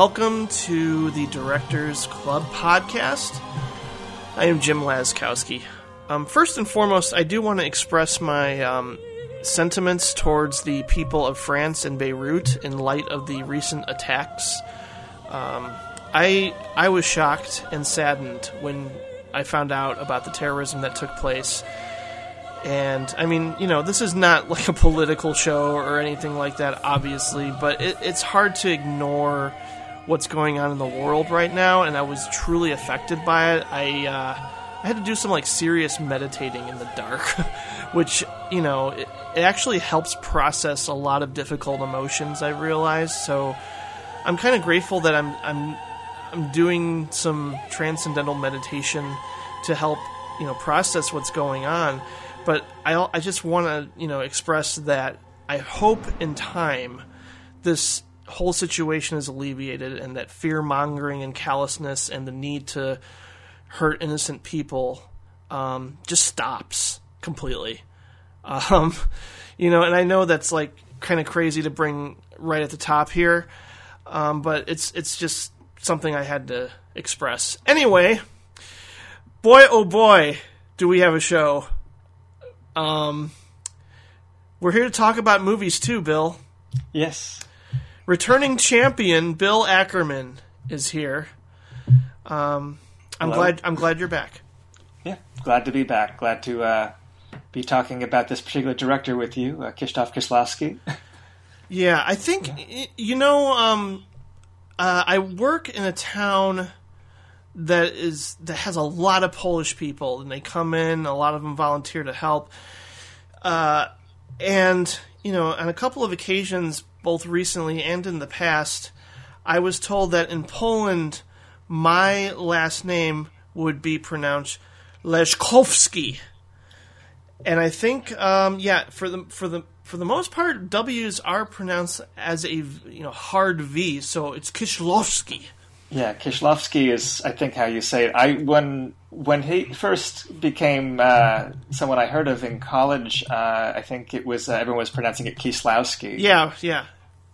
welcome to the Directors Club podcast. I am Jim Laskowski. Um, first and foremost, I do want to express my um, sentiments towards the people of France and Beirut in light of the recent attacks. Um, I I was shocked and saddened when I found out about the terrorism that took place. And I mean, you know, this is not like a political show or anything like that, obviously, but it, it's hard to ignore what's going on in the world right now. And I was truly affected by it. I uh, I had to do some like serious meditating in the dark, which you know it, it actually helps process a lot of difficult emotions. I realized so. I'm kind of grateful that I'm I'm I'm doing some transcendental meditation to help you know process what's going on. But I I just want to you know express that I hope in time this whole situation is alleviated and that fear mongering and callousness and the need to hurt innocent people um, just stops completely. Um, you know, and I know that's like kind of crazy to bring right at the top here, um, but it's it's just something I had to express. Anyway, boy oh boy, do we have a show. Um, we're here to talk about movies too, Bill. Yes. Returning champion Bill Ackerman is here. Um, I'm Hello. glad. I'm glad you're back. Yeah. Glad to be back. Glad to uh, be talking about this particular director with you, uh, Krzysztof Kieślowski. Yeah, I think y you know. Um, uh, I work in a town that is that has a lot of Polish people, and they come in. A lot of them volunteer to help. Uh, and you know, on a couple of occasions, both recently and in the past, I was told that in Poland, my last name would be pronounced Leszkowski. And I think, um, yeah, for the for the for the most part, W's are pronounced as a you know hard V, so it's Kieślowski. Yeah, Kieślowski is, I think, how you say it. I when when he first became uh, someone I heard of in college, uh, I think it was uh, everyone was pronouncing it Kieslowski. Yeah, yeah.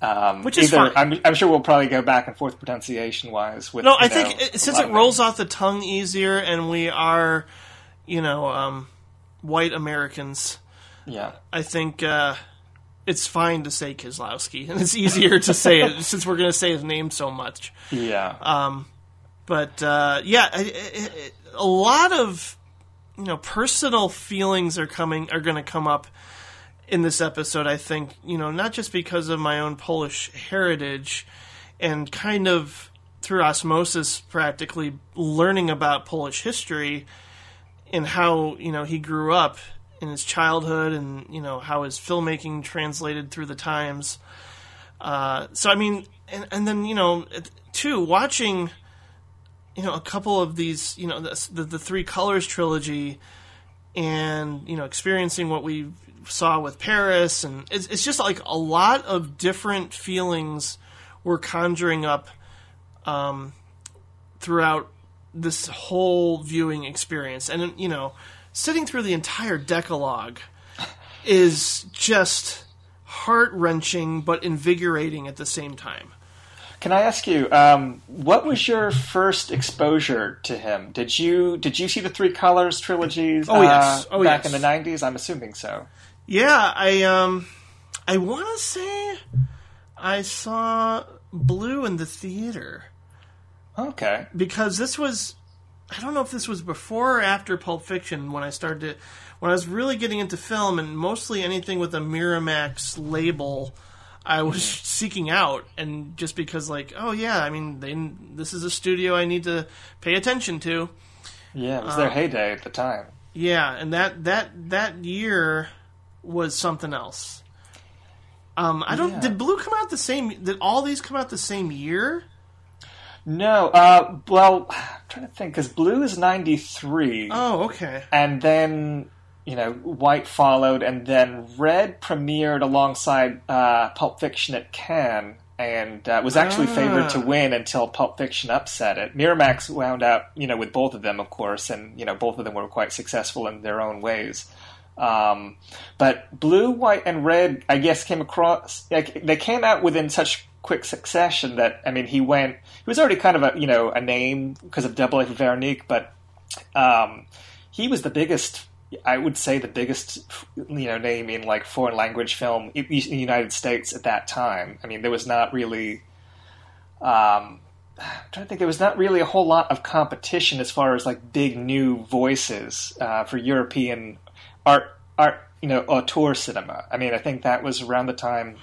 Um, Which is either- fine. I'm, I'm sure we'll probably go back and forth pronunciation wise. With No, I know, think it, since it rolls off the tongue easier, and we are, you know, um, white Americans, Yeah. I think uh, it's fine to say Kislowski, and it's easier to say it since we're going to say his name so much. Yeah. Um, but uh, yeah, a lot of you know personal feelings are coming are going to come up in this episode. I think you know not just because of my own Polish heritage and kind of through osmosis, practically learning about Polish history and how you know he grew up in his childhood and you know how his filmmaking translated through the times. Uh, so I mean, and, and then you know, too watching, you know, a couple of these, you know, the the, Three Colors trilogy, and you know, experiencing what we saw with Paris, and it's, it's just like a lot of different feelings were conjuring up um, throughout this whole viewing experience, and you know, sitting through the entire Decalogue is just heart wrenching but invigorating at the same time. Can I ask you, um, what was your first exposure to him? Did you did you see the Three Colors trilogies? Oh, yes. uh, Oh, back yes. in the nineties. I'm assuming so. Yeah, I um, I want to say I saw Blue in the theater Okay. because this was I don't know if this was before or after Pulp Fiction when I started to when I was really getting into film and mostly anything with a Miramax label I was seeking out and just because like oh yeah I mean they this is a studio I need to pay attention to Yeah, it was Uh, their heyday at the time. yeah and that that that year was something else um I don't Yeah. did Blue come out the same did all these come out the same year No, uh, well, I'm trying to think because Blue is ninety three. Oh, okay and then you know White followed, and then Red premiered alongside uh, Pulp Fiction at Cannes, and uh, was actually favored to Ah. win until Pulp Fiction upset it. Miramax wound up, you know, with both of them, of course, and you know both of them were quite successful in their own ways. Um, but Blue, White, and Red, I guess, came across. Like, they came out within such quick succession that I mean he went he was already kind of a you know a name because of Double A Veronique, but um, he was the biggest. I would say the biggest, you know, name in like foreign language film in the United States at that time. I mean, there was not really, um, I'm trying to think, there was not really a whole lot of competition as far as like big new voices uh, for European art, art, you know, auteur cinema. I mean, I think that was around the time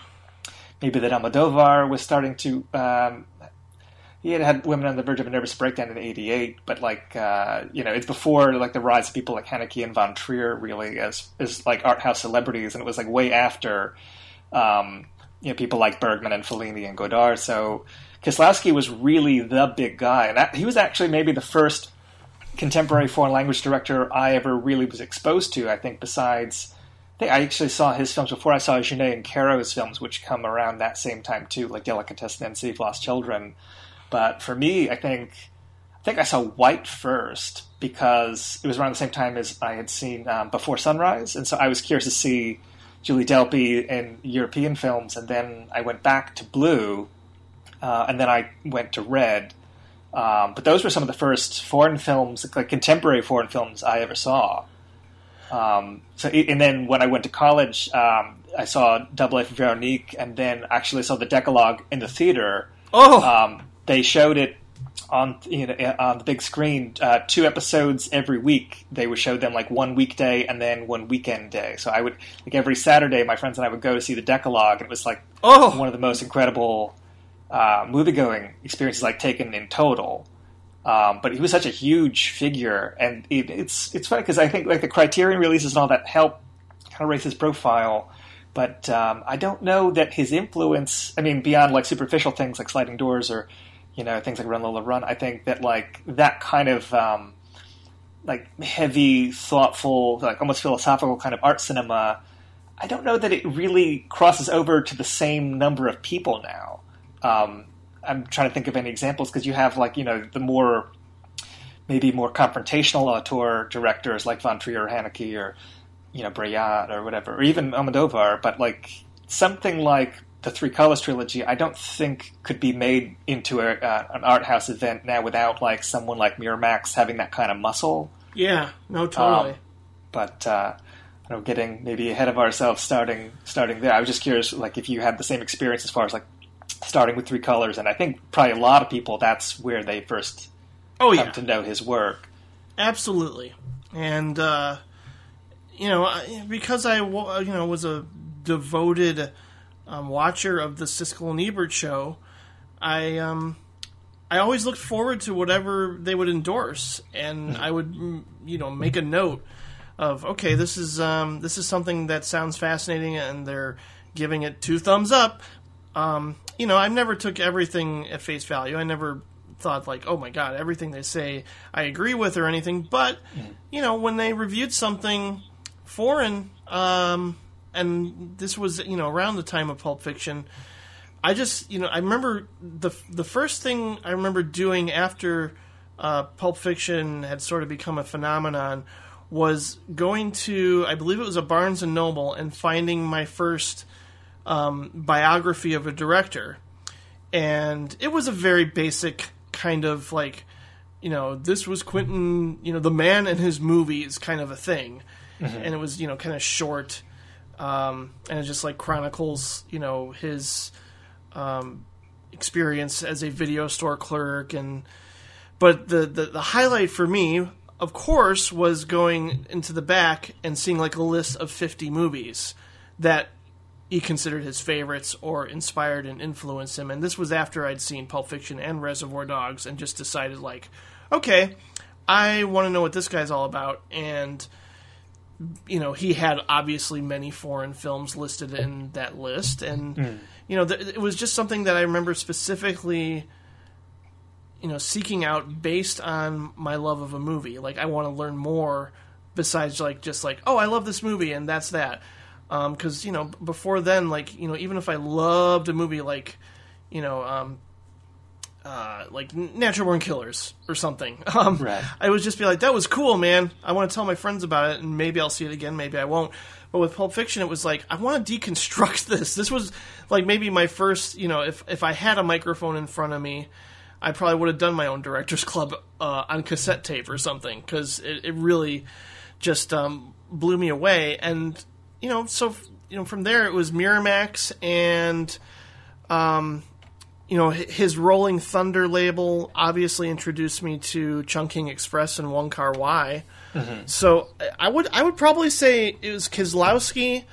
maybe that Almodovar was starting to um, he had had Women on the Verge of a Nervous Breakdown in '88, but like uh, you know, it's before like the rise of people like Haneke and von Trier really as as like art house celebrities, and it was like way after um, you know people like Bergman and Fellini and Godard. So Kieslowski was really the big guy, and that, he was actually maybe the first contemporary foreign language director I ever really was exposed to. I think besides. I think I actually saw his films before I saw Jeunet and Caro's films, which come around that same time too, like Delicatessen and City of Lost Children. But for me, I think I think I saw White first because it was around the same time as I had seen um, Before Sunrise, and so I was curious to see Julie Delpy in European films, and then I went back to Blue, uh, and then I went to Red. Um, but those were some of the first foreign films, like contemporary foreign films, I ever saw. Um, so, and then when I went to college, um, I saw Double A for Veronique, and then actually saw the Decalogue in the theater. Oh, Um, they showed it on you know on the big screen uh, two episodes every week. They would show them like one weekday and then one weekend day. So i would like every saturday my friends and i would go to see the decalogue and it was like oh, one of the most incredible uh, movie going experiences like taken in total um, but he was such a huge figure and it, it's it's funny because i think like the criterion releases and all that help kind of raise his profile but um, i don't know that his influence i mean beyond like superficial things like sliding doors or you know things like Run Lola Run. I think that like that kind of um, like heavy, thoughtful, like almost philosophical kind of art cinema. I don't know that it really crosses over to the same number of people now. Um, I'm trying to think of any examples because you have like you know the more maybe more confrontational auteur directors like Von Trier or Haneke or you know Breillat or whatever, or even Almodovar. But like something like the Three Colors trilogy, I don't think could be made into a, uh, an art house event now without like someone like Miramax having that kind of muscle. yeah, no, totally. Um, But uh, you know, getting maybe ahead of ourselves, starting starting there. I was just curious, like if you had the same experience as far as like starting with Three Colors, and I think probably a lot of people that's where they first oh come yeah, to know his work. absolutely. And uh, you know, because I wa- you know was a devoted um, watcher of the Siskel and Ebert show, I um, I always looked forward to whatever they would endorse, and I would mm, you know make a note of okay, this is um, this is something that sounds fascinating, and they're giving it two thumbs up. Um, you know, I've never took everything at face value. I never thought like, oh my god, everything they say I agree with or anything. But you know, when they reviewed something foreign, um, and this was you know around the time of Pulp Fiction, I just you know I remember the the first thing I remember doing after uh, Pulp Fiction had sort of become a phenomenon was going to I believe it was a Barnes and Noble and finding my first um, biography of a director, and it was a very basic kind of like you know this was Quentin you know the man and his movies kind of a thing, and it was you know kind of short, um, and it just like chronicles you know his um, experience as a video store clerk. And but the, the the highlight for me of course was going into the back and seeing like a list of 50 movies that he considered his favorites or inspired and influenced him. And this was after I'd seen Pulp Fiction and Reservoir Dogs and just decided like okay I want to know what this guy's all about. And you know he had obviously many foreign films listed in that list. And hmm. you know th- it was just something that I remember specifically you know seeking out based on my love of a movie. Like I want to learn more besides like just like oh I love this movie and that's that because you know before then like you know even if I loved a movie like you know um, uh, like Natural Born Killers or something. Um, Right. I would just be like, that was cool, man. I want to tell my friends about it, and maybe I'll see it again, maybe I won't. But with Pulp Fiction, it was like I want to deconstruct this. This was like maybe my first, you know, if if I had a microphone in front of me, I probably would have done my own director's club uh, on cassette tape or something because it, it really just um, blew me away. And you know, so you know, from there it was Miramax and um, you know his Rolling Thunder label obviously introduced me to Chungking Express and Wong Kar-wai. So I- I would I would probably say it was Kislowski,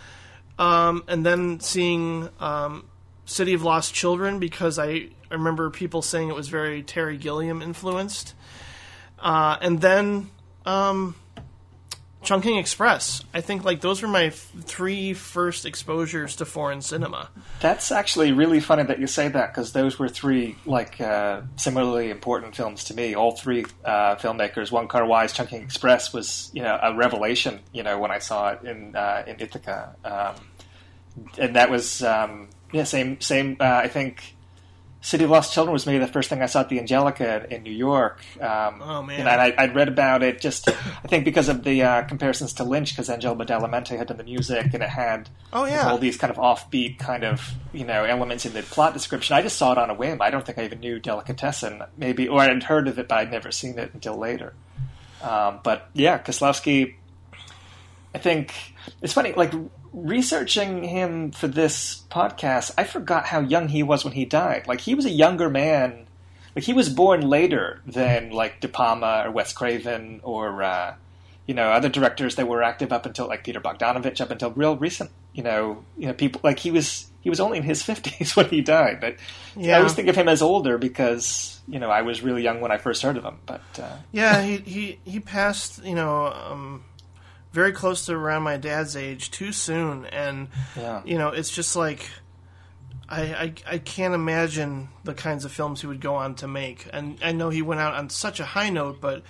um, and then seeing um, City of Lost Children because I remember people saying it was very Terry Gilliam influenced, uh, and then um, Chungking Express. I think like those were my f- three first exposures to foreign cinema. That's actually really funny that you say that because those were three like uh, similarly important films to me. All three uh, filmmakers. One Car Wise, Chungking Express was you know a revelation. You know when I saw it in uh, in Ithaca, um, and that was um, yeah same same. Uh, I think City of Lost Children was maybe the first thing I saw at the Angelika in New York. Um, Oh, man. And I, I'd read about it just I think because of the uh, comparisons to Lynch because Angelo Badalamenti had done the music and it had Oh, yeah. all these kind of offbeat kind of you know elements in the plot description. I just saw it on a whim. I don't think I even knew Delicatessen, maybe, or I'd heard of it, but I'd never seen it until later. Um, but yeah, Koslowski. I think it's funny. Like researching him for this podcast, I forgot how young he was when he died. Like he was a younger man. Like he was born later than like De Palma or Wes Craven or uh, you know other directors that were active up until like Peter Bogdanovich up until real recent. You know, you know people like he was he was only in his fifties when he died. But yeah. I always think of him as older because you know I was really young when I first heard of him. But uh, Yeah, he he he passed, you know, um, very close to around my dad's age too soon, and yeah, you know, it's just like I, I I can't imagine the kinds of films he would go on to make, and I know he went out on such a high note, but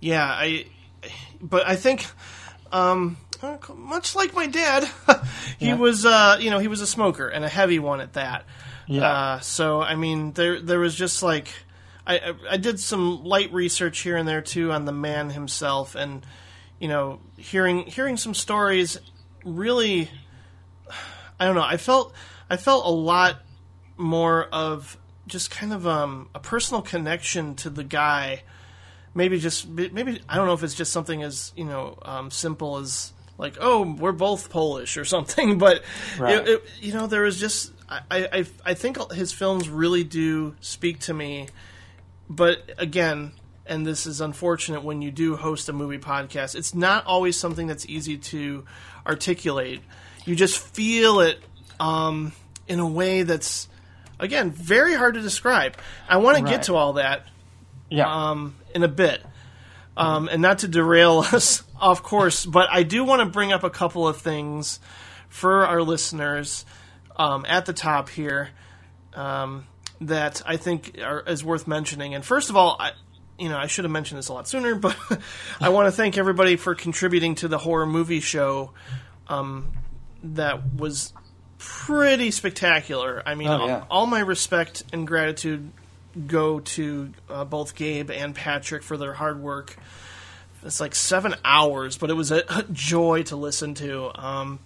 yeah, I but I think. Um, much like my dad, he Yeah. was, uh, you know, he was a smoker and a heavy one at that. Yeah. Uh, so I mean, there there was just like I, I I did some light research here and there too on the man himself, and you know, hearing hearing some stories really, I don't know. I felt I felt a lot more of just kind of um, a personal connection to the guy. Maybe just maybe I don't know if it's just something as you know um, simple as like oh we're both Polish or something, but Right. it, it, you know there was just I, I I think his films really do speak to me, but again. And this is unfortunate when you do host a movie podcast. It's not always something that's easy to articulate. You just feel it um, in a way that's, again, very hard to describe. I want to get to all that yeah, um, in a bit, um, and not to derail us off course, but I do want to bring up a couple of things for our listeners um, at the top here um, that I think are, is worth mentioning. And first of all, I, you know, I should have mentioned this a lot sooner, but I want to thank everybody for contributing to the horror movie show. Um, that was pretty spectacular. I mean, Oh, yeah. all, all my respect and gratitude go to uh, both Gabe and Patrick for their hard work. It's like seven hours, but it was a, a joy to listen to. Um,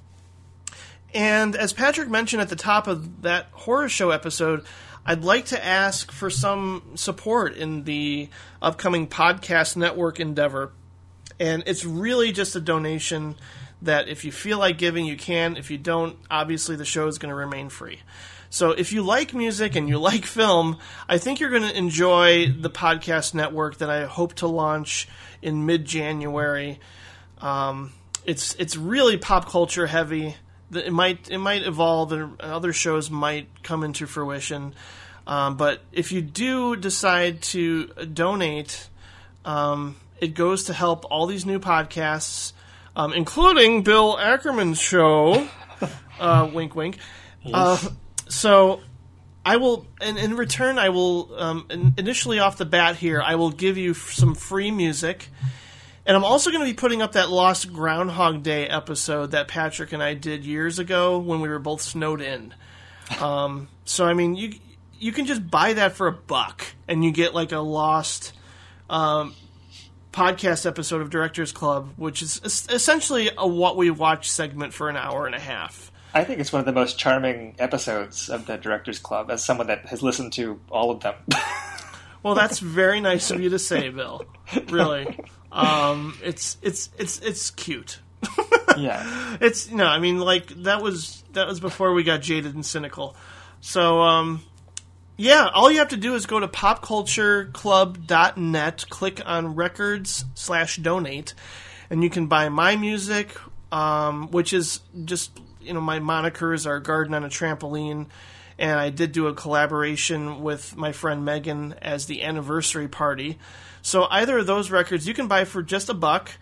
and as Patrick mentioned at the top of that horror show episode, I'd like to ask for some support in the upcoming podcast network endeavor. And it's really just a donation that if you feel like giving, you can. If you don't, obviously the show is going to remain free. So if you like music and you like film, I think you're going to enjoy the podcast network that I hope to launch in mid January. Um, it's it's really pop culture heavy. The- It might it might evolve, and other shows might come into fruition. Um, but if you do decide to donate, um, it goes to help all these new podcasts, um, including Bill Ackerman's show. uh, wink, wink. Uh, so I will, and in return, I will um, initially off the bat here, I will give you some free music. And I'm also going to be putting up that Lost Groundhog Day episode that Patrick and I did years ago when we were both snowed in. Um, so I mean, you you can just buy that for a buck, and you get like a lost um, podcast episode of Directors Club, which is essentially a what we watch segment for an hour and a half. I think it's one of the most charming episodes of the Directors Club, as someone that has listened to all of them. Well, that's very nice of you to say, Bill. Really, um, it's it's it's it's cute. yeah. It's no, I mean, like that was that was before we got jaded and cynical. So, um, yeah, all you have to do is go to popcultureclub.net, click on records slash donate, and you can buy my music, um, which is just you know my monikers are garden on a trampoline. And I did do a collaboration with my friend Megan as the anniversary party. So either of those records you can buy for just a buck.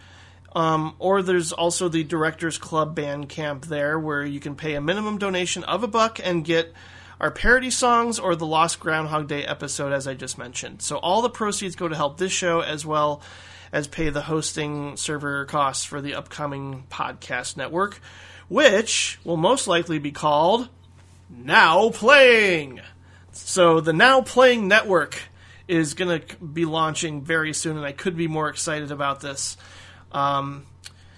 Um, or there's also the Directors Club Bandcamp there, where you can pay a minimum donation of a buck and get our parody songs or the Lost Groundhog Day episode, as I just mentioned. So all the proceeds go to help this show as well as pay the hosting server costs for the upcoming podcast network, which will most likely be called Now Playing. So the Now Playing network is going to be launching very soon, and I could be more excited about this. Um,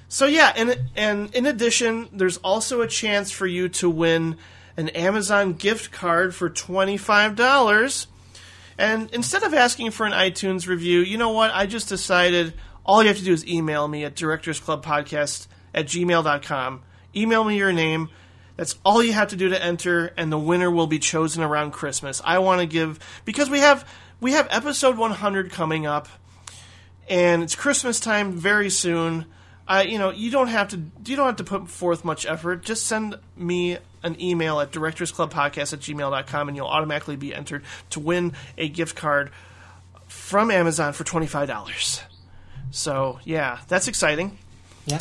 so yeah, and and in addition, there's also a chance for you to win an Amazon gift card for twenty five dollars. And instead of asking for an iTunes review, you know what? I just decided all you have to do is email me at directorsclubpodcast at gmail.com. Email me your name. That's all you have to do to enter, and the winner will be chosen around Christmas. I want to give because we have we have episode 100 coming up and it's Christmas time very soon. I, you know, you don't have to you don't have to put forth much effort. Just send me an email at directorsclubpodcast at gmail.com and you'll automatically be entered to win a gift card from Amazon for twenty five dollars. So yeah, that's exciting. Yeah.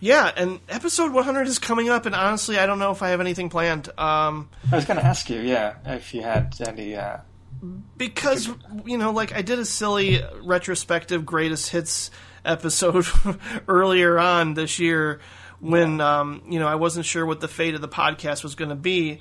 Yeah, and episode one hundred is coming up, and honestly, I don't know if I have anything planned. Um, I was going to ask you, yeah, if you had any. Uh, because you know like i did a silly retrospective greatest hits episode earlier on this year when um, you know i wasn't sure what the fate of the podcast was going to be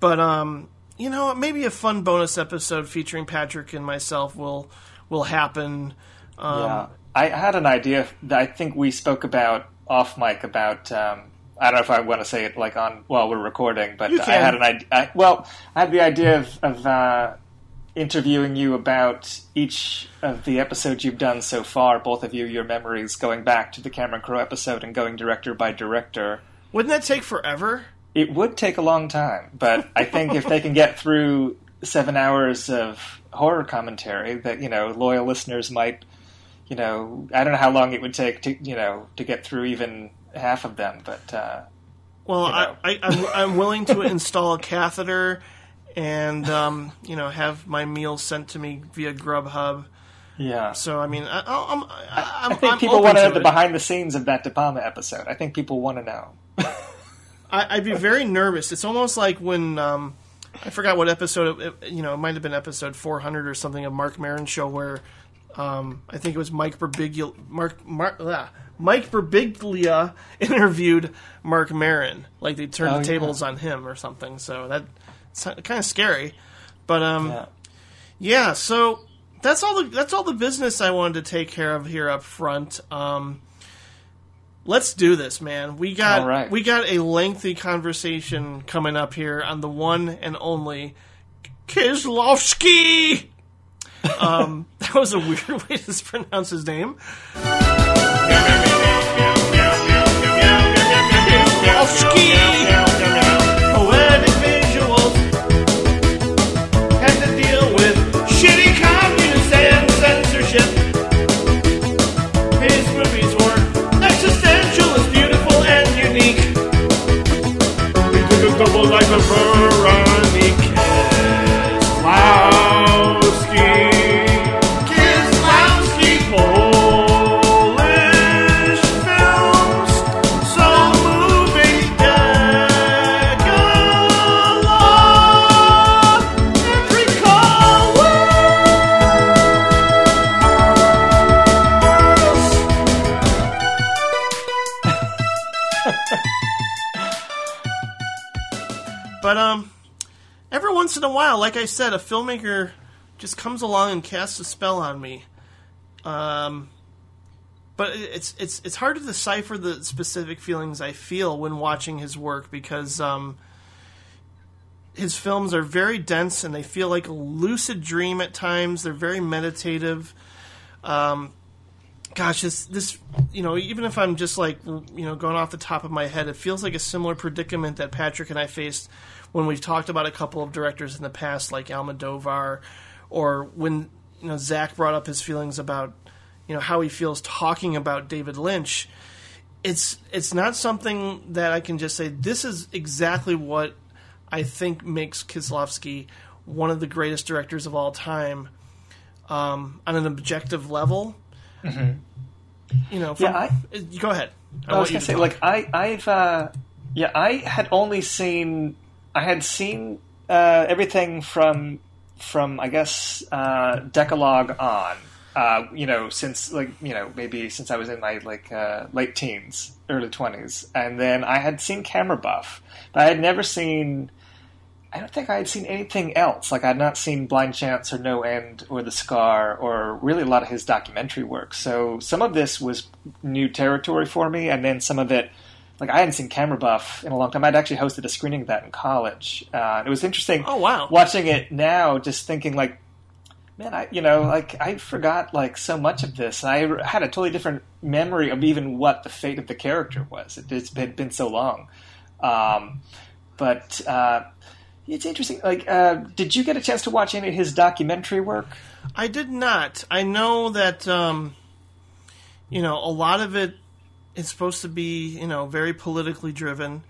but um, you know maybe a fun bonus episode featuring patrick and myself will will happen um, yeah. I had an idea that I think we spoke about off mic about. Um, I don't know if I want to say it like on while we're recording, but I had an idea. I, well, I had the idea of, of uh, interviewing you about each of the episodes you've done so far. Both of you, your memories going back to the Cameron Crowe episode and going director by director. wouldn't that take forever It would take a long time, but I think if they can get through seven hours of horror commentary, that you know, loyal listeners might, you know, I don't know how long it would take to you know to get through even half of them, but uh, well You know. I, I, I'm, I'm willing to install a catheter and um, you know have my meals sent to me via grubhub yeah. so i mean I, I'm, I, I'm, I think I'm people want to know the behind the scenes of that De Palma episode. I think people want to know. I, I'd be very nervous. It's almost like when um, I forgot what episode. It, you know, it might have been episode 400 or something of Marc Maron show where um, I think it was Mike Birbiglia, Mark, Mark ah, Mike Birbiglia interviewed Marc Maron. Like they turned Oh, the yeah. tables on him or something. So that it's kind of scary. But um, Yeah. yeah, so that's all the that's all the business I wanted to take care of here up front. Um, let's do this, man. We got right. we got a lengthy conversation coming up here on the one and only Kislovsky. um, that was a weird way to pronounce his name. Kislovsky. Double life of Veronique once in a while, like I said, a filmmaker just comes along and casts a spell on me. Um, but it's it's it's hard to decipher the specific feelings I feel when watching his work because um, his films are very dense and they feel like a lucid dream at times. They're very meditative. Um, gosh, this this you know even if I'm just like you know going off the top of my head, it feels like a similar predicament that Patrick and I faced when we've talked about a couple of directors in the past, like Almodovar, or when you know Zach brought up his feelings about you know how he feels talking about David Lynch. It's it's not something that I can just say this is exactly what I think makes Kieslowski one of the greatest directors of all time um, on an objective level. Mm-hmm. You know, from, Yeah, I- go ahead. I was gonna to say, talk. like I, I've, uh, yeah, I had only seen, I had seen uh, everything from, from I guess uh, Decalogue on, uh, you know, since like you know maybe since I was in my like uh, late teens, early twenties, and then I had seen Camera Buff, but I had never seen. I don't think I had seen anything else. Like I had not seen Blind Chance or No End or The Scar or really a lot of his documentary work. So some of this was new territory for me, and then some of it, like I hadn't seen Camera Buff in a long time. I'd actually hosted a screening of that in college. Uh, it was interesting. Oh, wow. Watching it now, just thinking like, man, I you know like I forgot like so much of this. I had a totally different memory of even what the fate of the character was. It, it's been been so long. Um, but uh, it's interesting. Like, uh, did you get a chance to watch any of his documentary work? I did not. I know that um, you know a lot of it is supposed to be you know very politically driven,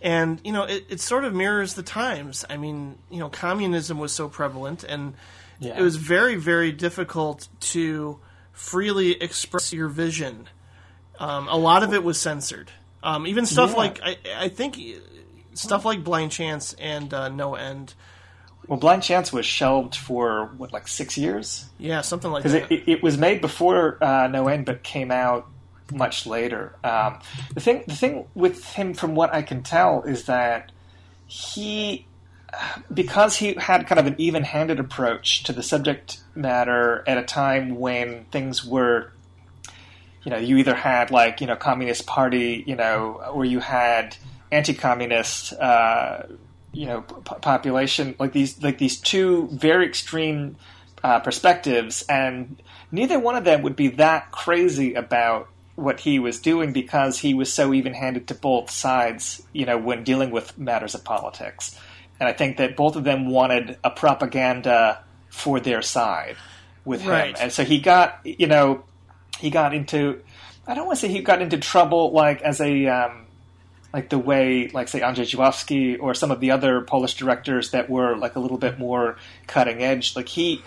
and you know it, it sort of mirrors the times. I mean, you know, communism was so prevalent, and Yeah. it was very very difficult to freely express your vision. Um, a lot of it was censored. Um, even stuff Yeah. like I, I think stuff like Blind Chance and uh, No End. Well, Blind Chance was shelved for what, like six years, Yeah, something like because that. it, it, it was made before uh, No End, but came out much later. Um, the thing, the thing with him, from what I can tell, is that he, because he had kind of an even-handed approach to the subject matter at a time when things were you know, you either had like you know Communist Party, you know, or you had anti-communist, uh, you know, population like these like these two very extreme uh, perspectives, and neither one of them would be that crazy about what he was doing because he was so even-handed to both sides, you know, when dealing with matters of politics. And I think that both of them wanted a propaganda for their side with him, Right. and so he got, you know, he got into I don't want to say he got into trouble like as a um, like the way like say Andrzej Żuławski or some of the other Polish directors that were like a little bit more cutting edge. Like he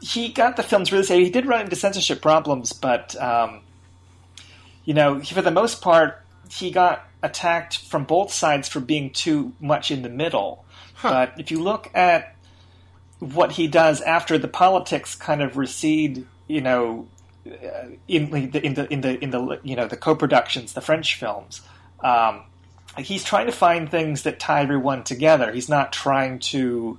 he got the films really he did run into censorship problems, but um, you know he, for the most part he got attacked from both sides for being too much in the middle. But if you look at what he does after the politics kind of recede, you know, uh, in the in the in the in the you know the co-productions, the French films. Um, he's trying to find things that tie everyone together. He's not trying to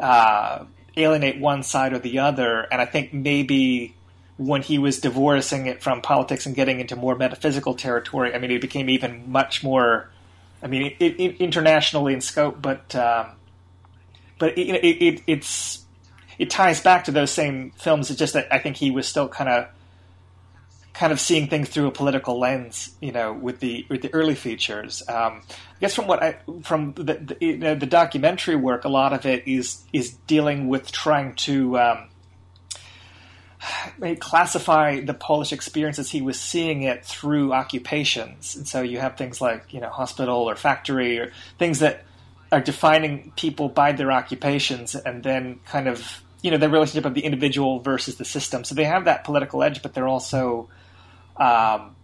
uh, alienate one side or the other. And I think maybe when he was divorcing it from politics and getting into more metaphysical territory, I mean, it became even much more. I mean, it, it, internationally in scope, but um, but it, it, it, it's it ties back to those same films. It's just that I think he was still kind of kind of seeing things through a political lens, you know, with the with the early features. Um, I guess from what I from the the, you know, the documentary work, a lot of it is is dealing with trying to. Um, classify the Polish experience as he was seeing it through occupations, and so you have things like you know hospital or factory or things that are defining people by their occupations, and then kind of you know the relationship of the individual versus the system. So they have that political edge, but they're also um,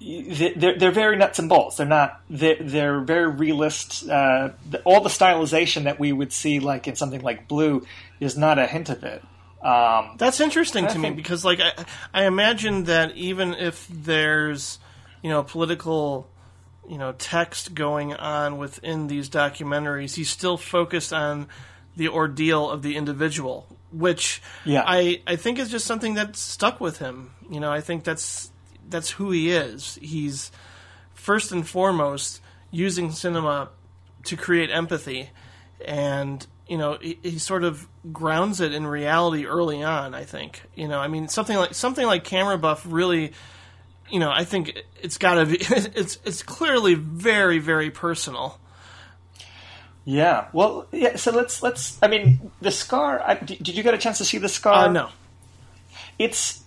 they're they're very nuts and bolts. They're not they're, they're very realist. Uh, all the stylization that we would see like in something like Blue is not a hint of it. Um, That's interesting to me because, like, I, I imagine that even if there's, you know, political you know text going on within these documentaries. He's still focused on the ordeal of the individual, which Yeah. I I think is just something that stuck with him. You know, I think that's that's who he is. He's first and foremost using cinema to create empathy, and you know he, he sort of grounds it in reality early on. I think you know, I mean something like something like Camera Buff really. You know, I think it's got to be. It's it's clearly very very personal. Yeah. Well, yeah. So let's let's. I mean, the scar. I, did you get a chance to see the scar? Uh, no, It's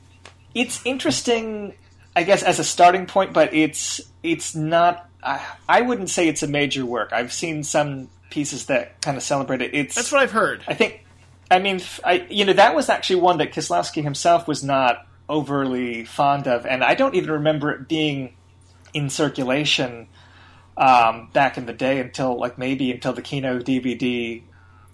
it's interesting, I guess, as a starting point, but it's it's not. I, I wouldn't say it's a major work. I've seen some pieces that kind of celebrate it. It's that's what I've heard. I think. I mean, I you know that was actually one that Kislowski himself was not overly fond of, and I don't even remember it being in circulation um, back in the day until like maybe until the Kino DVD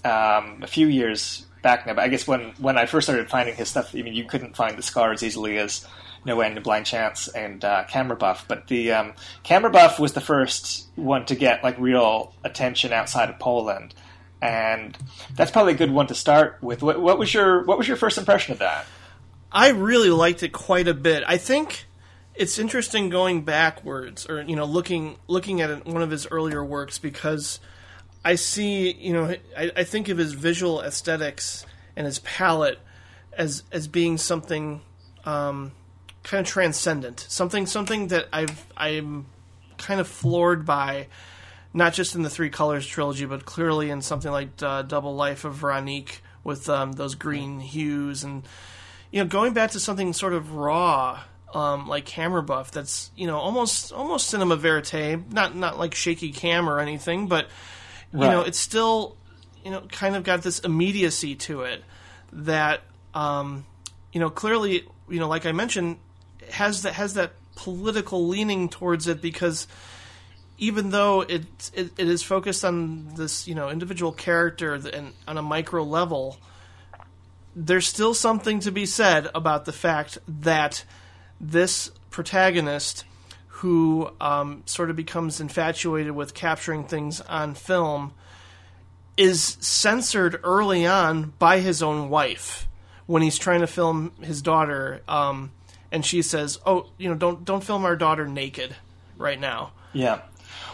um, a few years back now. But I guess when when I first started finding his stuff, I mean, you couldn't find the scar as easily as No End, Blind Chance, and uh, Camera Buff. But the um, Camera Buff was the first one to get like real attention outside of Poland. And that's probably a good one to start with. What, what was your What was your first impression of that? I really liked it quite a bit. I think it's interesting going backwards, or you know, looking looking at one of his earlier works because I see, you know, I, I think of his visual aesthetics and his palette as as being something um, kind of transcendent, something something that I've I'm kind of floored by, not just in the Three Colors trilogy, but clearly in something like uh, Double Life of Veronique with um, those green hues and you know going back to something sort of raw um, like camera buff that's you know almost almost cinema verite not not like shaky cam or anything but you know it's still you know kind of got this immediacy to it that um, you know clearly you know like I mentioned has that has that political leaning towards it because even though it, it it is focused on this you know individual character and on a micro level there's still something to be said about the fact that this protagonist who um, sort of becomes infatuated with capturing things on film is censored early on by his own wife when he's trying to film his daughter um, and she says oh you know don't don't film our daughter naked right now Yeah.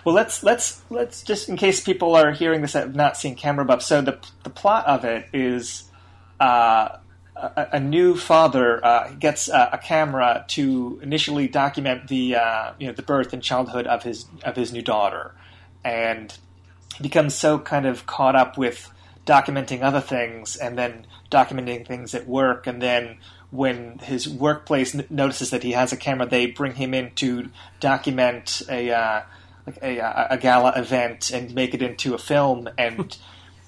Well, let's let's let's just in case people are hearing this have not seen Camera Buff. So the the plot of it is uh, a, a new father uh, gets a, a camera to initially document the uh, you know the birth and childhood of his of his new daughter, and he becomes so kind of caught up with documenting other things and then documenting things at work and then when his workplace n- notices that he has a camera they bring him in to document a uh, like a, a gala event and make it into a film. And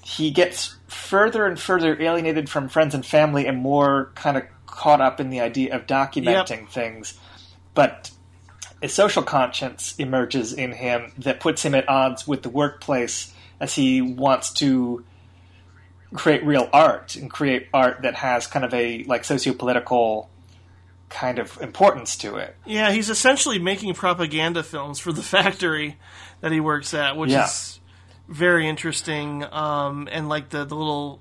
he gets further and further alienated from friends and family and more kind of caught up in the idea of documenting things. But a social conscience emerges in him that puts him at odds with the workplace as he wants to create real art and create art that has kind of a like socio-political kind of importance to it. Yeah, he's essentially making propaganda films for the factory that he works at, which Yeah. is very interesting. Um, and like the, the little,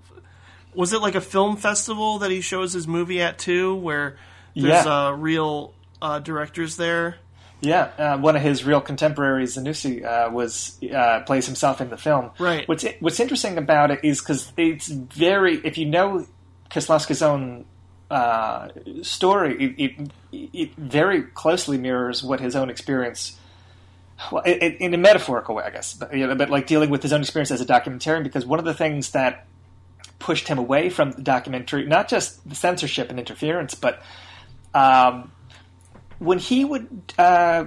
was it like a film festival that he shows his movie at too, where there's Yeah. uh, real uh, directors there? Yeah, uh, one of his real contemporaries, Zanussi, uh, was uh, plays himself in the film. Right. What's What's interesting about it is because it's very. If you know Kislowski's own uh, story, it, it it very closely mirrors what his own experience. Well, it, in a metaphorical way, I guess, but, you know, but like dealing with his own experience as a documentarian, because one of the things that pushed him away from the documentary, not just the censorship and interference, but um, when he would, uh,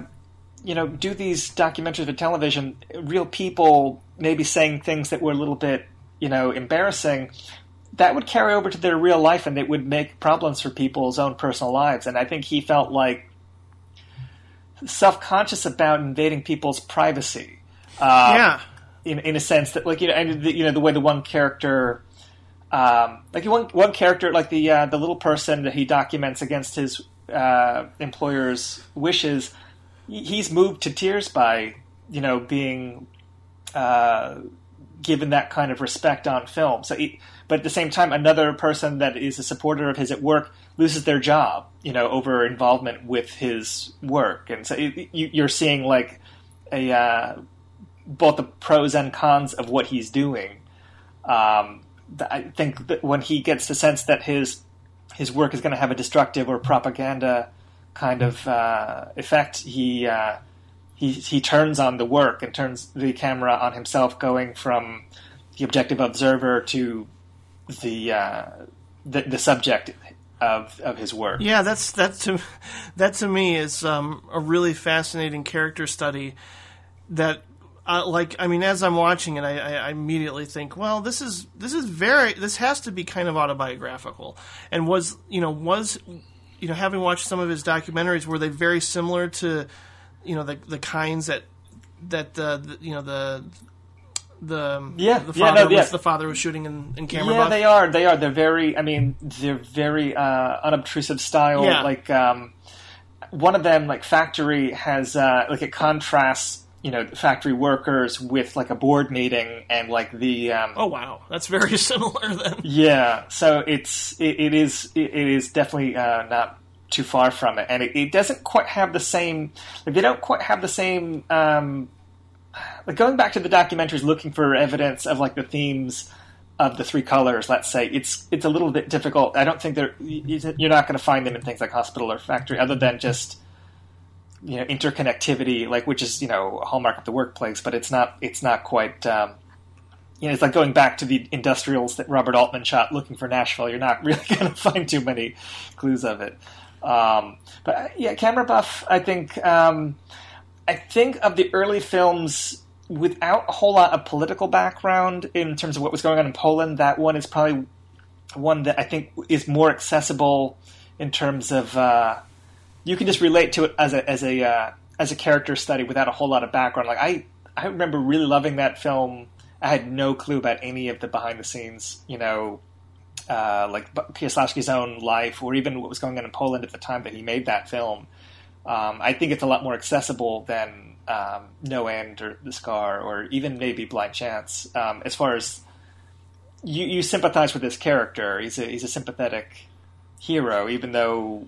you know, do these documentaries for television, real people maybe saying things that were a little bit, you know, embarrassing, that would carry over to their real life and it would make problems for people's own personal lives. And I think he felt like self conscious about invading people's privacy. Uh, yeah, in in a sense that like you know and the, you know the way the one character um, like one one character like the uh, the little person that he documents against his uh, employer's wishes he's moved to tears by you know, being uh, given that kind of respect on film. So, he, but at the same time, another person that is a supporter of his at work loses their job, you know, over involvement with his work, and so you, you're seeing like a uh, both the pros and cons of what he's doing. Um, I think that when he gets the sense that his his work is going to have a destructive or propaganda kind of uh, effect, he uh, he he turns on the work and turns the camera on himself, going from the objective observer to the uh, the, the subject of of his work. Yeah, that's that to that to me is um, a really fascinating character study. That, uh, like, I mean, as I'm watching it, I, I, immediately think, well, this is this is very this has to be kind of autobiographical, and was you know was you know having watched some of his documentaries, were they very similar to you know the the kinds that that the, the you know the the yeah the yeah, father no, yeah. was the father was shooting in, in camera Yeah, they are. They are. They're very. I mean, they're very uh, unobtrusive style. Yeah. Like um, one of them, like Factory, has uh, like it contrasts. You know, factory workers with like a board meeting and like the um, oh wow that's very similar then yeah. So it's it, it is it, it is definitely uh, not too far from it, and it, it doesn't quite have the same. Like they don't quite have the same. Um, like going back to the documentaries, looking for evidence of like the themes of the three colors. Let's say it's it's a little bit difficult. I don't think they're you're not going to find them in things like hospital or factory, other than just you know interconnectivity, like which is you know a hallmark of the workplace, but it's not it's not quite. Um, you know, it's like going back to the industrials that Robert Altman shot looking for Nashville. You're not really going to find too many clues of it. Um, but uh, yeah, camera buff. I think um, I think of the early films without a whole lot of political background in terms of what was going on in Poland. That one is probably one that I think is more accessible in terms of uh, you can just relate to it as a as a uh, as a character study without a whole lot of background. Like I I remember really loving that film. I had no clue about any of the behind the scenes, you know, uh, like Kieslowski's own life, or even what was going on in Poland at the time that he made that film. Um, I think it's a lot more accessible than um, No End or The Scar, or even maybe Blind Chance. Um, as far as you, you sympathize with this character, he's a he's a sympathetic hero. Even though,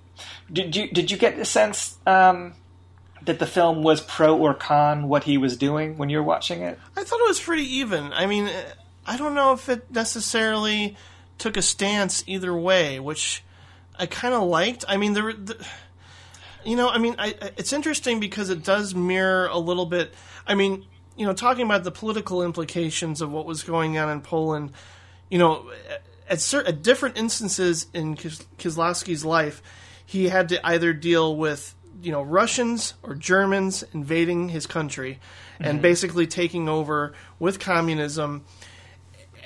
did you did you get the sense um, that the film was pro or con what he was doing when you were watching it? I thought it was pretty even. I mean, I don't know if it necessarily took a stance either way, which I kind of liked. I mean, there, the, you know, I mean, I, it's interesting because it does mirror a little bit. I mean, you know, talking about the political implications of what was going on in Poland, you know, at, certain, at different instances in Kis- Kieslowski's life, he had to either deal with you know Russians or Germans invading his country and mm-hmm. basically taking over with communism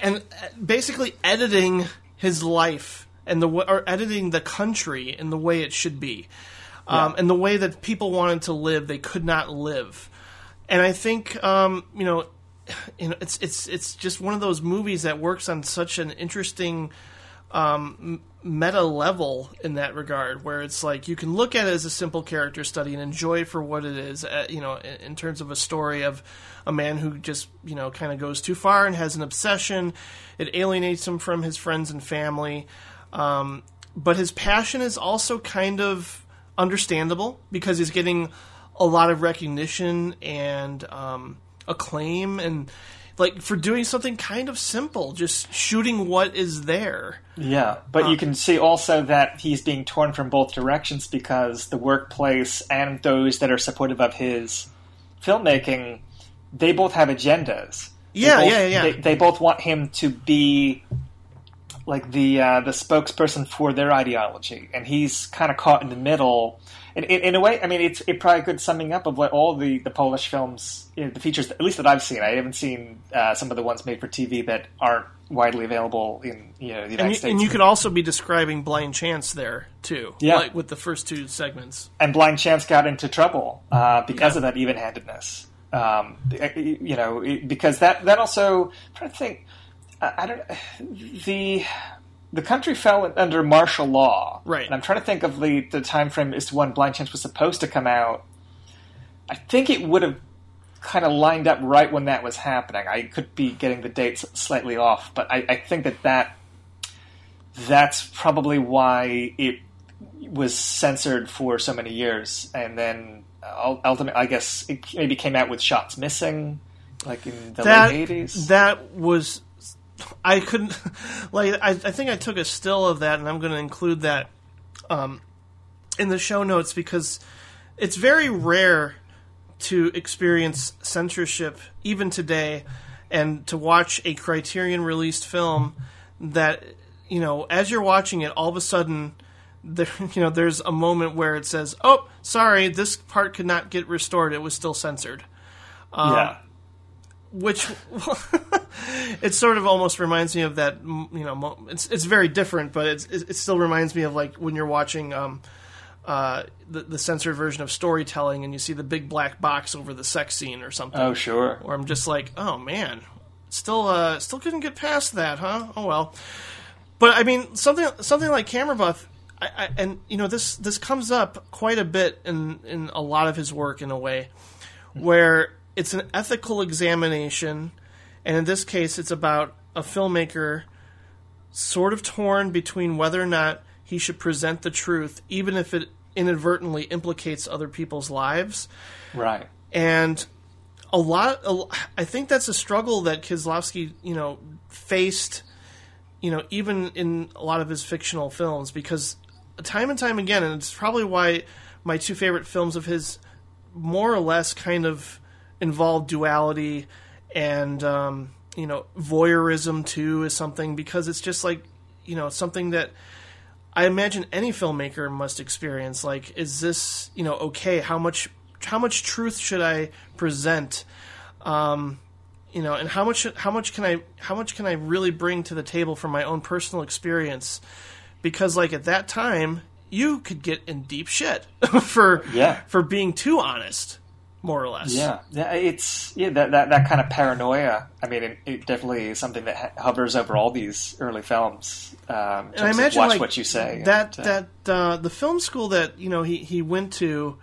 and basically editing his life and the or editing the country in the way it should be, um, and the way that people wanted to live, they could not live. And I think um, you know, you know, it's it's it's just one of those movies that works on such an interesting um, meta level in that regard, where it's like you can look at it as a simple character study and enjoy it for what it is. Uh, you know, in, in, terms of a story of a man who just you know kind of goes too far and has an obsession. It alienates him from his friends and family, um, but his passion is also kind of understandable because he's getting a lot of recognition and um, acclaim and like for doing something kind of simple, just shooting what is there. Yeah, but um, you can see also that he's being torn from both directions because the workplace and those that are supportive of his filmmaking, they both have agendas. Yeah, both, yeah, yeah. They, they, both want him to be like the uh, the spokesperson for their ideology, and he's kind of caught in the middle in, in, in, a way, I mean, it's it probably a good summing up of what all the, the Polish films, you know, the features, at least that I've seen. I haven't seen uh, some of the ones made for TV that aren't widely available in you know the United and you, States. And you could also be describing Blind Chance there too, yeah, like with the first two segments. And Blind Chance got into trouble uh, because yeah. of that even-handedness. Um, you know, because that that also I'm trying to think. I, I don't the the country fell under martial law. Right. And I'm trying to think of the, the time frame as to when Blind Chance was supposed to come out. I think it would have kind of lined up right when that was happening. I could be getting the dates slightly off, but I, I think that that that's probably why it was censored for so many years, and then ultimately, I guess it maybe came out with shots missing, like in the that, late eighties. That was I couldn't like I, I think I took a still of that, and I'm going to include that um, in the show notes because it's very rare to experience censorship even today, and to watch a Criterion released film that you know as you're watching it, all of a sudden. There, you know, there's a moment where it says, "Oh, sorry, this part could not get restored. It was still censored." Um, yeah, which it sort of almost reminds me of that you know it's it's very different but it's it still reminds me of like when you're watching um, uh, the, the censored version of storytelling and you see the big black box over the sex scene or something. Oh sure. Or I'm just like oh man still uh, still couldn't get past that huh? Oh well. But I mean something something like camera buff I, I, and you know this this comes up quite a bit in in a lot of his work in a way where it's an ethical examination, and in this case, it's about a filmmaker sort of torn between whether or not he should present the truth, even if it inadvertently implicates other people's lives. Right. And a lot, I think that's a struggle that Kieslowski, you know, faced, you know, even in a lot of his fictional films, because time and time again, and it's probably why my two favorite films of his more or less kind of involve duality and um, you know voyeurism too is something because it's just like you know something that I imagine any filmmaker must experience. Like, is this you know okay? How much how much truth should I present? Um, you know, and how much how much can I how much can I really bring to the table from my own personal experience? Because like at that time, you could get in deep shit for yeah. for being too honest more or less. Yeah, yeah, it's yeah that that, that kind of paranoia. I mean, it, it definitely is something that hovers over all these early films. Um, and I imagine watch like, what you say. That and, uh, that uh, the film school that you know he he went to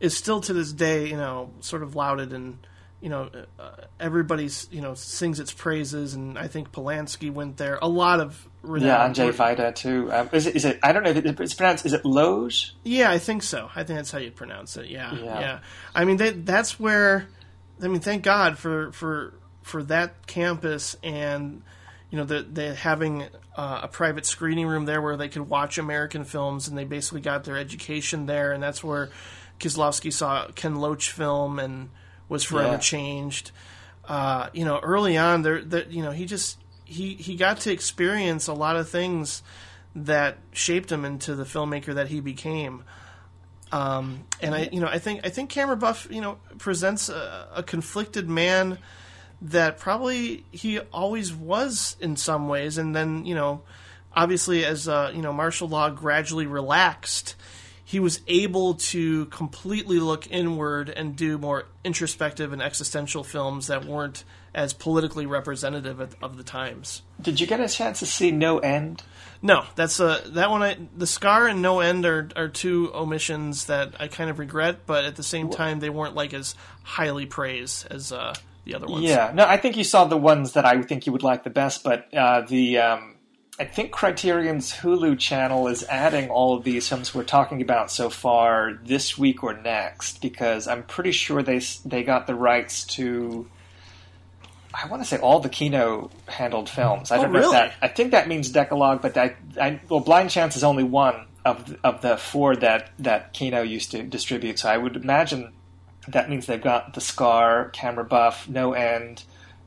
is still to this day you know sort of lauded and you know uh, everybody's you know sings its praises and I think Polanski went there. A lot of yeah, Andrzej Wajda too. Um, is it? Is it? I don't know. If it's pronounced. Is it Loge? Yeah, I think so. I think that's how you pronounce it. Yeah, yeah. yeah. I mean, they, that's where. I mean, thank God for for for that campus and you know the, the having uh, a private screening room there where they could watch American films and they basically got their education there and that's where Kieslowski saw Ken Loach film and was forever Yeah. changed. Uh, you know, early on there, that you know he just he he got to experience a lot of things that shaped him into the filmmaker that he became. Um, and I, you know, I think I think Camera Buff, you know, presents a, a conflicted man that probably he always was in some ways, and then you know, obviously as uh, you know martial law gradually relaxed, he was able to completely look inward and do more introspective and existential films that weren't as politically representative of, of the times. Did you get a chance to see No End? No, that's a that one. I the scar and no end are are two omissions that I kind of regret, but at the same time they weren't like as highly praised as uh, the other ones. Yeah, no, I think you saw the ones that I think you would like the best, but uh, the um, I think Criterion's Hulu channel is adding all of these films we're talking about so far this week or next because I'm pretty sure they they got the rights to. I want to say all the Kino handled films. I Oh, don't know really? if that. I think that means Decalogue, but I, I well, Blind Chance is only one of the, of the four that that Kino used to distribute. So I would imagine that means they've got the Scar, Camera Buff, No End,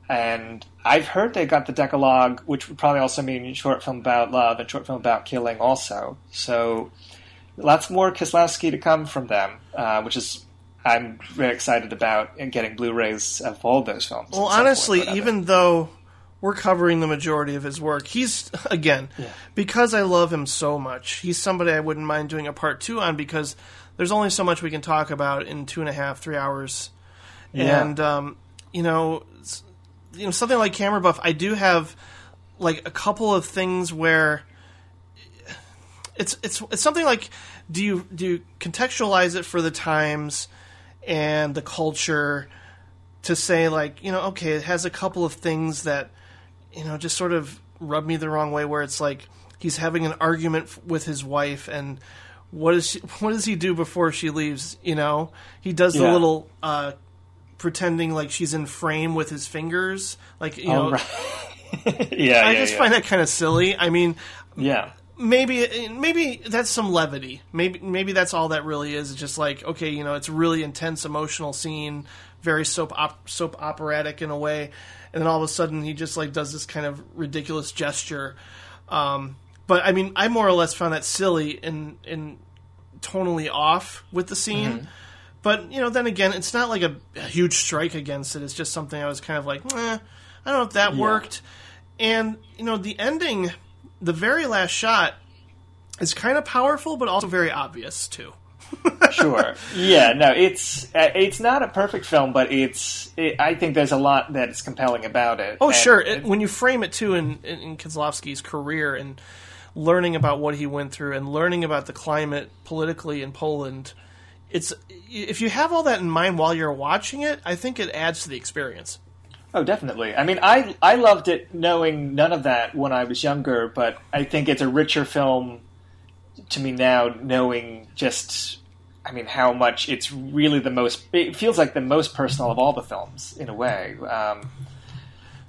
and I've heard they got the Decalogue, which would probably also mean short film about love and short film about killing also. So lots more Kieslowski to come from them, uh, which is I'm very excited about and getting Blu-rays of all those films. Well, and so forth, honestly, even though we're covering the majority of his work, he's again because I love him so much. He's somebody I wouldn't mind doing a part two on because there's only so much we can talk about in two and a half, three hours. Yeah. And um, you know, you know, something like Camera Buff, I do have like a couple of things where it's it's it's something like do you do you contextualize it for the times and the culture to say like you know okay it has a couple of things that you know just sort of rub me the wrong way where it's like he's having an argument with his wife and what is she, what does he do before she leaves you know he does the Yeah. little uh pretending like she's in frame with his fingers like you know Oh, right. yeah, i yeah, just yeah. find that kind of silly i mean yeah. Maybe maybe that's some levity. Maybe maybe that's all that really is. It's just like okay, you know, it's a really intense emotional scene, very soap op- soap operatic in a way, and then all of a sudden he just like does this kind of ridiculous gesture. Um, but I mean, I more or less found that silly and and tonally off with the scene. But you know, then again, it's not like a, a huge strike against it. It's just something I was kind of like, eh, I don't know if that worked. And you know, the ending, the very last shot, is kind of powerful, but also very obvious too. sure. Yeah, no, it's uh, it's not a perfect film, but it's it, I think there's a lot that's compelling about it. Oh, And sure. It, when you frame it too in, in, in career and learning about what he went through and learning about the climate politically in Poland, it's if you have all that in mind while you're watching it, I think it adds to the experience. Oh, definitely. I mean, I I loved it knowing none of that when I was younger, but I think it's a richer film to me now, knowing just, I mean, how much it's really the most. It feels like the most personal of all the films in a way. Um,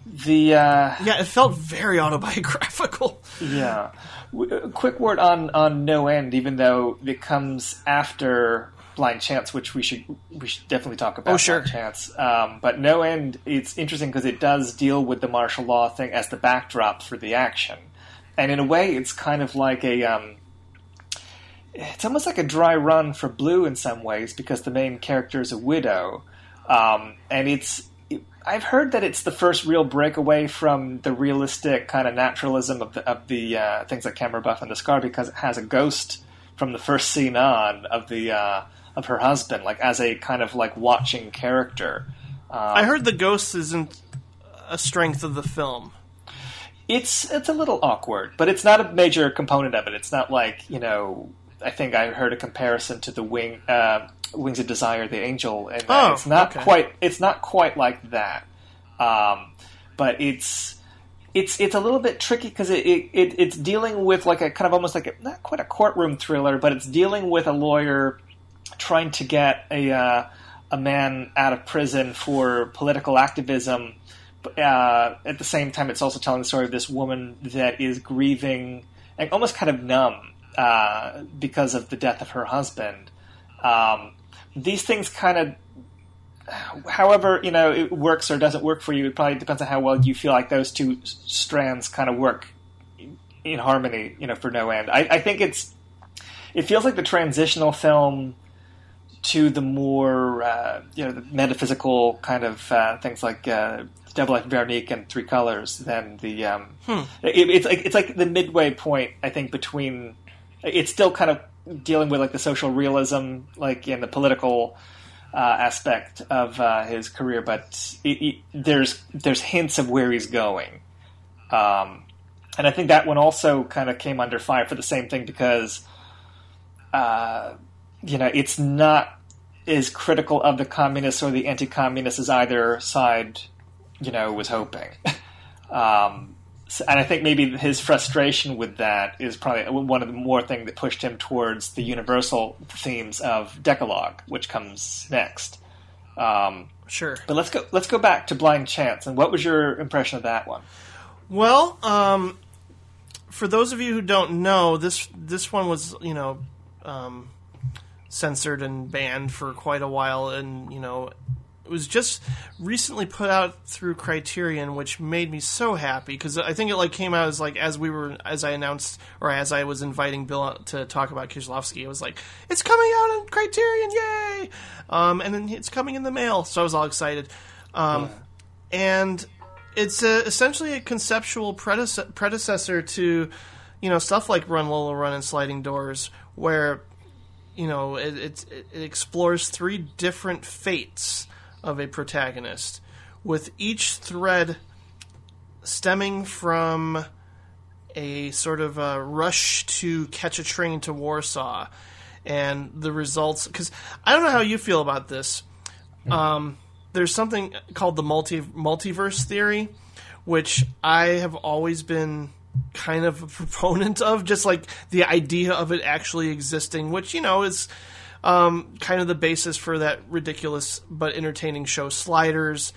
the uh, Yeah, it felt very autobiographical. yeah. W- a quick word on on No End, even though it comes after Blind Chance, which we should we should definitely talk about. Oh, sure. Blind Chance, um, but No End, it's interesting because it does deal with the martial law thing as the backdrop for the action, and in a way, it's kind of like a. Um, it's almost like a dry run for Blue in some ways because the main character is a widow, um, and it's. I've heard that it's the first real breakaway from the realistic kind of naturalism of the of the uh, things like Camera Buff and the Scar because it has a ghost from the first scene on of the uh, of her husband, like as a kind of like watching character. Um, I heard the ghost isn't a strength of the film. it's it's a little awkward, but it's not a major component of it. It's not like you know. I think I heard a comparison to the wing uh, Wings of Desire, the Angel, and Oh, it's not okay. quite. It's not quite like that, um, but it's it's it's a little bit tricky because it, it, it it's dealing with like a kind of almost like a, not quite a courtroom thriller, but it's dealing with a lawyer trying to get a uh, a man out of prison for political activism. Uh, at the same time, it's also telling the story of this woman that is grieving and almost kind of numb uh, because of the death of her husband. Um, these things kind of however you know it works or doesn't work for you it probably depends on how well you feel like those two strands kind of work in harmony you know for no end I, I think it's it feels like the transitional film to the more uh, you know the metaphysical kind of uh, things like uh, Double Life Veronique and Three Colors than the um, it, it's like it's like the midway point I think between it's still kind of dealing with like the social realism like in the political uh, aspect of uh, his career, but it, it, there's there's hints of where he's going, um, and I think that one also kind of came under fire for the same thing because, uh, you know, it's not as critical of the communists or the anti-communists as either side, you know, was hoping. um, so- and I think maybe his frustration with that is probably one of the more thing that pushed him towards the universal themes of Decalogue, which comes next. Um, Sure. but let's go. Let's go back to Blind Chance. And what was your impression of that one? Well, um, for those of you who don't know, this this one was you know um, censored and banned for quite a while, and you know it was just recently put out through Criterion, which made me so happy because I think it like came out as like as we were as I announced or as I was inviting Bill to talk about Kieślowski, it was like it's coming out on Criterion, yay! Um, and then it's coming in the mail, so I was all excited. Um, and it's a, essentially a conceptual predece- predecessor to you know stuff like Run Lola Run and Sliding Doors, where you know it, it, it explores three different fates of a protagonist, with each thread stemming from a sort of a rush to catch a train to Warsaw, and the results. Because I don't know how you feel about this. Um, there's something called the multi multiverse theory, which I have always been kind of a proponent of, just like the idea of it actually existing, which you know is um, kind of the basis for that ridiculous but entertaining show Sliders.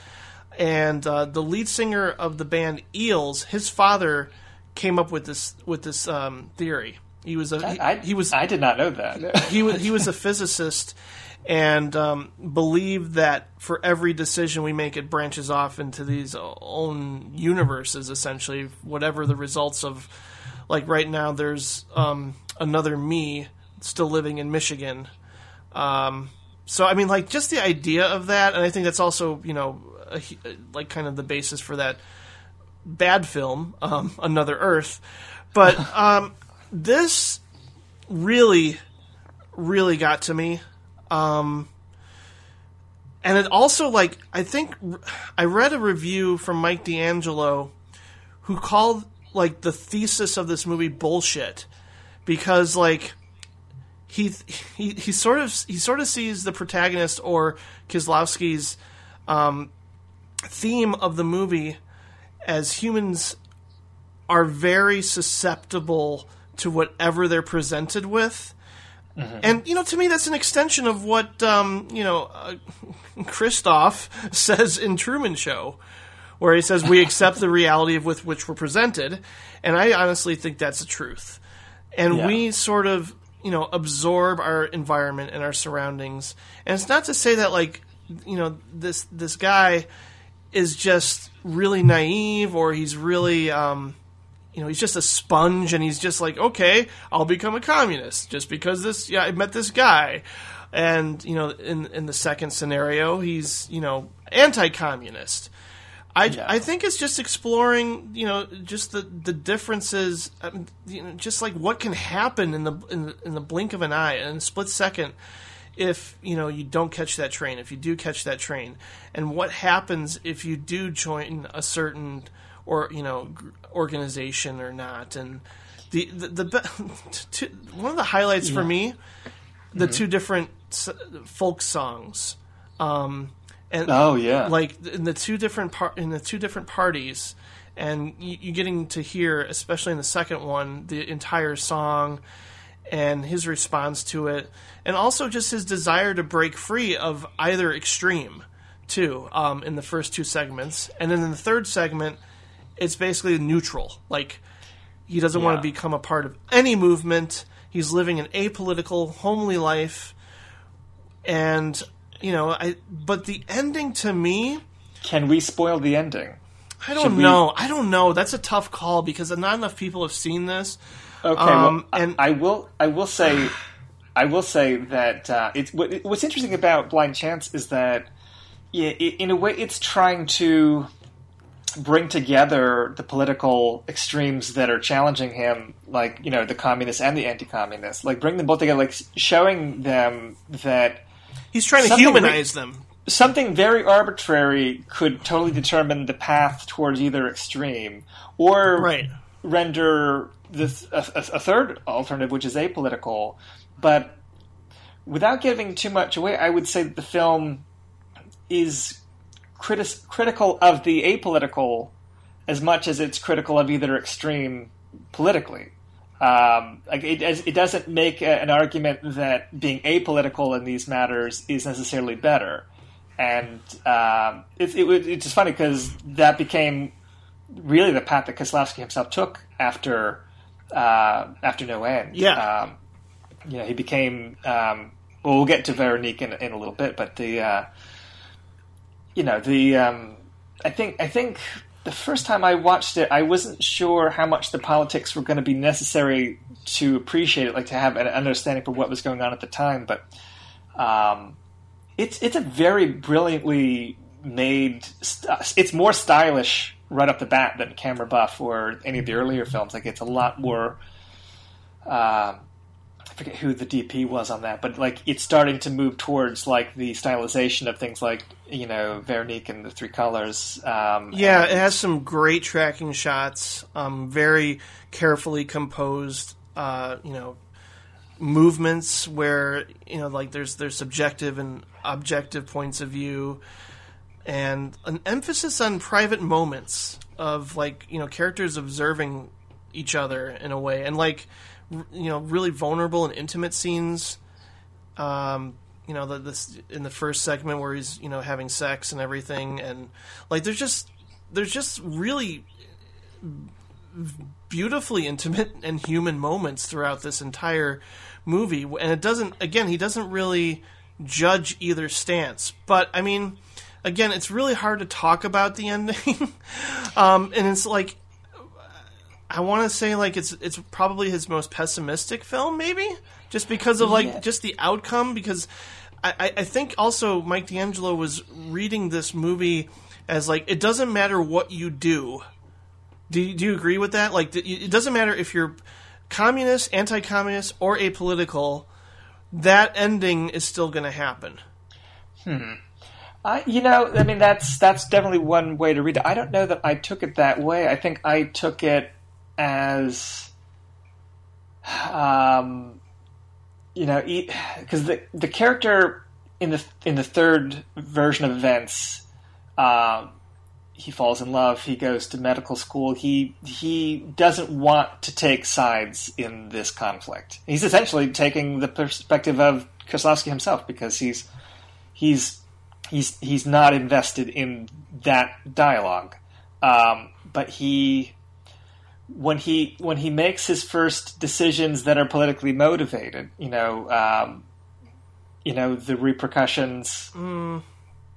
And uh, the lead singer of the band Eels, his father came up with this with this um, theory. He was a he, he was I did not know that. he was he was a physicist and um, believed that for every decision we make, it branches off into these own universes. Essentially, whatever the results of, like right now, there's um, another me still living in Michigan. Um, so I mean, like just the idea of that, and I think that's also you know a, like kind of the basis for that bad film, um, Another Earth. But um, this really, really got to me. Um, and it also like I think I read a review from Mike D'Angelo who called like the thesis of this movie bullshit because like he he he sort of he sort of sees the protagonist or Kieslowski's um, theme of the movie as humans are very susceptible to whatever they're presented with. Mm-hmm. And you know, to me, that's an extension of what um, you know uh, Christof says in Truman Show, where he says we accept the reality of with which we're presented, and I honestly think that's the truth. And yeah. we sort of you know absorb our environment and our surroundings. And it's not to say that like you know this this guy is just really naive or he's really um, you know he's just a sponge and he's just like okay i'll become a communist just because this yeah i met this guy. And you know in in the second scenario he's you know anti-communist. I, yeah. I think it's just exploring, you know, just the, the differences, um, you know, just like what can happen in the, in the in the blink of an eye, in a split second, if you know you don't catch that train, if you do catch that train, and what happens if you do join a certain or you know organization or not, and the the, the one of the highlights yeah. for me, the mm-hmm. two different folk songs. Um, and oh yeah, like in the two different par- in the two different parties, and you, you getting to hear, especially in the second one, the entire song and his response to it, and also just his desire to break free of either extreme, too, um, in the first two segments, and then in the third segment, it's basically neutral. Like he doesn't yeah. want to become a part of any movement. He's living an apolitical, homely life, and you know, I. But the ending to me. Can we spoil the ending? I don't know. I don't know. That's a tough call because not enough people have seen this. Okay, um, well, and I will. I will say. I will say that uh, it's what, what's interesting about Blind Chance is that, yeah, it, in a way, it's trying to bring together the political extremes that are challenging him, like you know the communists and the anti-communists, like bring them both together, like showing them that he's trying to humanize re- them. Something very arbitrary could totally determine the path towards either extreme, or right. render this a, a, third alternative, which is apolitical. But without giving too much away, I would say that the film is critis- critical of the apolitical as much as it's critical of either extreme politically. Um, like it, it doesn't make a, an argument that being apolitical in these matters is necessarily better, and um, it, it, it's just funny because that became really the path that Kieslowski himself took after uh, after No End. Yeah, um, you know, he became. Um, well, we'll get to Veronique in, in a little bit, but the uh, you know the um, I think I think the first time I watched it, I wasn't sure how much the politics were going to be necessary to appreciate it, like to have an understanding for what was going on at the time. But um, it's it's a very brilliantly made. It's more stylish right off the bat than Camera Buff or any of the earlier films. Like it's a lot more. Um, forget who the DP was on that, but like it's starting to move towards like the stylization of things like you know Veronique and the Three Colors. Um, yeah, and... it has some great tracking shots, um, very carefully composed. Uh, you know, movements where you know like there's there's subjective and objective points of view. and an emphasis on private moments of like you know characters observing each other in a way, and like you know really vulnerable and intimate scenes. Um, you know, the, this in the first segment where he's you know having sex and everything, and like there's just there's just really beautifully intimate and human moments throughout this entire movie, and it doesn't. Again, he doesn't really judge either stance, but I mean, again, it's really hard to talk about the ending, um, and it's like I want to say like it's it's probably his most pessimistic film, maybe just because of like Yeah. just the outcome. Because I, I- think also Mike D'Angelo was reading this movie as like it doesn't matter what you do. Do you, do you agree with that? Like it doesn't matter if you're communist, anti-communist, or apolitical. That ending is still going to happen. Hmm. I, you know, I mean, that's that's definitely one way to read it. I don't know that I took it that way. I think I took it as, um, you know, because the the character in the in the third version of events, um, he falls in love. He goes to medical school. He he doesn't want to take sides in this conflict. He's essentially taking the perspective of Kieslowski himself because he's he's he's he's not invested in that dialogue. Um, but he when he when he makes his first decisions that are politically motivated, you know, um, you know the repercussions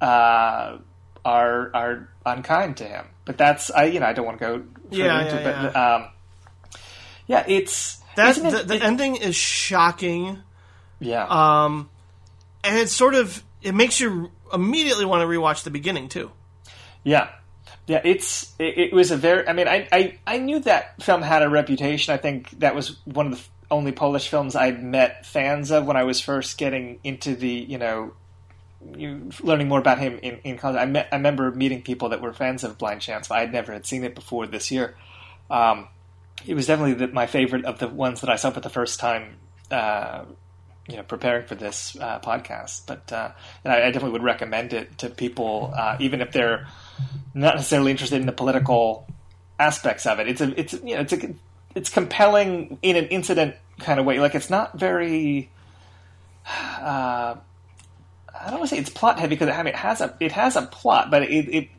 uh, are are unkind to him. But that's I you know I don't want to go further Yeah, into yeah, it, but um, yeah, it's That isn't it- the, the it- ending is shocking. yeah. Um, and it's sort of it makes you immediately want to rewatch the beginning too. Yeah, yeah. It's it, it was a very. I mean, I, I I knew that film had a reputation. I think that was one of the only Polish films I'd met fans of when I was first getting into the you know. Learning more about him in, in college, I, met, I remember meeting people that were fans of Blind Chance, but I had never had seen it before this year. Um, it was definitely the, my favorite of the ones that I saw for the first time uh, you know preparing for this uh, podcast. But uh, and I, I definitely would recommend it to people, uh, even if they're not necessarily interested in the political aspects of it. It's a it's you know it's a it's compelling in an incident kind of way. Like it's not very. Uh, I don't want to say it's plot heavy because I mean, it has a it has a plot, but it, it,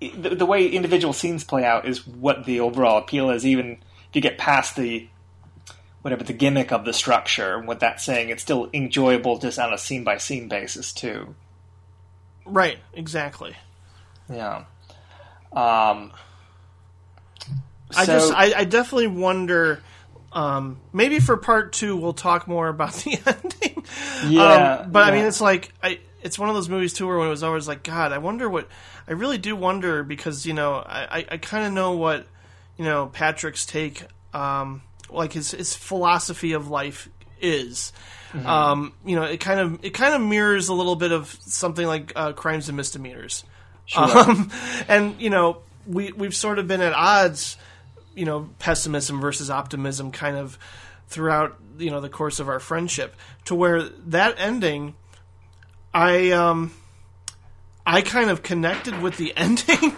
it the, the way individual scenes play out is what the overall appeal is. Even if you get past the whatever the gimmick of the structure and what that's saying, it's still enjoyable just on a scene by scene basis too. Right, exactly. Yeah. Um, I just I, I definitely wonder. Um, maybe for part two we'll talk more about the ending. Yeah, um, but I mean it's like I it's one of those movies too where it was always like God I wonder what I really do wonder because you know I I, I kind of know what you know Patrick's take um like his his philosophy of life is. Mm-hmm. Um, you know, it kind of it kind of mirrors a little bit of something like uh, crimes and misdemeanors. Um, and you know, we we've sort of been at odds, you know, pessimism versus optimism, kind of throughout you know the course of our friendship. To where that ending, I um, I kind of connected with the ending,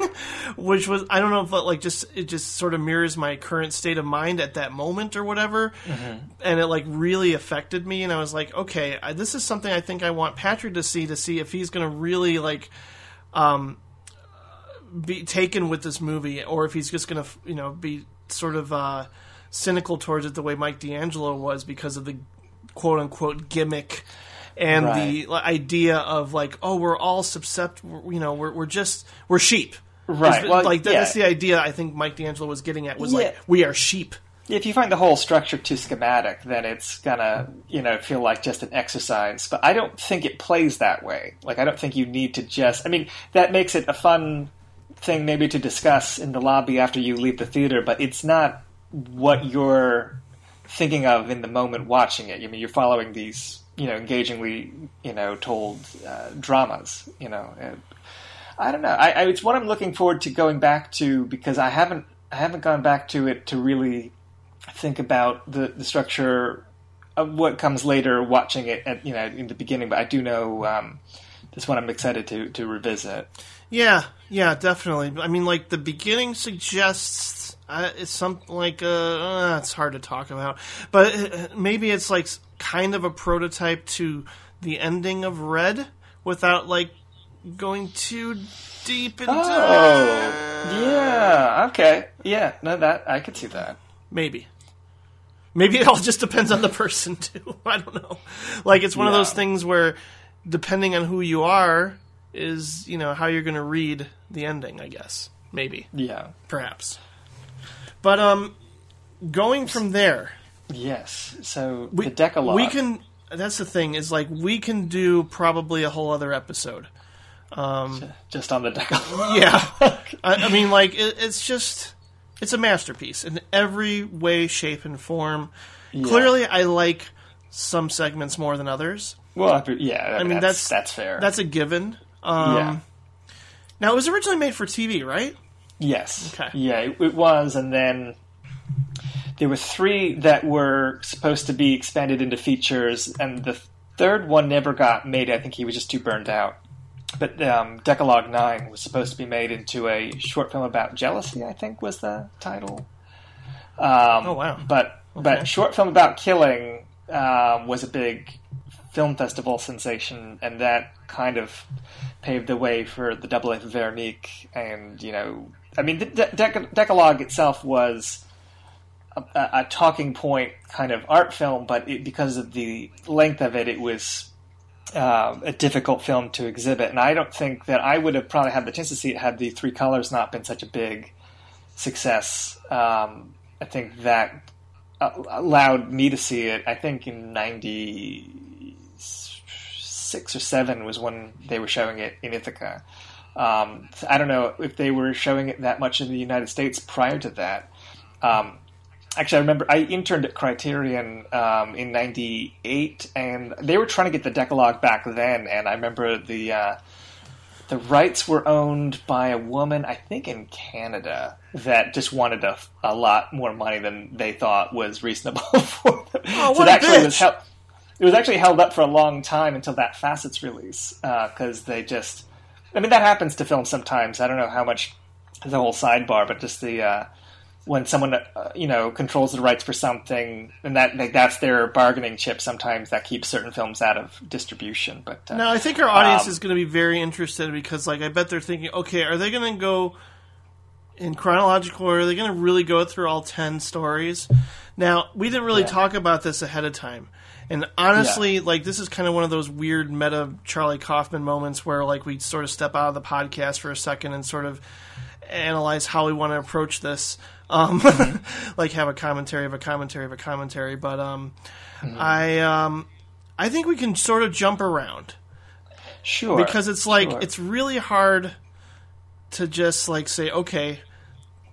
which was I don't know if it, like just it just sort of mirrors my current state of mind at that moment or whatever, and it like really affected me. And I was like, okay, I, this is something I think I want Patrick to see to see if he's going to really like um, be taken with this movie, or if he's just going to, you know, be sort of uh, cynical towards it the way Mike D'Angelo was because of the quote unquote gimmick and the idea of like, oh, we're all susceptible, you know, we're we're just we're sheep. Right. Well, like yeah. that's the idea I think Mike D'Angelo was getting at was Yeah. like we are sheep. If you find the whole structure too schematic, then it's gonna, you know, feel like just an exercise. But I don't think it plays that way. Like, I don't think you need to just. I mean, that makes it a fun thing maybe to discuss in the lobby after you leave the theater, but it's not what you're thinking of in the moment watching it. I mean, you're following these, you know, engagingly, you know, told uh, dramas. You know, and I don't know. I, I, it's what I'm looking forward to going back to because I haven't I haven't gone back to it to really think about the, the structure of what comes later watching it at you know in the beginning but I do know um, this one I'm excited to to revisit. Yeah, yeah, definitely. I mean, like the beginning suggests uh, it's something like uh, uh, it's hard to talk about, but uh, maybe it's like kind of a prototype to the ending of Red without like going too deep into. Oh, yeah, okay, yeah, no, that I could see that. Maybe. Maybe it all just depends on the person too. I don't know. Like it's one of those things where depending on who you are is, you know, how you're going to read the ending, I guess. Maybe, Yeah, perhaps. But um going from there, yes. So we, the Decalogue. we can that's the thing is like we can do probably a whole other episode. Um just on the Decalogue. Yeah. I, I mean like it, it's just it's a masterpiece in every way, shape and form. Clearly I like some segments more than others. Well, I yeah, I mean, mean that's- that's that's fair. That's a given. Um, yeah. Now, it was originally made for TV, right? Yes. Okay. Yeah, it, it was, and then there were three that were supposed to be expanded into features, and the third one never got made. I think he was just too burned out. But um, Decalogue Nine was supposed to be made into a short film about jealousy. I think was the title. Um, Oh, wow. But Okay. but short film about killing um, was a big film festival sensation, and that kind of paved the way for the Double A Veronique. And you know, I mean, the De- Dec- Decalogue itself was a, a a talking point kind of art film, but it, because of the length of it, it was uh, a difficult film to exhibit. And I don't think that I would have probably had the chance to see it had the Three Colors not been such a big success. Um, I think that uh, allowed me to see it. I think in '96 or seven was when they were showing it in Ithaca. Um, I don't know if they were showing it that much in the United States prior to that. Um, actually, I remember I interned at Criterion um, in '98, and they were trying to get the Decalogue back then. And I remember the uh, the rights were owned by a woman, I think in Canada, that just wanted a, a lot more money than they thought was reasonable for them. Oh, so what it a actually was bitch. held, it was actually held up for a long time until that Facets release because they just. I mean, that happens to films sometimes. I don't know how much the whole sidebar, but just the uh, when someone uh, you know controls the rights for something, and that like, that's their bargaining chip. Sometimes that keeps certain films out of distribution. But uh, Now, I think our audience Um, is going to be very interested because, like, I bet they're thinking, okay, are they going to go in chronological order? Are they going to really go through all 10 stories? Now, we didn't really Yeah. talk about this ahead of time. And honestly, like, this is kind of one of those weird meta Charlie Kaufman moments where, like, we sort of step out of the podcast for a second and sort of analyze how we want to approach this. Um, like, have a commentary of a commentary of a commentary. But um, I, um, I think we can sort of jump around sure, because it's like sure. it's really hard to just like say okay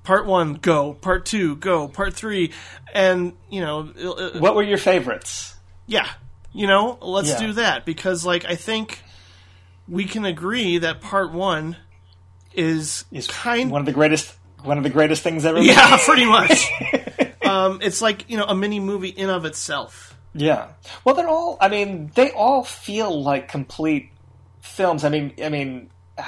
part one go part two go part three and you know it- it- What were your favorites? yeah you know let's Yeah. do that because like i think we can agree that part one is, Is kind one of the greatest one of the greatest things ever. yeah pretty much um, it's like you know a mini movie in of itself yeah. Well, they're all. I mean, they all feel like complete films. I mean, I mean,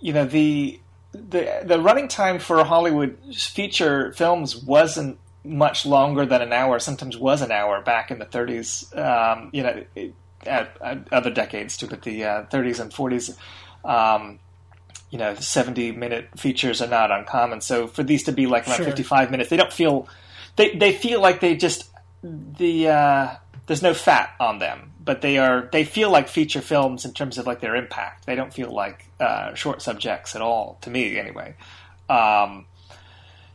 you know, the the the running time for Hollywood feature films wasn't much longer than an hour. Sometimes was an hour back in the 30s. Um, you know, it, at, at other decades too, but the uh, 30s and 40s. Um, you know, 70 minute features are not uncommon. So for these to be like around Sure. 55 minutes, they don't feel, they, they feel like they just, the, uh, there's no fat on them, but they are, they feel like feature films in terms of like their impact. They don't feel like, uh, short subjects at all, to me anyway. Um,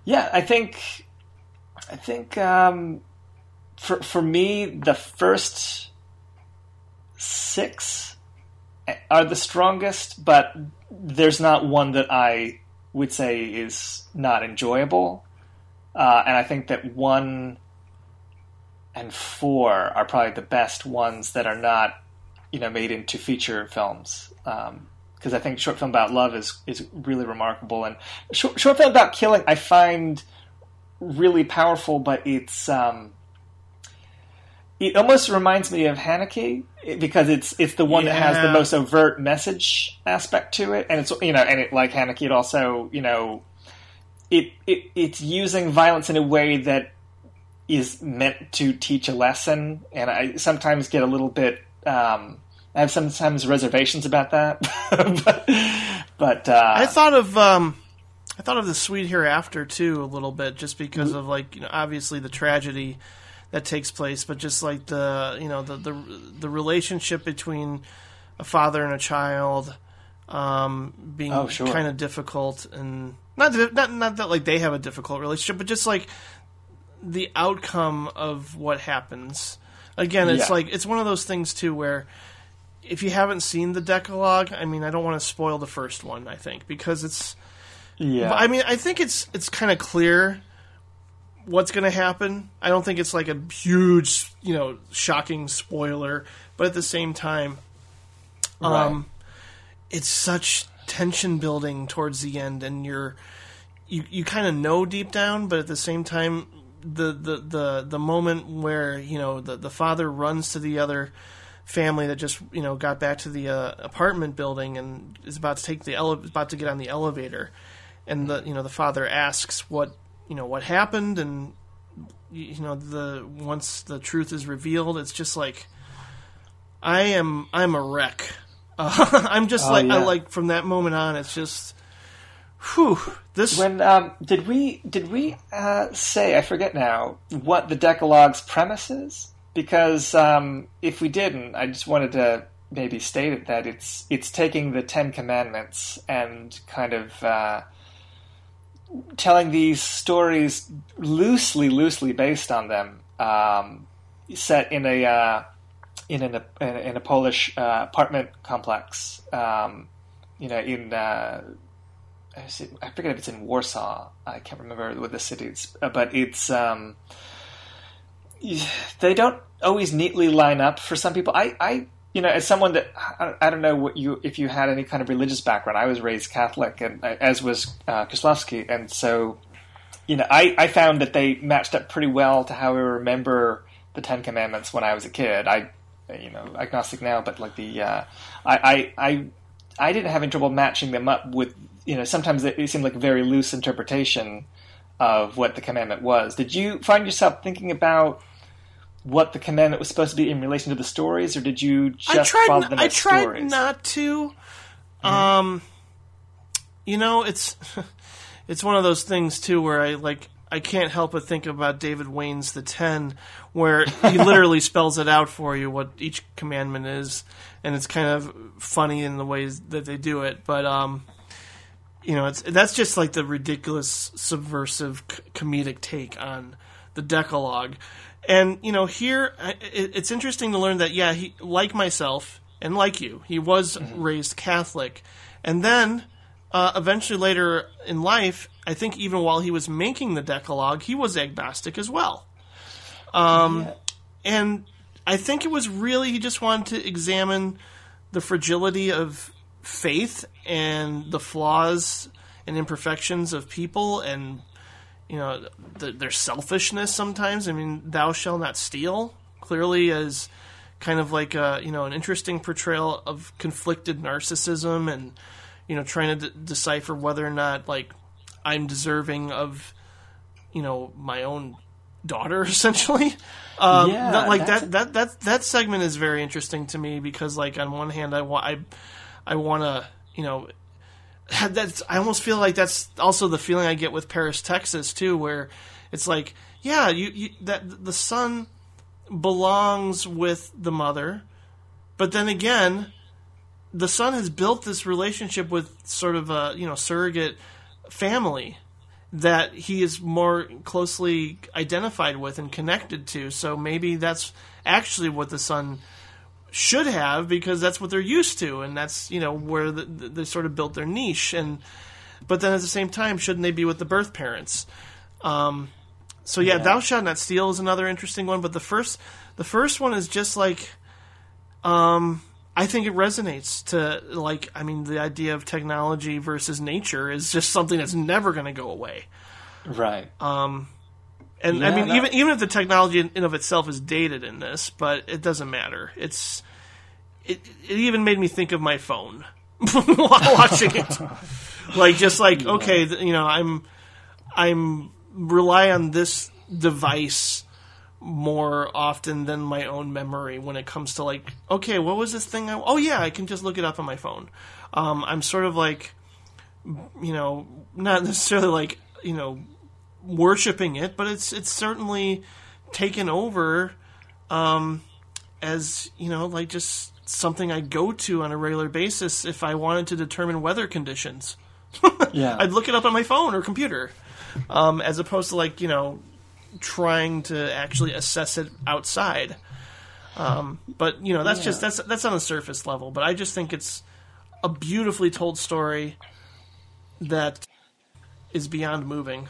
yeah, I think, I think, um, for, for me, the first six are the strongest, but there's not one that I would say is not enjoyable. Uh, and I think that one and four are probably the best ones that are not, you know, made into feature films. Because I think short film about love is is really remarkable, and short, short film about killing I find really powerful, but it's um, it almost reminds me of Haneke because it's it's the one that has the most overt message aspect to it, and it's you know, and it like Haneke, it also you know, it it it's using violence in a way that is meant to teach a lesson, and I sometimes get a little bit. Um, I have sometimes reservations about that, but, but uh, I thought of um, I thought of the Sweet Hereafter too a little bit, just because of like you know obviously the tragedy that takes place, but just like the you know the the the relationship between a father and a child um, being Oh, sure. kind of difficult, and not that- not not that like they have a difficult relationship, but just like the outcome of what happens. Again, it's Yeah. like it's one of those things too where if you haven't seen the Decalogue, I mean, I don't want to spoil the first one. I think because it's, yeah, I mean, I think it's it's kind of clear what's going to happen. I don't think it's like a huge, you know, shocking spoiler, but at the same time, um, it's such tension building towards the end, and you're you you kind of know deep down, but at the same time, the the the the moment where you know the the father runs to the other family that just you know got back to the uh, apartment building and is about to take the ele- about to get on the elevator, and the you know the father asks what you know what happened and you know the once the truth is revealed, it's just like I am I'm a wreck. Uh, I'm just Oh, like I like from that moment on, it's just whew this When um, did we did we uh, say I forget now what the Decalogue's premise is? Because um, if we didn't, I just wanted to maybe state it that it's it's taking the Ten Commandments and kind of uh, telling these stories loosely, loosely based on them, um, set in a uh, in an, in a Polish uh, apartment complex. Um, you know, in uh, I forget if it's in Warsaw. I can't remember what the city is, but it's um, they don't always neatly line up for some people. I, I you know, as someone that I, don't know what you if you had any kind of religious background. I was raised Catholic, and uh, as was uh, and so you know, I, I found that they matched up pretty well to how I remember the Ten Commandments when I was a kid. I, you know, agnostic now, but like the, uh, I, I, I, I didn't have any trouble matching them up with, you know, sometimes it seemed like a very loose interpretation of what the commandment was. Did you find yourself thinking about what the commandment was supposed to be in relation to the stories, or did you just tried. follow n- them I tried stories? not to. Um, you know, it's it's one of those things too where I like I can't help but think about David Wain's The Ten, where he literally spells it out for you what each commandment is, and it's kind of funny in the ways that they do it. But um, you know, it's that's just like the ridiculous, subversive, c- comedic take on the Decalogue. And you know, here it's interesting to learn that yeah, he like myself and like you, he was raised Catholic, and then uh, eventually later in life, I think even while he was making the Decalogue, he was agnostic as well. Um, and I think it was really he just wanted to examine the fragility of faith and the flaws and imperfections of people and you know the, their selfishness sometimes. I mean thou shalt not steal clearly as kind of like a you know an interesting portrayal of conflicted narcissism and you know trying to d- decipher whether or not like i'm deserving of you know my own daughter essentially. Um, Yeah, that, like that that that that segment is very interesting to me because like on one hand i want i i want to you know that's I almost feel like that's also the feeling I get with Paris, Texas too, where it's like, yeah, you, you that the son belongs with the mother, but then again, the son has built this relationship with sort of a you know surrogate family that he is more closely identified with and connected to. So maybe that's actually what the son should have because that's what they're used to and that's you know where the, the, they sort of built their niche and but then at the same time shouldn't they be with the birth parents? Um, so yeah, thou shalt not steal is another interesting one but the first the first one is just like um, i think it resonates to like i mean the idea of technology versus nature is just something that's never going to go away. Right. And And I mean, no. even even if the technology in and of itself is dated in this, but it doesn't matter. It's it, it even made me think of my phone while watching it. like just like okay, you know, I'm I'm rely on this device more often than my own memory when it comes to like okay, what was this thing? I, oh yeah, I can just look it up on my phone. Um, I'm sort of like you know, not necessarily like you know worshiping it, but it's it's certainly taken over um, as you know, like just something I go to on a regular basis if I wanted to determine weather conditions. Yeah. I'd look it up on my phone or computer, um, as opposed to like you know trying to actually assess it outside. Um, but you know that's just that's that's on a surface level. But I just think it's a beautifully told story that is beyond moving.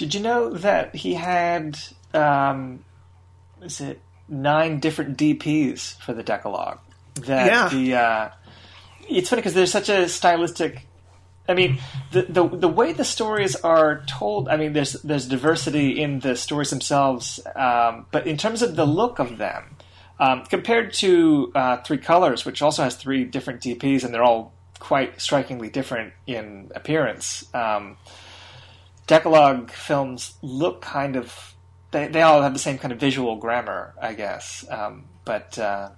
Did you know that he had, um, is it nine different DPs for the Decalogue? That Yeah. the uh, it's funny because there's such a stylistic. I mean, the, the the way the stories are told. I mean, there's there's diversity in the stories themselves, um, but in terms of the look of them, um, compared to uh, Three Colors, which also has three different DPs, and they're all quite strikingly different in appearance. Um, Decalogue films look kind of they, they all have the same kind of visual grammar, I guess. Um, but uh,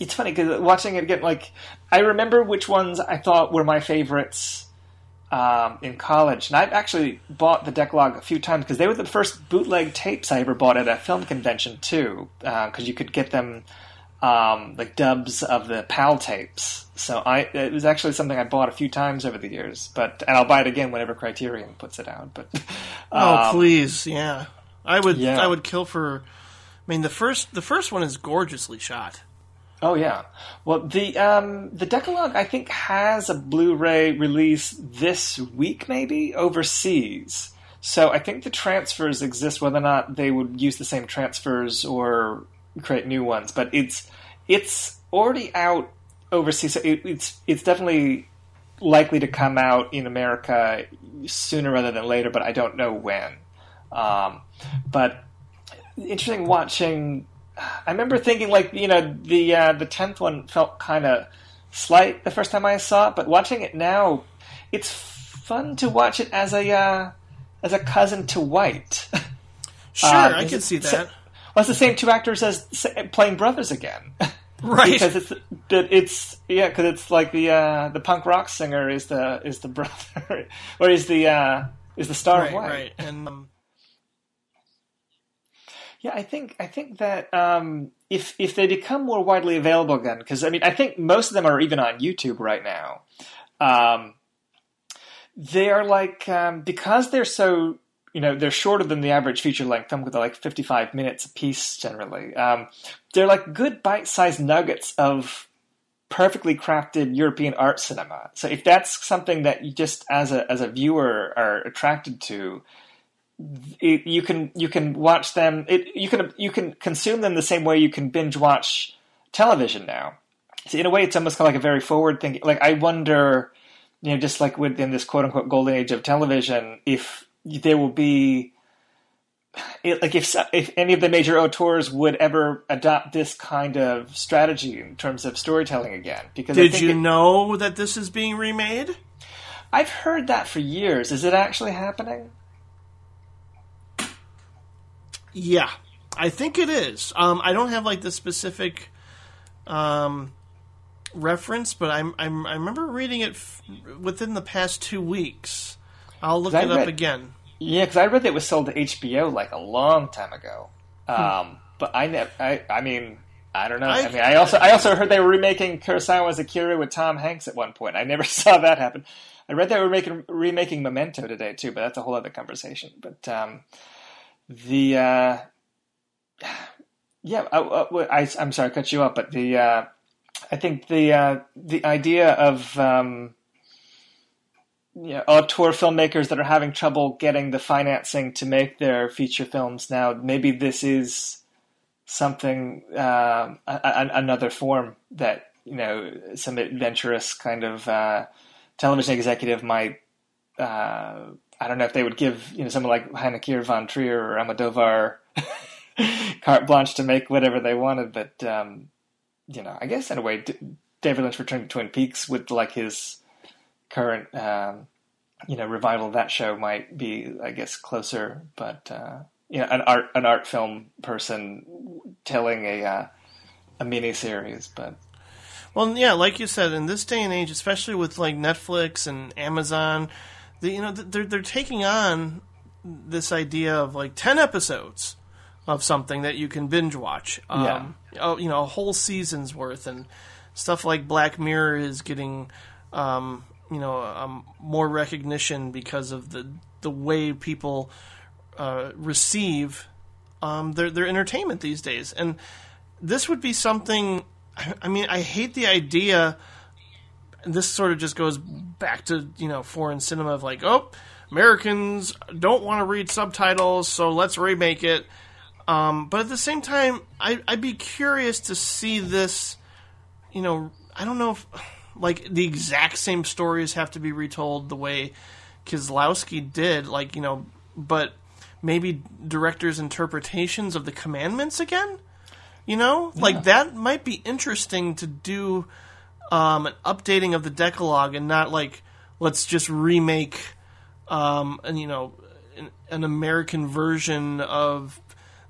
it's funny because watching it again, like I remember which ones I thought were my favorites um, in college, and I've actually bought the Decalogue a few times because they were the first bootleg tapes I ever bought at a film convention too, because you could get them um, like dubs of the PAL tapes. So I it was actually something I bought a few times over the years, but and I'll buy it again whenever Criterion puts it out. But Oh um, please, yeah. I would yeah. I would kill for. I mean the first the first one is gorgeously shot. Oh yeah. Well, the um, the Decalogue I think has a Blu-ray release this week, maybe overseas. So I think the transfers exist. Whether or not they would use the same transfers or create new ones, but it's it's already out overseas. So it, it's it's definitely likely to come out in America sooner rather than later, but I don't know when. Um, but interesting watching. I remember thinking like you know the uh, the tenth one felt kind of slight the first time I saw it, but watching it now, it's fun to watch it as a uh, as a cousin to White. Sure, Uh, I can see so- that. Well, it's the same two actors as playing brothers again. right. because it's that it's yeah because it's like the uh, the punk rock singer is the is the brother or is the uh, is the star right, of White. right. And um, Yeah, I think I think that um, if if they become more widely available again, because I mean, I think most of them are even on YouTube right now. Um, they are like um, because they're so you know they're shorter than the average feature length with like fifty five minutes a piece generally. Um, they're like good bite sized nuggets of perfectly crafted European art cinema. So if that's something that you just as a as a viewer are attracted to, it, you can you can watch them. It, you can you can consume them the same way you can binge watch television now. So in a way, it's almost kind of like a very forward thinking. Like I wonder, you know, just like within this quote unquote golden age of television, if there will be. It, like if if any of the major auteurs would ever adopt this kind of strategy in terms of storytelling again, because I did you it- know that this is being remade? I've heard that for years. Is it actually happening? Yeah, I think it is. Um, I don't have like the specific um, reference, but I'm, I'm I remember reading it f- within the past two weeks. I'll look it up again. Yeah, because I read that it was sold to HBO like a long time ago. Um, but I never. I, I mean, I don't know. I, I- mean, I also I also heard they were remaking Kurosawa's Akira with Tom Hanks at one point. I never saw that happen. I read they were making remaking Memento today too, but that's a whole other conversation. But um, the uh, yeah, I, I, am sorry, I cut you up, but the uh, I think the uh, the idea of um, you know, auteur filmmakers that are having trouble getting the financing to make their feature films now. Maybe this is something, um, a, a, another form that you know some adventurous kind of uh, television executive might uh, I don't know if they would give you know someone like Haneke von Trier or Almodovar carte blanche to make whatever they wanted, but um, you know, I guess in a way, D- David Lynch returned to Twin Peaks with like his current um, you know revival of that show might be, I guess, closer. But uh, you know, an art an art film person telling a uh, a mini series, but Well, yeah, like you said, in this day and age, especially with like Netflix and Amazon, the, you know they're they're taking on this idea of like ten episodes of something that you can binge watch. Um, oh, you know, a whole season's worth, and stuff like Black Mirror is getting, um, you know, um, more recognition because of the the way people uh, receive um, their their entertainment these days, and this would be something. I mean, I hate the idea. This sort of just goes back to you know foreign cinema of like, oh, Americans don't want to read subtitles, so let's remake it. Um, but at the same time, I, I'd be curious to see this. You know, I don't know if like the exact same stories have to be retold the way Kieslowski did, like you know, but maybe directors' interpretations of the commandments again. You know, like that might be interesting to do um, an updating of the Decalogue and not like let's just remake, um, and you know, an, an American version of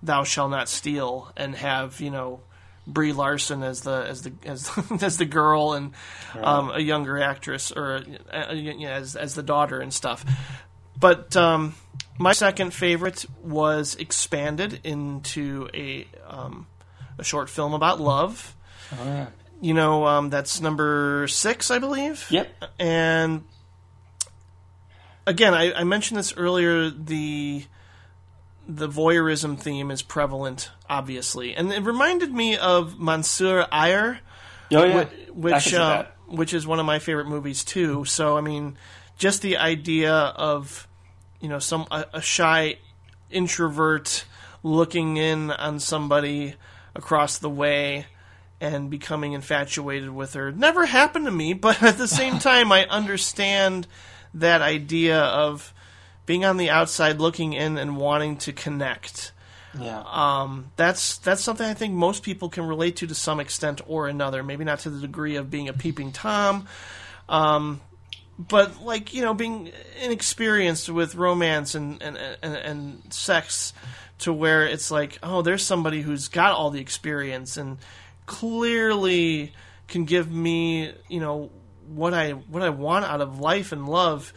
"Thou Shall Not Steal" and have you know Brie Larson as the as the as, as the girl and um, a younger actress or uh, you know, as as the daughter and stuff. But um, my second favorite was expanded into a um, a short film about love. oh, yeah. You know, um, that's number six, I believe. Yep. And again, I, I mentioned this earlier. The the voyeurism theme is prevalent, obviously, and it reminded me of Monsieur Hire, Oh yeah, which uh, which is one of my favorite movies too. So I mean, just the idea of you know some a, a shy introvert looking in on somebody across the way and becoming infatuated with her. Never happened to me but at the same time i understand that idea of being on the outside looking in and wanting to connect yeah. um, that's that's something I think most people can relate to to some extent or another. Maybe not to the degree of being a peeping tom, um, but like you know, being inexperienced with romance and and, and and sex, to where it's like, oh, there's somebody who's got all the experience and clearly can give me you know what I what I want out of life and love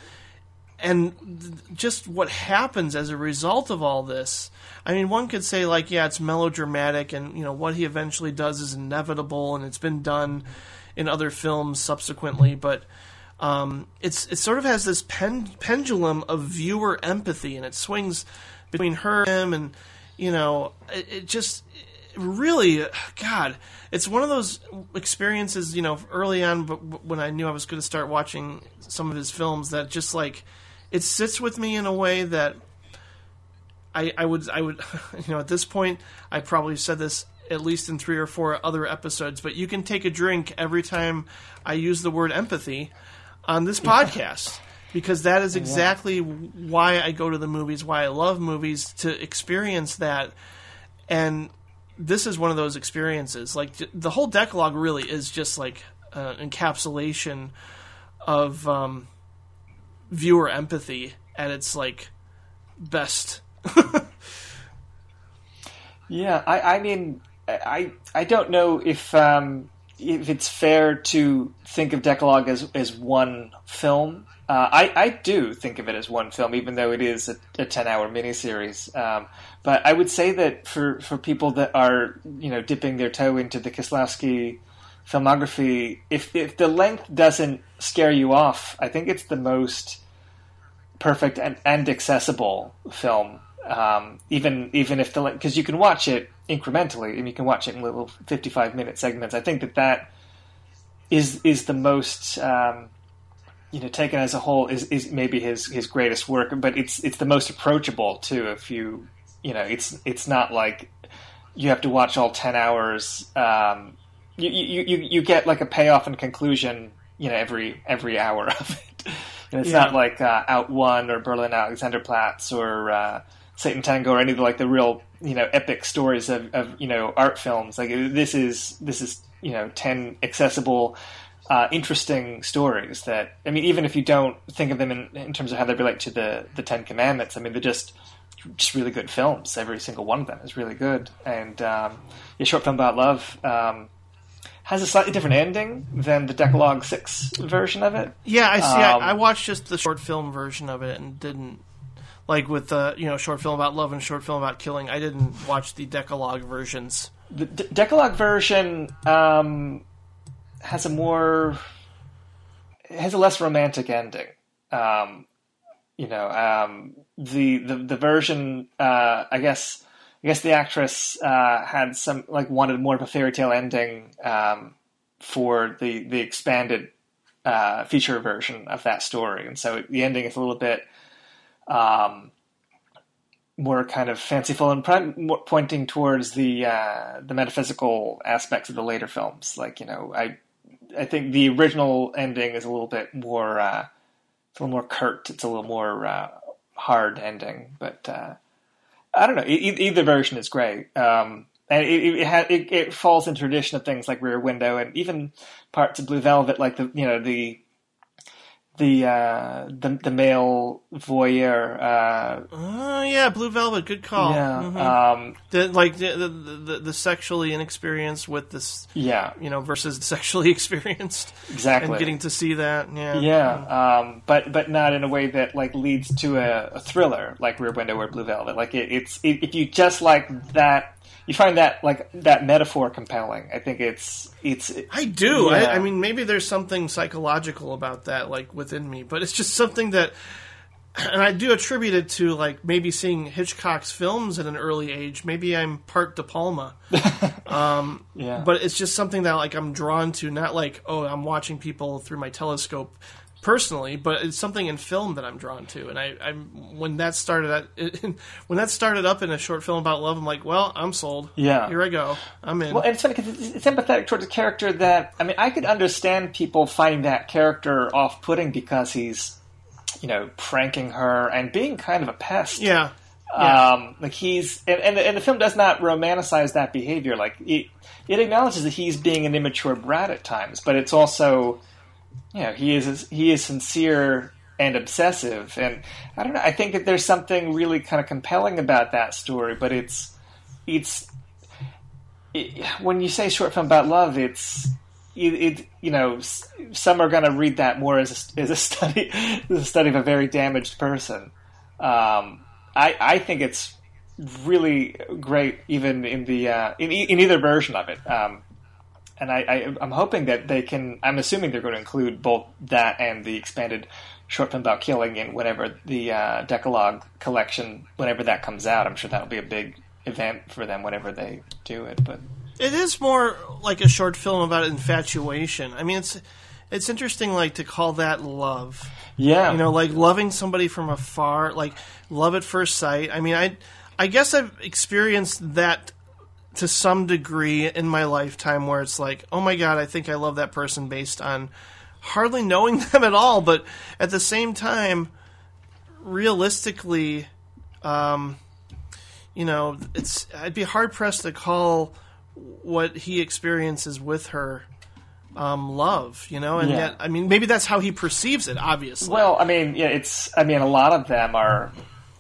and just what happens as a result of all this. I mean, one could say like, yeah, it's melodramatic, and you know what he eventually does is inevitable, and it's been done in other films subsequently, but. Um, it's it sort of has this pen, pendulum of viewer empathy, and it swings between her and him, and you know, it, it just really, God, it's one of those experiences. You know, early on, but when I knew I was going to start watching some of his films, that just like it sits with me in a way that I, I would I would you know at this point I probably said this at least in three or four other episodes, but you can take a drink every time I use the word empathy on this podcast because that is exactly why I go to the movies, why I love movies to experience that, and this is one of those experiences. Like the whole Decalogue really is just like an encapsulation of um, viewer empathy at its like best. Yeah, I, I mean, I I don't know if um, if it's fair to think of Decalogue as as one film. Uh, I I do think of it as one film, even though it is a, a ten hour miniseries. Um, but I would say that for for people that are you know dipping their toe into the Kieslowski filmography, if if the length doesn't scare you off, I think it's the most perfect and, and accessible film. Um, even even if the because you can watch it incrementally and you can watch it in little fifty five minute segments. I think that that is is the most um, you know taken as a whole is, is maybe his his greatest work, but it's it's the most approachable too. If you you know it's it's not like you have to watch all ten hours. Um, you, you you you get like a payoff and conclusion you know every every hour of it. And it's Yeah. not like uh, Out One or Berlin Alexanderplatz or uh, Satan Tango or any of the, like the real you know epic stories of, of you know art films. Like this is this is you know ten accessible. Uh, interesting stories that I mean, even if you don't think of them in, in terms of how they relate to the the Ten Commandments, I mean, they're just just really good films. Every single one of them is really good. And um, a short film about love um, has a slightly different ending than the Decalogue Six version of it. Yeah, I see. Um, I, I watched just the short film version of it and didn't like with the you know short film about love and short film about killing. I didn't watch the Decalogue versions. The D- Decalogue version um, has a more has a less romantic ending. Um, you know, um, the, the the version, uh, I guess, I guess the actress uh, had some like wanted more of a fairy tale ending um, for the the expanded uh, feature version of that story, and so the ending is a little bit um, more kind of fanciful and pointing towards the uh, the metaphysical aspects of the later films. Like you know, I I think the original ending is a little bit more. Uh, it's a little more curt. It's a little more uh, hard ending, but uh, I don't know. E- either version is great, um, and it it, ha- it it falls in tradition of things like Rear Window and even parts of Blue Velvet, like the you know the the uh, the the male voyeur. Uh, Oh yeah, Blue Velvet, good call. yeah, Mhm. um, the, like the, the the the sexually inexperienced with this, yeah, you know, versus sexually experienced, exactly. and getting to see that. Yeah, Yeah, um, but but not in a way that like leads to a, a thriller like Rear Window or Blue Velvet. Like it, it's it, if you just like that, you find that like that metaphor compelling. I think it's it's I do. Yeah. I, I mean, maybe there's something psychological about that, like within me, but it's just something that, and I do attribute it to like maybe seeing Hitchcock's films at an early age. Maybe I'm part De Palma, Um, yeah. but it's just something that like I'm drawn to. Not like oh, I'm watching people through my telescope personally, but it's something in film that I'm drawn to. And I, I'm when that started at, when that started up in a short film about love, I'm like, well, I'm sold. Yeah. here I go. I'm in. Well, and it's funny because it's, it's empathetic towards a character that I mean, I could understand people finding that character off-putting because he's, you know, pranking her and being kind of a pest. yeah. Yeah. Um, like he's and, and, the, and the film does not romanticize that behavior. Like it, it acknowledges that he's being an immature brat at times, but it's also, you know, he is he is sincere and obsessive. And I don't know. I think that there's something really kind of compelling about that story, but it's it's it, when you say short film about love, it's it, it you know some are going to read that more as a, as a study as a study of a very damaged person. Um, I I think it's really great, even in the uh, in in either version of it. Um, and I, I I'm hoping that they can. I'm assuming they're going to include both that and the expanded short film about killing in whenever the uh, Decalogue collection, whenever that comes out. I'm sure that'll be a big event for them whenever they do it. But It is more like a short film about infatuation. I mean, it's it's interesting, like to call that love. yeah, You know, like loving somebody from afar, like love at first sight. I mean, I I guess I've experienced that to some degree in my lifetime, where it's like, oh my god, I think I love that person based on hardly knowing them at all, but at the same time, realistically, um, you know, it's I'd be hard pressed to call what he experiences with her um, love, you know, and Yeah. yet, I mean, maybe that's how he perceives it. Obviously, Well, I mean, yeah, it's. I mean, a lot of them are,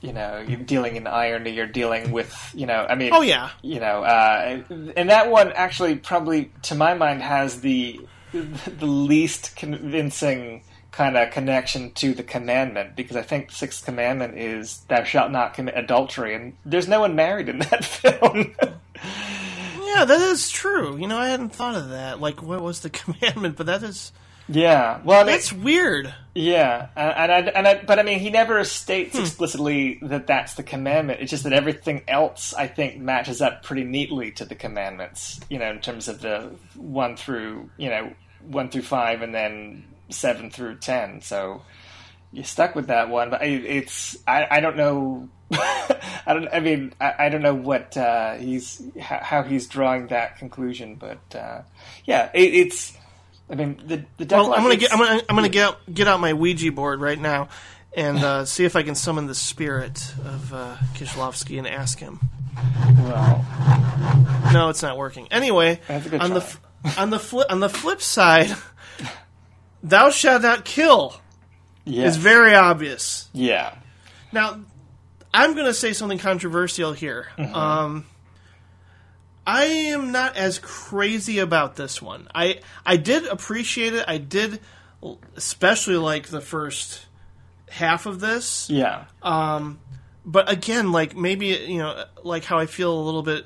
you know, you're dealing in irony. You're dealing with, you know, I mean, Oh, yeah. you know, uh, and that one actually probably, to my mind, has the the least convincing kind of connection to the commandment because I think the sixth commandment is "Thou shalt not commit adultery," and there's no one married in that film. Yeah, that is true. You know, I hadn't thought of that. Like, what was the commandment? But that is yeah, well, I mean, that's weird. Yeah, and and I, and I, but I mean, he never Hmm. states explicitly that that's the commandment. It's just that everything else, I think, matches up pretty neatly to the commandments. You know, in terms of the one through, you know, one through five, and then seven through ten. So you're stuck with that one, but it, it's I, I don't know. I don't. I mean, I, I don't know what uh, he's how, how he's drawing that conclusion, but uh, yeah, it, it's I mean, the the Well, I'm gonna get I'm gonna I'm gonna get out, get out my Ouija board right now and uh, see if I can summon the spirit of uh, Kieslowski and ask him. well, No, it's not working. Anyway, That's a good on the try. f- on the flip on the flip side, "Thou shalt not kill" yes. is very obvious. yeah. Now, I'm going to say something controversial here. Um, I am not as crazy about this one. I I did appreciate it. I did, especially like the first half of this. Yeah. Um But again, like maybe you know, like how I feel a little bit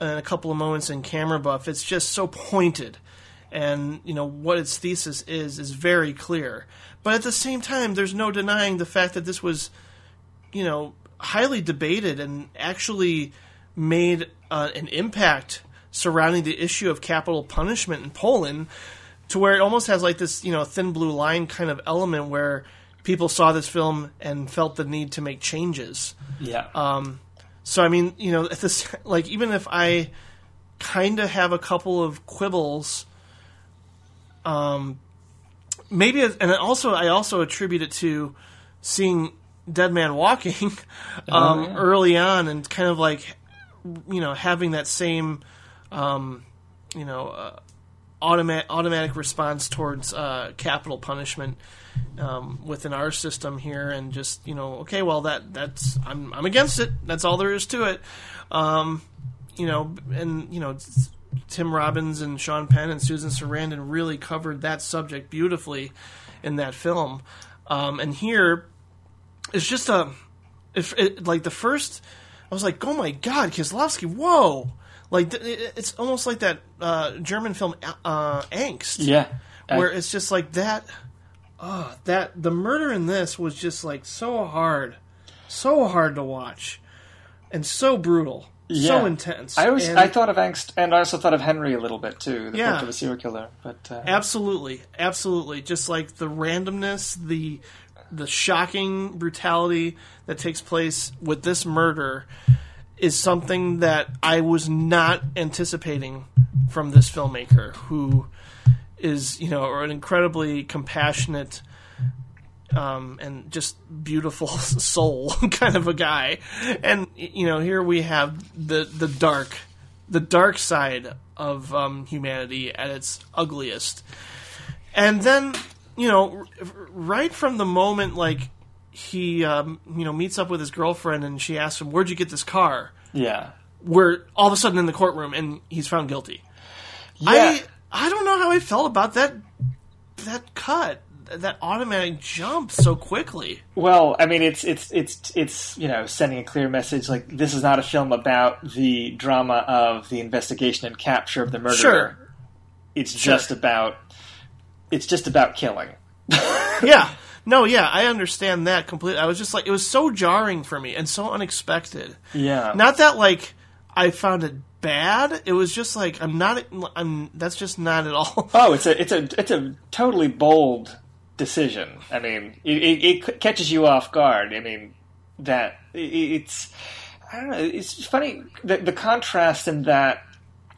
in a couple of moments in Camera Buff. It's just so pointed, and you know what its thesis is is very clear. But at the same time, there's no denying the fact that this was, you know, highly debated and actually made uh, an impact surrounding the issue of capital punishment in Poland, to where it almost has like this, you know, thin blue line kind of element where people saw this film and felt the need to make changes. Yeah. Um, So I mean, you know, at this like even if I kind of have a couple of quibbles, um, maybe and also I also attribute it to seeing Dead Man Walking um, yeah. early on and kind of like you know having that same um, you know uh, automatic automatic response towards uh, capital punishment um, within our system here, and just you know, okay, well that that's I'm I'm against it. That's all there is to it. Um, you know, and you know, Tim Robbins and Sean Penn and Susan Sarandon really covered that subject beautifully in that film. Um, and here, it's just a, if it, like the first, I was like, oh my god, Kieslowski, whoa. Like it's almost like that uh, German film uh, Angst yeah. I- where it's just like that uh, that the murder in this was just like so hard so hard to watch and so brutal so intense I always And- I thought of angst, and I also thought of Henry a little bit too, the Yeah. of a serial killer. But uh, absolutely absolutely just like the randomness the the shocking brutality that takes place with this murder is something that I was not anticipating from this filmmaker who is you know an incredibly compassionate um, and just beautiful soul kind of a guy. And you know here we have the the dark the dark side of um, humanity at its ugliest. And then you know r- right from the moment like he um, you know meets up with his girlfriend and she asks him where'd you get this car yeah, we're all of a sudden in the courtroom and he's found guilty yeah, I I don't know how I felt about that that cut that automatic jump so quickly. Well, I mean, it's it's it's it's you know sending a clear message like this is not a film about the drama of the investigation and capture of the murderer. Sure. It's just about it's just about killing. Yeah. No, yeah, I understand that completely. I was just like it was so jarring for me and so unexpected. Yeah, Not that like I found it bad. It was just like I'm not I'm that's just not at all. Oh, it's a it's a it's a totally bold decision. I mean, it, it, it catches you off guard. I mean, that it, it's I don't know. It's funny the the contrast in that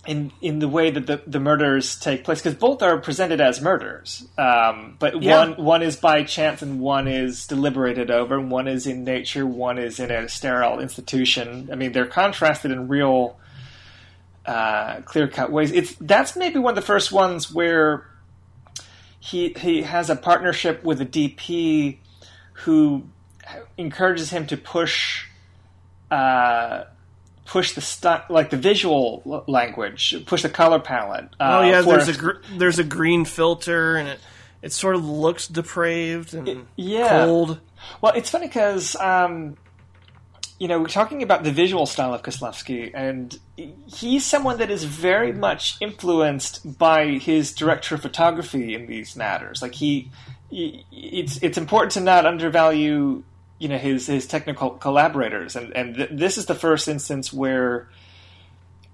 in in the way that the, the murders take place because both are presented as murders, um, but Yeah. one one is by chance and one is deliberated over. and One is in nature. One is in a sterile institution. I mean, they're contrasted in real uh, clear cut ways. It's that's maybe one of the first ones where he he has a partnership with a DP who encourages him to push uh, push the stu- like the visual l- language, push the color palette. Uh, oh yeah, there's a gr- there's a green filter and it it sort of looks depraved and yeah. cold. Well, it's funny because, um, you know, we're talking about the visual style of Kieslowski, and he's someone that is very much influenced by his director of photography in these matters. Like he, he it's it's important to not undervalue, you know, his his technical collaborators, and and th- this is the first instance where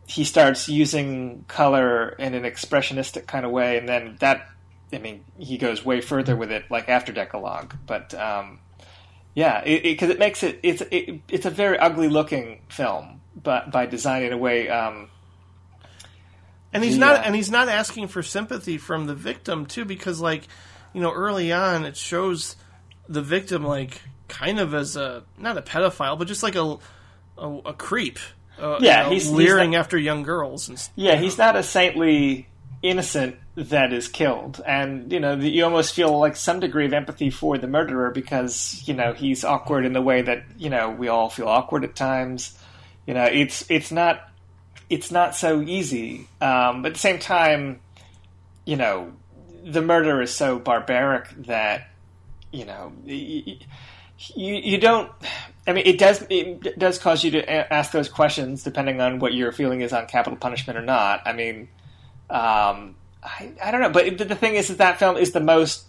he starts using color in an expressionistic kind of way, and then that. I mean, he goes way further with it, like after Decalogue. But um, yeah, because it, it, makes it it's it, it's a very ugly looking film, but by design in a way, um, and he's The, not and he's not asking for sympathy from the victim too because like you know early on it shows the victim like kind of as a not a pedophile but just like a a, a creep uh, you Yeah, know, he's- he's leering not- after young girls and Yeah, he's not a saintly innocent that is killed, and you know the, you almost feel like some degree of empathy for the murderer because you know he's awkward in the way that you know we all feel awkward at times. You know, it's it's not it's not so easy. Um, but at the same time, you know, the murder is so barbaric that you know you, you, you don't. I mean, it does it does cause you to ask those questions depending on what your feeling is on capital punishment or not. I mean, um, I, I don't know, but the, thing is that that film is the most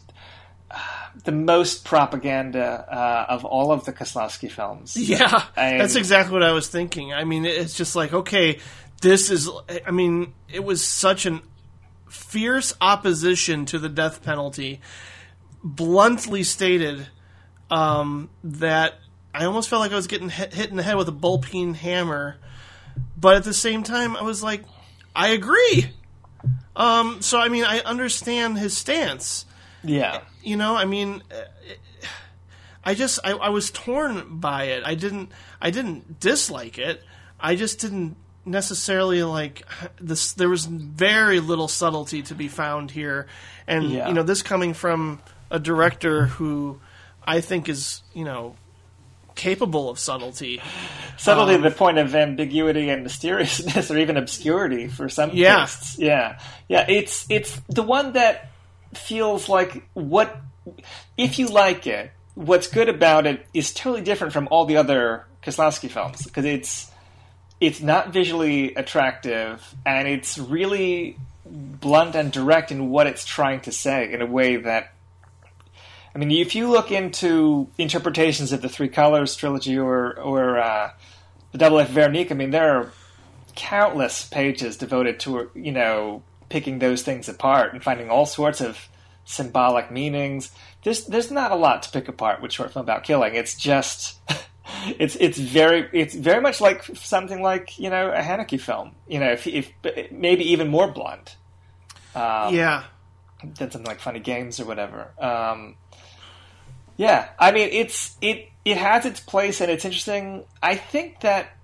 the most propaganda uh, of all of the Kieslowski films. Yeah, And- that's exactly what I was thinking. I mean, it's just like, okay, this is. I mean, it was such an fierce opposition to the death penalty, bluntly stated um, that I almost felt like I was getting hit, hit in the head with a ball-peen hammer. But at the same time, I was like, I agree. Um, so I mean, I understand his stance Yeah, you know i mean i just I, I was torn by it i didn't i didn't dislike it i just didn't necessarily like this there was very little subtlety to be found here and Yeah. you know this coming from a director who i think is you know capable of subtlety subtlety Um, to the point of ambiguity and mysteriousness, or even obscurity for some Yeah. tastes. Yeah, yeah. It's it's the one that feels like what if you like it. What's good about it is totally different from all the other Kieslowski films because it's it's not visually attractive and it's really blunt and direct in what it's trying to say in a way that I mean, if you look into interpretations of the Three Colors trilogy or or uh, the Double of Veronique, I mean, there are countless pages devoted to you know picking those things apart and finding all sorts of symbolic meanings. There's there's not a lot to pick apart with short film about killing. It's just it's it's very it's very much like something like you know a Haneke film. You know, if if maybe even more blunt um, yeah than something like Funny Games or whatever. Um, yeah, I mean, it's it it has its place and it's interesting. I think that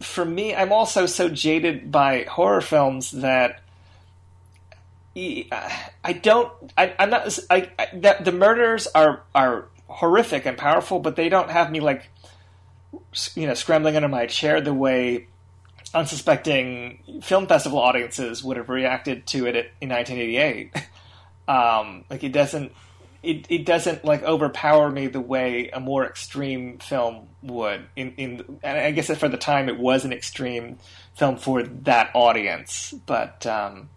for me, I'm also so jaded by horror films that I don't. I, I'm not. I, I the, the murders are are horrific and powerful, but they don't have me like you know scrambling under my chair the way unsuspecting film festival audiences would have reacted to it in 1988. Um, like it doesn't, it, it doesn't like overpower me the way a more extreme film would. In in, and I guess for the time it was an extreme film for that audience, but um,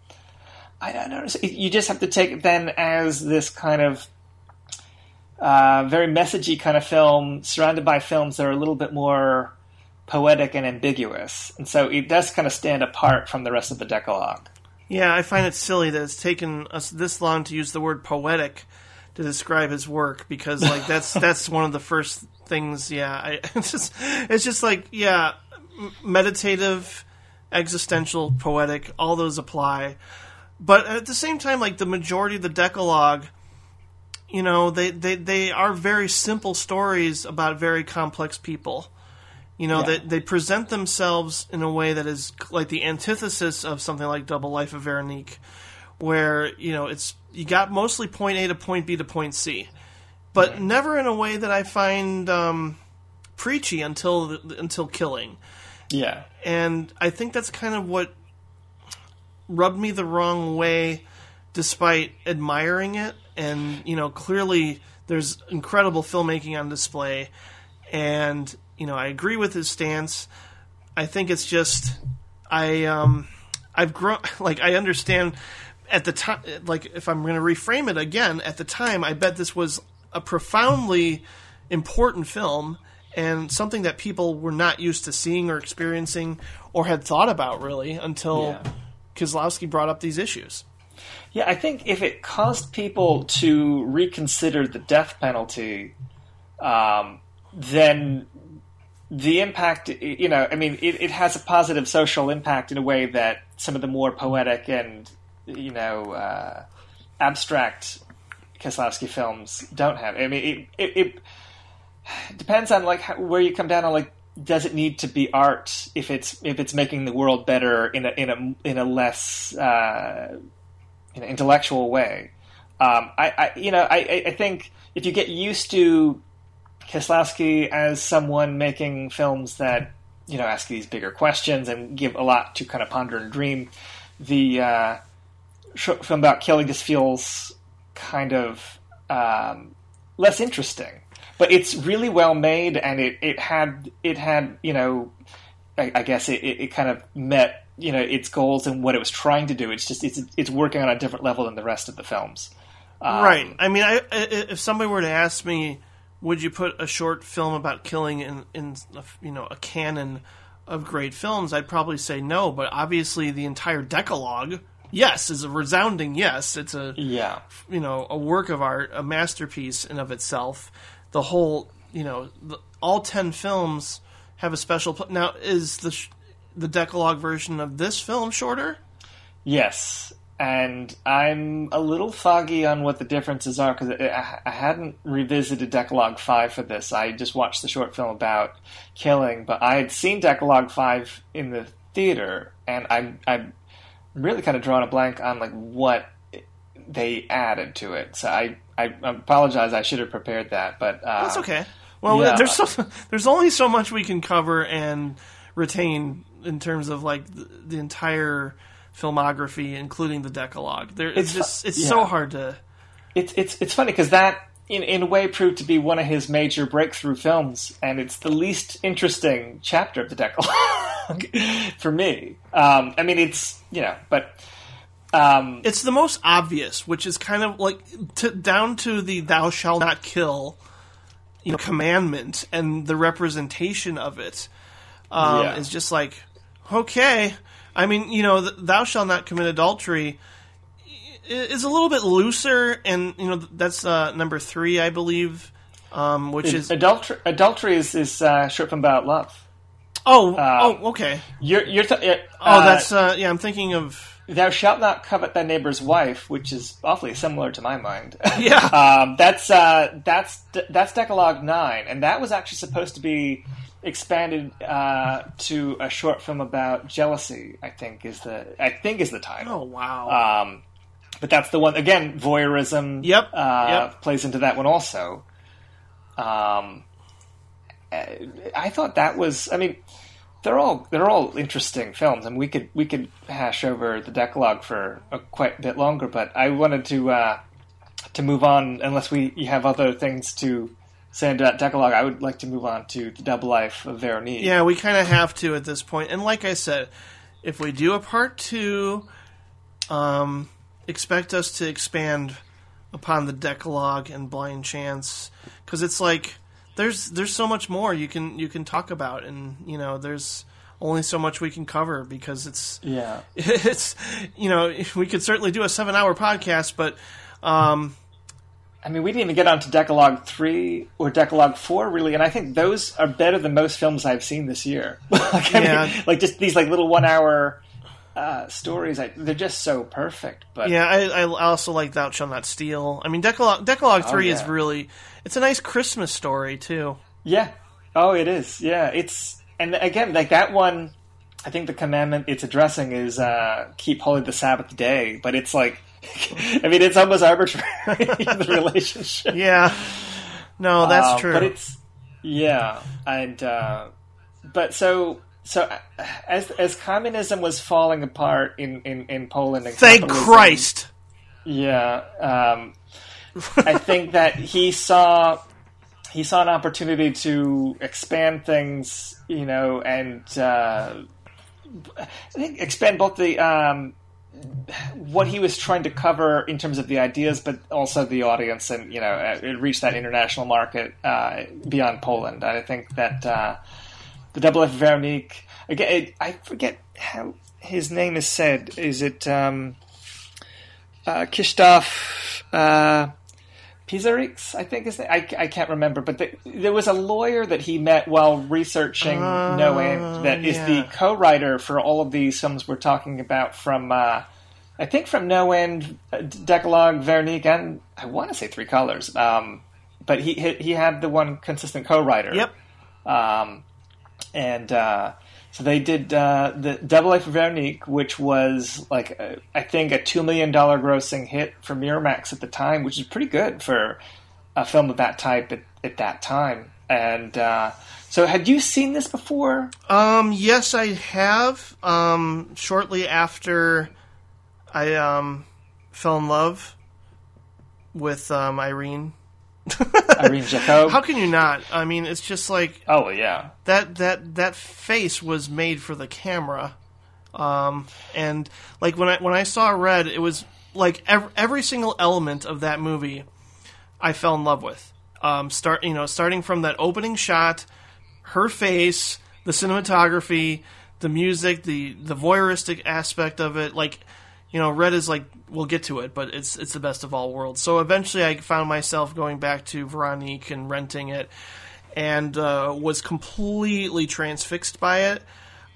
I don't know. You just have to take it then as this kind of uh, very messagey kind of film, surrounded by films that are a little bit more poetic and ambiguous, and so it does kind of stand apart from the rest of the Decalogue. Yeah, I find it silly that it's taken us this long to use the word poetic to describe his work because like that's that's one of the first things. Yeah, I, it's just it's just like yeah, m- meditative, existential, poetic. All those apply, but at the same time, like the majority of the Decalogue, you know, they they they are very simple stories about very complex people. You know, Yeah. they, they present themselves in a way that is like the antithesis of something like Double Life of Veronique, where, you know, it's you got mostly point A to point B to point C, but never in a way that I find um, preachy until until killing. Yeah, And I think that's kind of what rubbed me the wrong way, despite admiring it. And, you know, clearly there's incredible filmmaking on display. And, you know, I agree with his stance. I think it's just, I, um, I've grown, like, I understand at the time, like, if I'm going to reframe it again, at the time, I bet this was a profoundly important film and something that people were not used to seeing or experiencing or had thought about really until Yeah. Kieslowski brought up these issues. yeah. I think if it caused people to reconsider the death penalty, um, then the impact, you know, I mean, it, it has a positive social impact in a way that some of the more poetic and, you know, uh, abstract Kieslowski films don't have. I mean, it, it, it depends on like how, where you come down on like does it need to be art if it's if it's making the world better in a in a in a less uh, in an intellectual way. Um, I, I, you know I, I think if you get used to Kieslowski as someone making films that you know ask these bigger questions and give a lot to kind of ponder and dream, the uh, film about killing just feels kind of um, less interesting but it's really well made, and it, it had it had you know, I, I guess it, it, kind of met you know its goals and what it was trying to do. It's just it's it's working on a different level than the rest of the films. Um, right. I mean, I, if somebody were to ask me, would you put a short film about killing in in a, you know a canon of great films? I'd probably say no. But obviously, the entire Decalogue yes is a resounding yes. It's a yeah, you know, a work of art, a masterpiece in of itself. The whole you know the, all 10 films have a special pl- now is the sh- the decalogue version of this film shorter? Yes. And i'm a little foggy on what the differences are because I, I, hadn't revisited decalogue 5 for this. I just watched the short film about killing but i had seen decalogue 5 in the theater and i'm i'm really kind of drawing a blank on like what they added to it so i I apologize. I should have prepared that, but uh, that's okay. Well, yeah. there's so, there's only so much we can cover and retain in terms of like the, the entire filmography, including the Decalogue. There, it's, it's just it's yeah. so hard to. It's it's it's funny because that in in a way proved to be one of his major breakthrough films, and it's the least interesting chapter of the Decalogue for me. Um, I mean, it's you know, but um, it's the most obvious, which is kind of like to, down to the "thou shalt not kill," you know, commandment and the representation of it um, yeah. is just like okay. I mean, you know, "thou shalt not commit adultery" is a little bit looser, and you know that's uh, number three, I believe, um, which is adultery. Adultery is is uh, short from about love. Oh, um, oh, okay. You're you're. Th- uh, oh, that's uh, yeah. I'm thinking of Thou shalt not covet thy neighbor's wife, which is awfully similar to my mind. Yeah, um, that's uh, that's that's Decalogue nine, and that was actually supposed to be expanded uh, to a short film about jealousy. I think is the I think is the title. Oh wow! Um, but that's the one again. Voyeurism. Yep. Uh, yep. Plays into that one also. Um, I thought that was. I mean they're all they're all interesting films, I and we could we could hash over the Decalogue for a quite bit longer. But I wanted to uh, to move on, unless we you have other things to say about Decalogue. I would like to move on to the Double Life of Veronique. Yeah, we kind of have to at this point. And like I said, if we do a part two, um, expect us to expand upon the Decalogue and Blind Chance because it's like there's there's so much more you can you can talk about, and you know there's only so much we can cover because it's yeah it's you know we could certainly do a seven hour podcast, but. Um, I mean, we didn't even get onto Decalogue three or Decalogue four, really, and I think those are better than most films I've seen this year. like, yeah. mean, like just these like little one hour uh, stories. I, they're just so perfect. But yeah, I, I also like Thou Shalt Not Steal. I mean, Decalogue, Decalogue oh, three yeah. is really it's a nice Christmas story too. Yeah. Oh, it is. Yeah, it's and again like that one. I think the commandment it's addressing is uh, keep holy the Sabbath day, but it's like, I mean, it's almost arbitrary the relationship. Yeah. No, that's uh, true. But it's yeah, and uh, but so so as as communism was falling apart in in, in Poland, and thank Christ. Yeah, um, I think that he saw he saw an opportunity to expand things, you know, and uh, I think expand both the um, what he was trying to cover in terms of the ideas, but also the audience, and you know, it reached that international market uh, beyond Poland. I think that uh, the Double F Veronique again, I forget how his name is said. Is it um, uh, Krzysztof? Uh, Pizarix, I think is the, I, I can't remember, but the, there was a lawyer that he met while researching Uh, No End that is the co-writer for all of these films we're talking about from uh, I think from No End, uh, Decalogue, Veronique, and I want to say Three Colors. Um, but he he he had the one consistent co-writer. Yep. Um, and uh, so they did uh, the Double Life of Veronique, which was like a, I think a two million dollar grossing hit for Miramax at the time, which is pretty good for a film of that type at, at that time. And uh, so, had you seen this before? Um, yes, I have. Um, shortly after I um, fell in love with um, Irene. Irene Jacob. How can you not? I mean, it's just like oh yeah, that that that face was made for the camera. Um, and like when I when I saw Red, it was like every, every single element of that movie, I fell in love with. Um, start you know starting from that opening shot, her face, the cinematography, the music, the the voyeuristic aspect of it. Like you know, Red is like we'll get to it, but it's it's the best of all worlds. So eventually, I found myself going back to Veronique and renting it, and uh, was completely transfixed by it.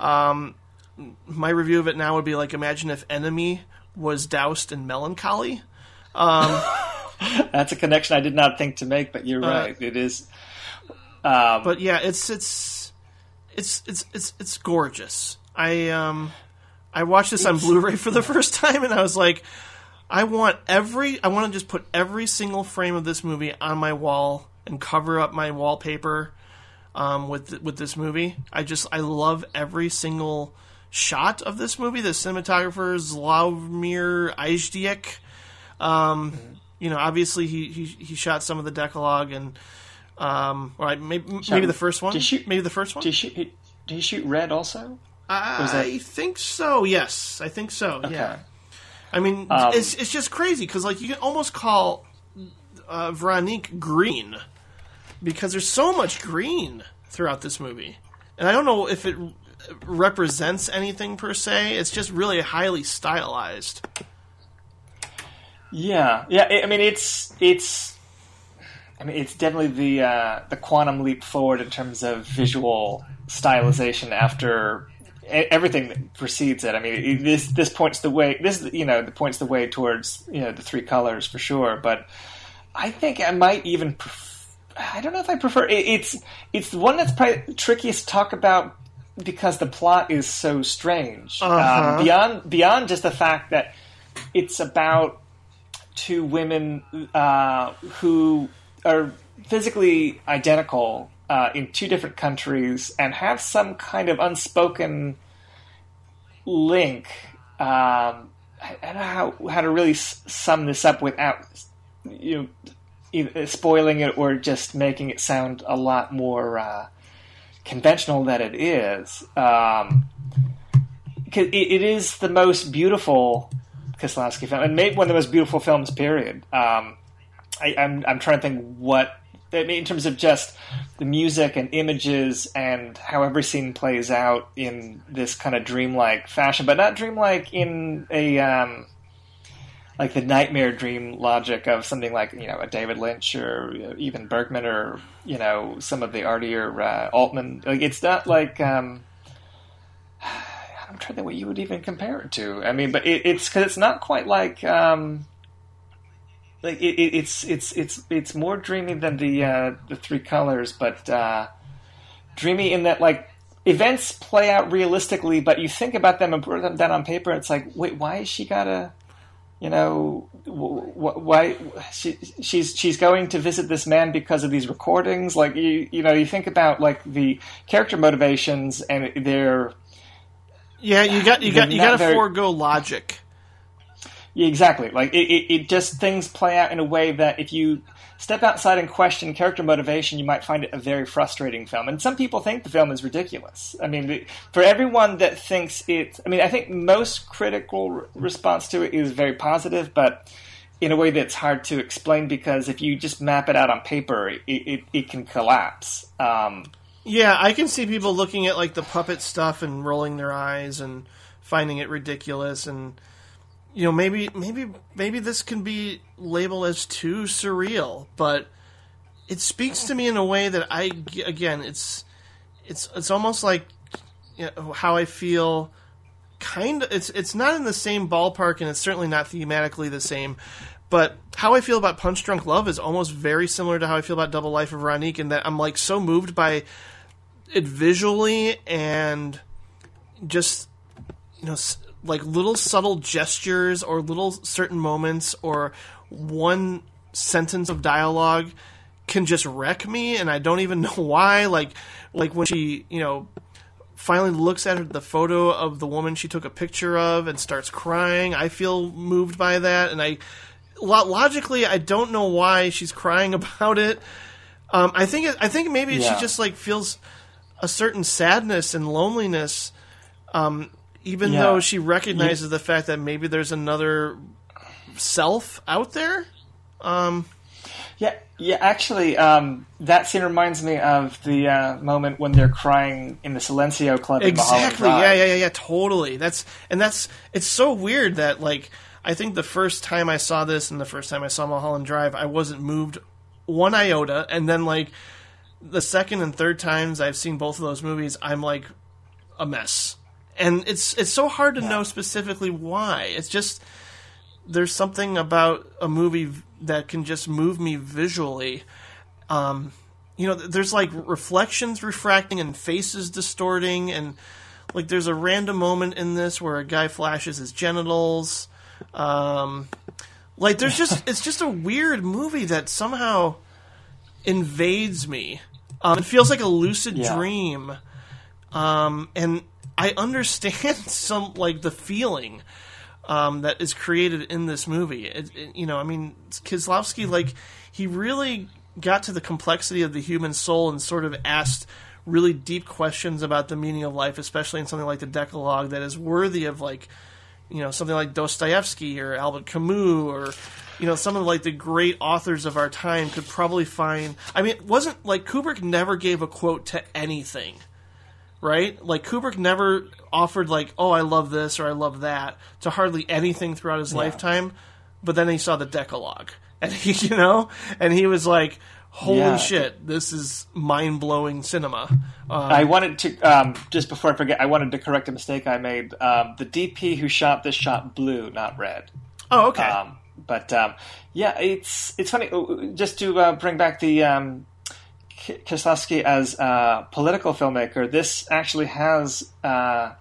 Um, my review of it now would be like imagine if Enemy was doused in melancholy. that's a connection I did not think to make, but you're right. It is. Um, But yeah, it's it's it's it's it's it's gorgeous. I um I watched this on Blu-ray for the first time, and I was like, I want every I want to just put every single frame of this movie on my wall and cover up my wallpaper um, with with this movie. I just I love every single shot of this movie. The cinematographer Slavomir Idziak. Um, you know, obviously he, he he shot some of the Decalogue and um, or maybe maybe the first one. Shoot- maybe the first one. did he shoot? Did he shoot Red also? I think so. Yes, I think so. Yeah. I mean, Um, it's it's just crazy because like you can almost call uh, Veronique green because there's so much green throughout this movie, and I don't know if it represents anything per se. It's just really highly stylized. Yeah, yeah. I I mean, it's it's. I mean, it's definitely the uh, the quantum leap forward in terms of visual stylization after everything that precedes it. I mean, this this points the way. This you know points the way towards you know the three colors for sure. But I think I might even. Pref- I don't know if I prefer. It, it's it's the one that's probably trickiest to talk about because the plot is so strange. Uh-huh. Um, beyond beyond just the fact that it's about two women uh, who are physically identical uh, in two different countries and have some kind of unspoken link. Um, I don't know how, how to really sum this up without you know spoiling it or just making it sound a lot more uh, conventional than it is. Um, it, it is the most beautiful Kieslowski film, and maybe one of the most beautiful films. Period. Um, I, I'm I'm trying to think what in terms of just the music and images and how every scene plays out in this kind of dreamlike fashion, but not dreamlike in a um, like the nightmare dream logic of something like you know a David Lynch or even Bergman or you know some of the artier uh, Altman. Like it's not like. Um, I'm trying to think what you would even compare it to. I mean, but it, it's because it's not quite like um, like it, it, it's it's it's it's more dreamy than the uh, the three colors, but uh, dreamy in that like events play out realistically, but you think about them and put them down on paper. It's like, wait, why is she gotta? You know, wh- wh- why she, she's she's going to visit this man because of these recordings? Like you, you know, you think about like the character motivations and their Yeah, you got you got you got to very- forego logic. Yeah, exactly. Like it, it, it just things play out in a way that if you step outside and question character motivation, you might find it a very frustrating film. And some people think the film is ridiculous. I mean, for everyone that thinks it, I mean, I think most critical re- response to it is very positive, but in a way that's hard to explain because if you just map it out on paper, it, it, it can collapse. Um, Yeah, I can see people looking at like the puppet stuff and rolling their eyes and finding it ridiculous and you know, maybe maybe maybe this can be labeled as too surreal, but it speaks to me in a way that I again, it's it's it's almost like you know, how I feel. Kind of, it's it's not in the same ballpark, and it's certainly not thematically the same. But how I feel about Punch Drunk Love is almost very similar to how I feel about Double Life of Veronique, in that I'm like so moved by it visually and just you know like little subtle gestures or little certain moments or one sentence of dialogue can just wreck me and I don't even know why like like when she you know finally looks at the photo of the woman she took a picture of and starts crying I feel moved by that and I logically I don't know why she's crying about it um, I think I think maybe yeah. she just like feels a certain sadness and loneliness um, even yeah. though she recognizes yeah. the fact that maybe there's another self out there. Um, yeah, yeah. Actually, um, that scene reminds me of the uh, moment when they're crying in the Silencio Club. Exactly. yeah, yeah, yeah, yeah. Totally. That's and that's. It's so weird that like I think the first time I saw this and the first time I saw Mulholland Drive, I wasn't moved one iota, and then like the second and third times I've seen both of those movies, I'm like a mess and it's it's so hard to yeah. know specifically why. It's just there's something about a movie that can just move me visually. Um, you know, there's like reflections refracting and faces distorting, and like there's a random moment in this where a guy flashes his genitals. Um, like there's just it's just a weird movie that somehow invades me. Um, it feels like a lucid yeah. dream. Um, and I understand some like the feeling um, that is created in this movie. It, it, you know, I mean, Kieslowski like he really got to the complexity of the human soul and sort of asked really deep questions about the meaning of life, especially in something like the Decalogue that is worthy of like you know something like Dostoevsky or Albert Camus or you know some of like the great authors of our time could probably find. I mean, it wasn't like Kubrick never gave a quote to anything right? Like Kubrick never offered like, "Oh, I love this" or "I love that" to hardly anything throughout his yeah. lifetime. But then he saw the Decalogue, and he, you know, and he was like, "Holy yeah. shit, this is mind blowing cinema." Um, I wanted to um, just before I forget, I wanted to correct a mistake I made. Um, the DP who shot this shot blue, not red. Oh, okay. Um, but um, yeah, it's it's funny. Just to uh, bring back the Kieslowski as a political filmmaker, this actually has uh,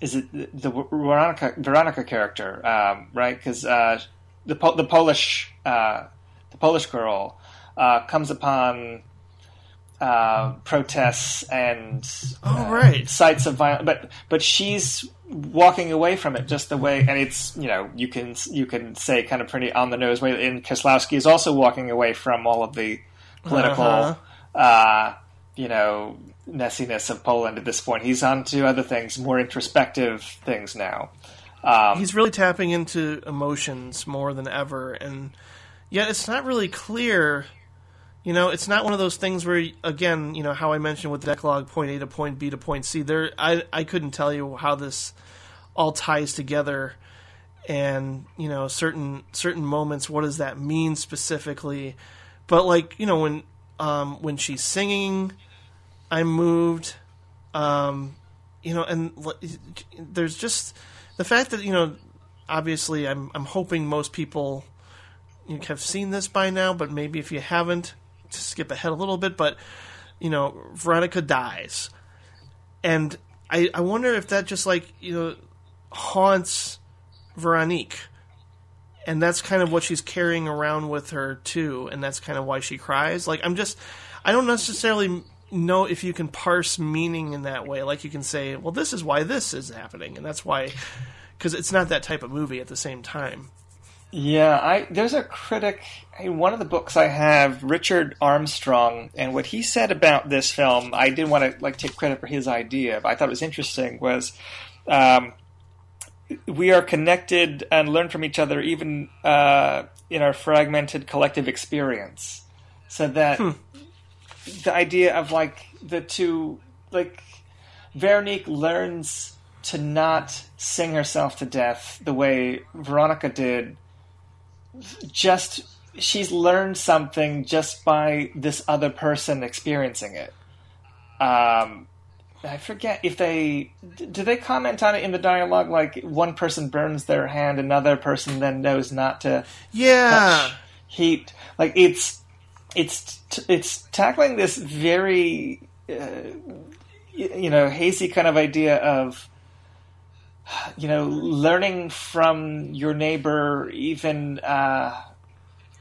is it the Veronica Veronica character, um, right? Because uh, the the Polish uh, the Polish girl uh, comes upon uh, protests and oh, uh, right. sites of violence, but but she's walking away from it just the way, and it's you know you can you can say kind of pretty on the nose way. And Kieslowski is also walking away from all of the political. Uh-huh uh, you know, messiness of Poland at this point. He's on to other things, more introspective things now. Um, He's really tapping into emotions more than ever, and yet it's not really clear. You know, it's not one of those things where, again, you know, how I mentioned with the Decalogue, point A to point B to point C. There, I I couldn't tell you how this all ties together, and you know, certain certain moments. What does that mean specifically? But like, you know, when um, when she's singing, I'm moved. Um, you know, and there's just the fact that you know, obviously, I'm I'm hoping most people have seen this by now, but maybe if you haven't, skip ahead a little bit. But you know, Veronica dies, and I I wonder if that just like you know haunts Veronique and that's kind of what she's carrying around with her too, and that's kind of why she cries. Like I'm just, I don't necessarily know if you can parse meaning in that way. Like you can say, well, this is why this is happening, and that's why, because it's not that type of movie at the same time. Yeah, I there's a critic in one of the books I have, Richard Armstrong, and what he said about this film, I didn't want to like take credit for his idea, but I thought it was interesting. Was um, we are connected and learn from each other even uh, in our fragmented collective experience. So that hmm. the idea of like the two, like Veronique learns to not sing herself to death the way Veronica did. Just she's learned something just by this other person experiencing it. Um, I forget if they do they comment on it in the dialogue. Like one person burns their hand, another person then knows not to Yeah. touch heat. Like it's it's it's tackling this very uh, you know hazy kind of idea of you know learning from your neighbor even uh,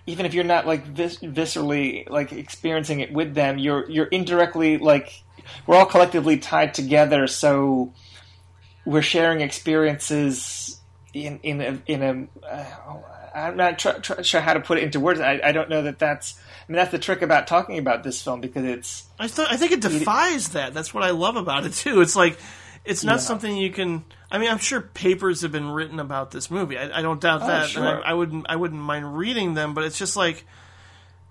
even if you're not like vis- viscerally like experiencing it with them you're you're indirectly like we're all collectively tied together so we're sharing experiences in in a, in a uh, I'm not tr- tr- sure how to put it into words. I, I don't know that that's. I mean, that's the trick about talking about this film because it's I th- I think it defies that. That's what I love about it too. It's like it's not Yeah. something you can. I mean, I'm sure papers have been written about this movie. I, I don't doubt that. And sure. I, I wouldn't. I wouldn't mind reading them, but it's just like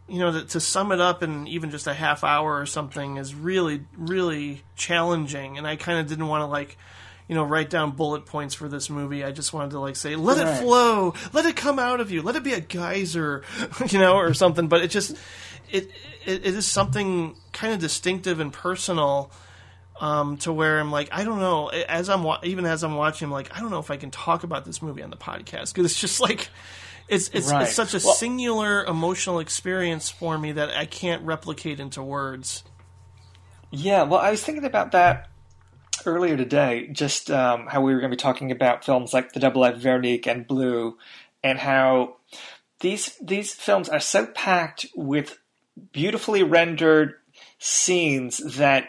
you know, to, to sum it up in even just a half hour or something is really, really challenging. And I kind of didn't want to like. You know, write down bullet points for this movie. I just wanted to like say, let it flow, let it come out of you, let it be a geyser, you know, or something. But it just, it, it, it is something kind of distinctive and personal um, to where I'm like, I don't know. As I'm wa- even as I'm watching, I'm like, I don't know if I can talk about this movie on the podcast because it's just like, it's it's, Right. it's such a Well- singular emotional experience for me that I can't replicate into words. Yeah, well, I was thinking about that earlier today, just um, how we were going to be talking about films like The Double Life Veronique and Blue, and how these these films are so packed with beautifully rendered scenes that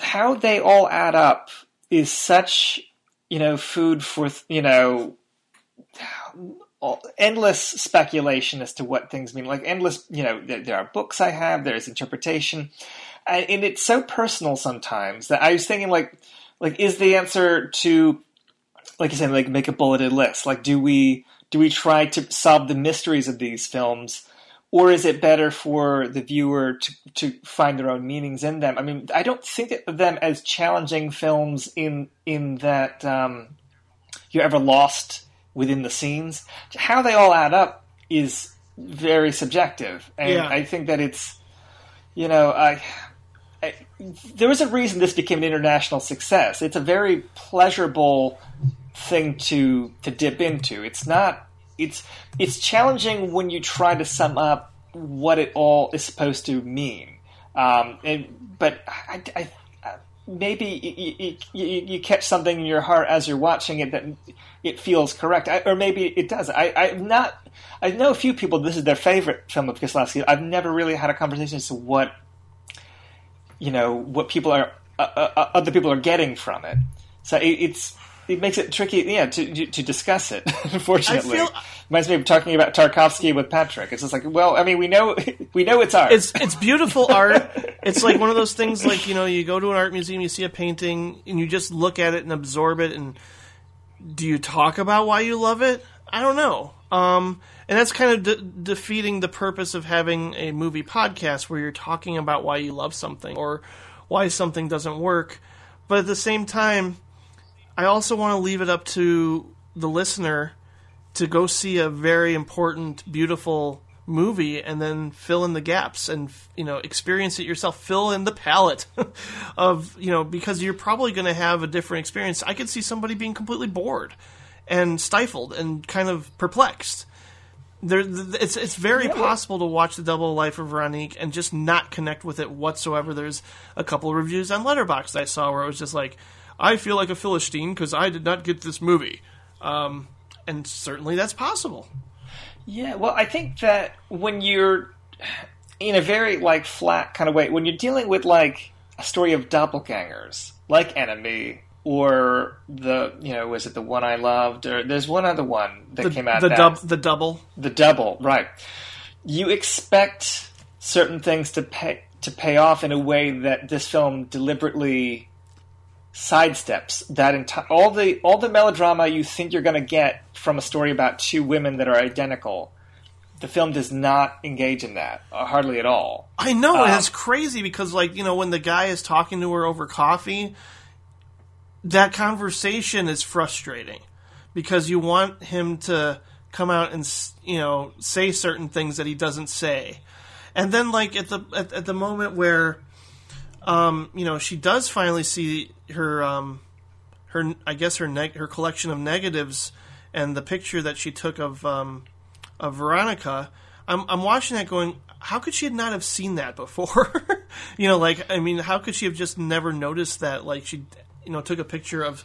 how they all add up is such you know food for you know all- endless speculation as to what things mean. Like endless you know there, there are books i have there's interpretation. And, it's so personal sometimes that i was thinking like like is the answer to like you said like make a bulleted list? Like do we do we try to solve the mysteries of these films? Or is it better for the viewer to, to find their own meanings in them? I mean, I don't think of them as challenging films in in that um, you're ever lost within the scenes. How they all add up is very subjective, and Yeah. I think that it's you know I, I there was a reason this became an international success. It's a very pleasurable thing to to dip into. It's not it's it's challenging when you try to sum up what it all is supposed to mean. Um, and, but I, I, I, maybe you, you, you, catch something in your heart as you're watching it that it feels correct, I, or maybe it does. I, I'm not. I know a few people. This is their favorite film of Kieslowski. I've never really had a conversation as to what you know what people are uh, uh, other people are getting from it. So it, it's it makes it tricky, yeah, to to discuss it. Unfortunately, I feel- reminds me of talking about Tarkovsky with Patrick. It's just like, well, I mean, we know we know it's art. It's it's beautiful art. It's like one of those things like you know you go to an art museum, you see a painting, and you just look at it and absorb it. And do you talk about why you love it? I don't know. Um, and that's kind of de- defeating the purpose of having a movie podcast where you're talking about why you love something or why something doesn't work. But at the same time, I also want to leave it up to the listener to go see a very important, beautiful movie and then fill in the gaps and you know experience it yourself. Fill in the palette of you know because you're probably going to have a different experience. I could see somebody being completely bored and stifled and kind of perplexed. There it's it's very possible to watch the double life of Veronique and just not connect with it whatsoever. There's a couple of reviews on letterboxd i saw where it was just like i feel like a philistine because i did not get this movie. Um, and certainly that's possible. Yeah, well, I think that when you're in a very like flat kind of way, when you're dealing with like a story of doppelgangers, like Enemy, or the you know was it the one I loved, or there's one other one that the, came out the, that- dub, the double? The double, right? You expect certain things to pay to pay off in a way that this film deliberately sidesteps that entire all the all the melodrama you think you're going to get from a story about two women that are identical. The film does not engage in that uh, hardly at all. I know, Um, it's crazy because, like, you know, when the guy is talking to her over coffee, that conversation is frustrating because you want him to come out and you know say certain things that he doesn't say, and then like at the at, at the moment where um, you know she does finally see her um, her I guess her neg- her collection of negatives and the picture that she took of um, of Veronica. I'm I'm watching that going. How could she not have seen that before? you know, like I mean, how could she have just never noticed that? Like she, you know, took a picture of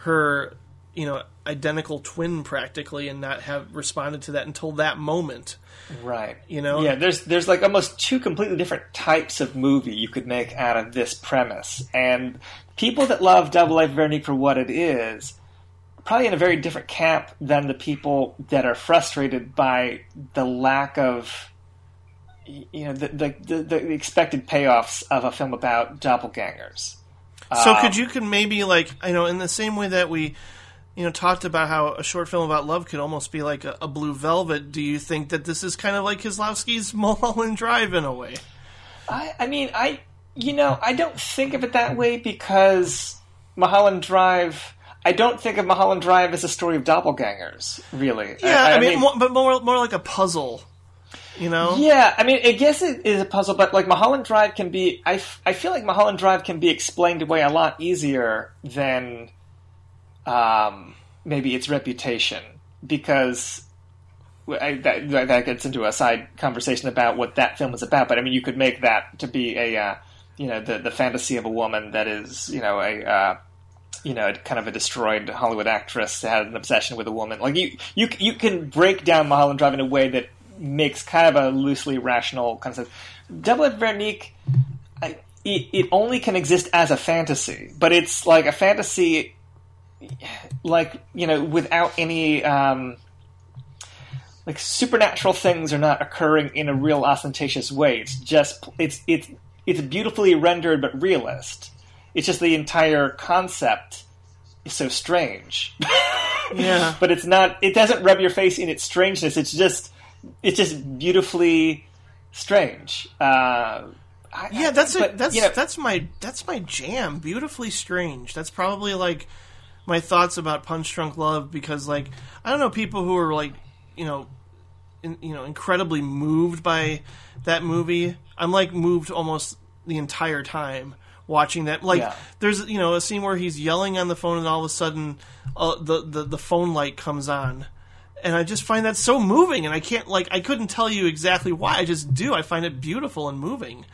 her, you know, identical twin practically, and not have responded to that until that moment. Right. You know? Yeah, there's there's like almost two completely different types of movie you could make out of this premise. And people that love Double Life Veronique for what it is, probably in a very different camp than the people that are frustrated by the lack of you know the the, the, the expected payoffs of a film about doppelgangers. So Um, could you could maybe like you know in the same way that we you know talked about how a short film about love could almost be like a, a blue velvet do you think that this is kind of like Kieslowski's Mulholland Drive in a way I, I mean, I you know, I don't think of it that way because Mulholland Drive. I don't think of Mulholland Drive as a story of doppelgangers, really. yeah I, mean, more, but more more like a puzzle you know yeah, I mean, I guess it is a puzzle, but like Mulholland Drive can be. I, f- I feel like Mulholland Drive can be explained away a lot easier than um, maybe its reputation because I, that, that gets into a side conversation about what that film is about. But I mean, you could make that to be a uh, you know the the fantasy of a woman that is you know a uh, you know kind of a destroyed Hollywood actress that had an obsession with a woman. Like you you you can break down Mulholland Drive in a way that makes kind of a loosely rational concept. Double F Veronique. I, it, it only can exist as a fantasy, but it's like a fantasy, like you know, without any um, like supernatural things are not occurring in a real ostentatious way. It's just it's it's it's beautifully rendered but realist. It's just the entire concept is so strange. yeah but it's not it doesn't rub your face in its strangeness. It's just it's just beautifully strange. Uh, I- yeah that's a, but, that's you know, that's my that's my jam beautifully strange that's probably like my thoughts about Punch Drunk Love because like I don't know people who are like you know in, you know incredibly moved by that movie. I'm like moved almost the entire time watching that. Like Yeah. there's you know a scene where he's yelling on the phone and all of a sudden uh, the, the the phone light comes on. And I just find that so moving, and I can't like I couldn't tell you exactly why. I just do. I find it beautiful and moving.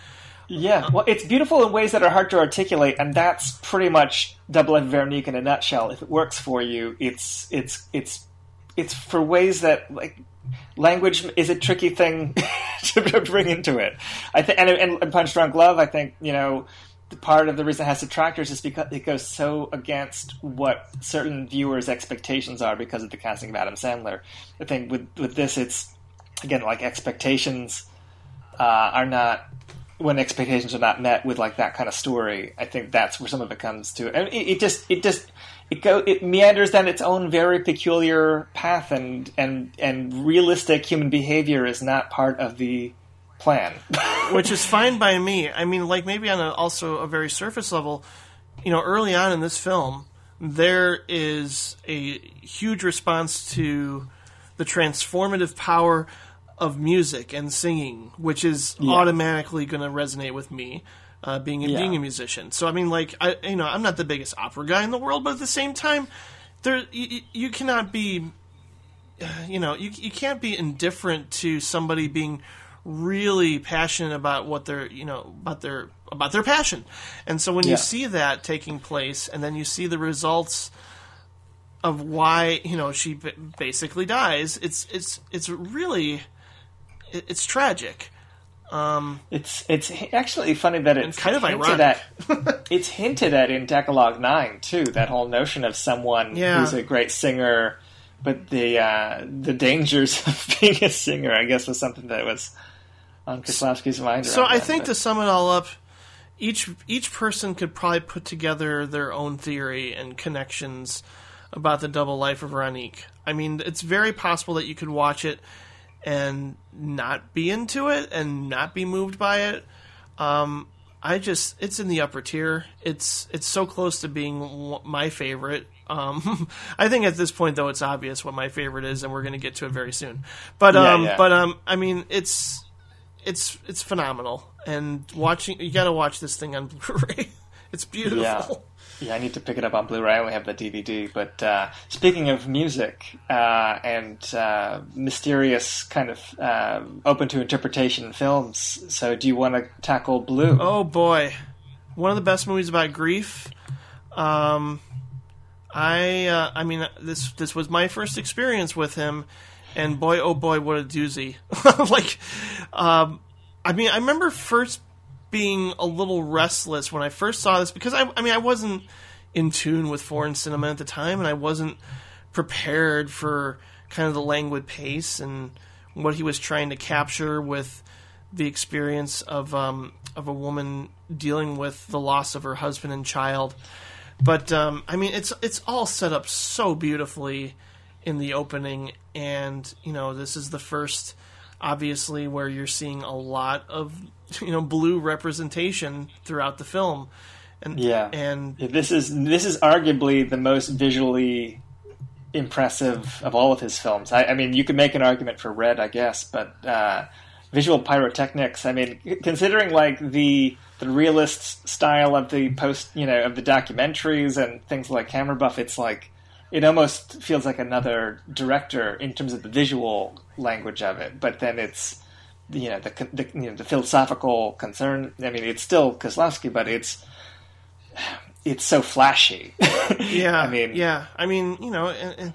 Yeah, well, it's beautiful in ways that are hard to articulate, and that's pretty much Double F Veronique in a nutshell. If it works for you, it's it's it's it's for ways that like language is a tricky thing to bring into it. I think, and, and, and Punch Drunk Love, I think you know. Part of the reason it has detractors is because it goes so against what certain viewers' expectations are because of the casting of Adam Sandler. I think with with this, it's again like expectations uh, are not when expectations are not met with like that kind of story, I think that's where some of it comes to. And it, it just it just it go it meanders down its own very peculiar path, and and and realistic human behavior is not part of the plan. which is fine by me. I mean, like maybe on a, also a very surface level, you know, early on in this film, there is a huge response to the transformative power of music and singing, which is automatically going to resonate with me. Uh, being a, Yeah. being a musician, so I mean, like I, you know, I'm not the biggest opera guy in the world, but at the same time, there you, you cannot be you know, you you can't be indifferent to somebody being really passionate about what they're, you know, about their about their passion. And so when Yeah. you see that taking place and then you see the results of why, you know, she ba- basically dies, it's it's it's really it's tragic. It's it's actually funny that it's kind of hinted ironic. at. it's hinted at in Decalogue Nine too. That whole notion of someone Yeah. who's a great singer, but the uh, the dangers of being a singer, I guess, was something that was on Kieslowski's mind. So I then, think but- to sum it all up, each each person could probably put together their own theory and connections about the double life of Veronique. I mean, it's very possible that you could watch it and not be into it and not be moved by it. Um, I just it's in the upper tier. It's it's so close to being my favorite. Um, I think at this point though it's obvious what my favorite is, and we're going to get to it very soon. But um, yeah, yeah. but um, I mean it's it's it's phenomenal, and watching you got to watch this thing on Blu-ray. it's beautiful. Yeah. Yeah, I need to pick it up on Blu-ray. I only have the DVD. But uh, speaking of music uh, and uh, mysterious kind of uh, open to interpretation films, so do you want to tackle Blue? Oh boy, one of the best movies about grief. Um, I uh, I mean this this was my first experience with him, and boy oh boy what a doozy! like, um, I mean I remember first being a little restless when I first saw this because I, I mean I wasn't in tune with foreign cinema at the time and I wasn't prepared for kind of the languid pace and what he was trying to capture with the experience of um, of a woman dealing with the loss of her husband and child. But um, I mean, it's it's all set up so beautifully in the opening, and you know, this is the first obviously where you're seeing a lot of you know blue representation throughout the film. And yeah. and this is this is arguably the most visually impressive of all of his films. I, I mean you could make an argument for red i guess but uh, visual pyrotechnics i mean considering like the the realist style of the post you know of the documentaries and things like camera buff it's like it almost feels like another director in terms of the visual language of it. But then it's you know the, the you know the philosophical concern. I mean, it's still Kieslowski, but it's it's so flashy. yeah, I mean, yeah, I mean, you know, and, and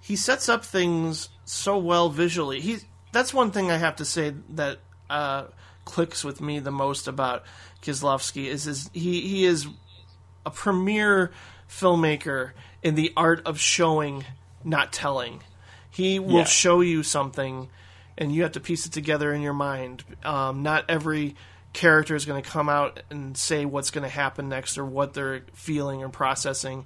he sets up things so well visually. He that's one thing I have to say that uh, clicks with me the most about Kieslowski is is he he is a premier filmmaker in the art of showing, not telling. He will yeah. show you something, and you have to piece it together in your mind. Um, not every character is going to come out and say what's going to happen next or what they're feeling or processing.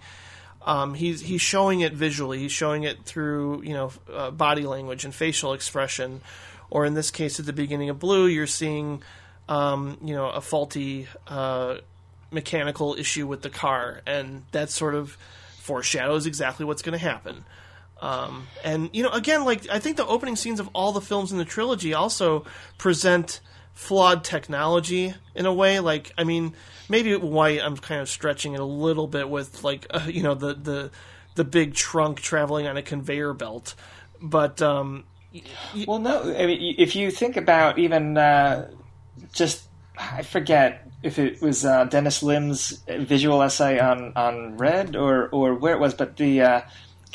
Um, he's he's showing it visually. He's showing it through you know uh, body language and facial expression, or in this case, at the beginning of Blue, you're seeing um, you know a faulty uh, mechanical issue with the car, and that sort of foreshadows exactly what's going to happen. Um, and you know, again, like I think the opening scenes of all the films in the trilogy also present flawed technology in a way. Like, I mean, maybe White, I'm kind of stretching it a little bit with like uh, you know the the the big trunk traveling on a conveyor belt, but um, y- well, no. I mean, if you think about even uh, just I forget if it was uh, Dennis Lim's visual essay on, on Red or, or where it was, but the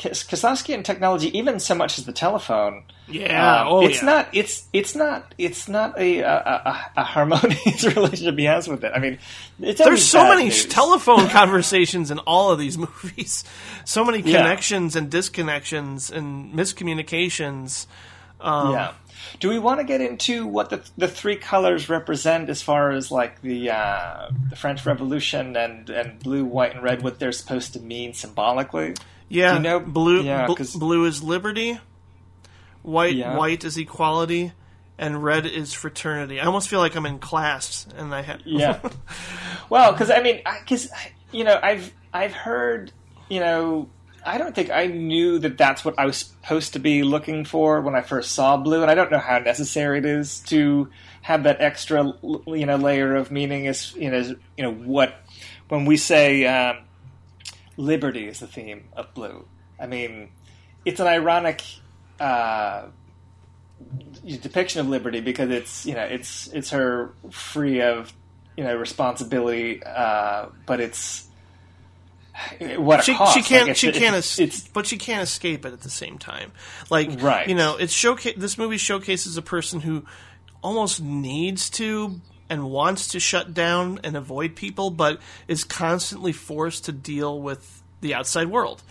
uh, and technology, even so much as the telephone. Yeah, um, oh, it's yeah. not. It's it's not. It's not a a, a, a harmonious relationship he has with it. I mean, there's so many news. telephone conversations in all of these movies. So many connections yeah. and disconnections and miscommunications. Um, yeah. Do we want to get into what the the three colors represent as far as like the uh, the French Revolution and and blue, white, and red? What they're supposed to mean symbolically? Yeah, you know, blue. Yeah, bl- blue is liberty. White yeah. white is equality, and red is fraternity. I almost feel like I'm in class, and I have yeah. well, because I mean, because you know, I've I've heard you know I don't think I knew that that's what I was supposed to be looking for when I first saw Blue, and I don't know how necessary it is to have that extra, you know, layer of meaning. As you know, you know what when we say um, liberty is the theme of Blue. I mean, it's an ironic uh, depiction of liberty because it's you know it's it's her free of you know responsibility, uh, but it's what she, she can't like she can't it's, it's, but she can't escape it at the same time. Like right. you know it's showcase this movie showcases a person who almost needs to and wants to shut down and avoid people but is constantly forced to deal with the outside world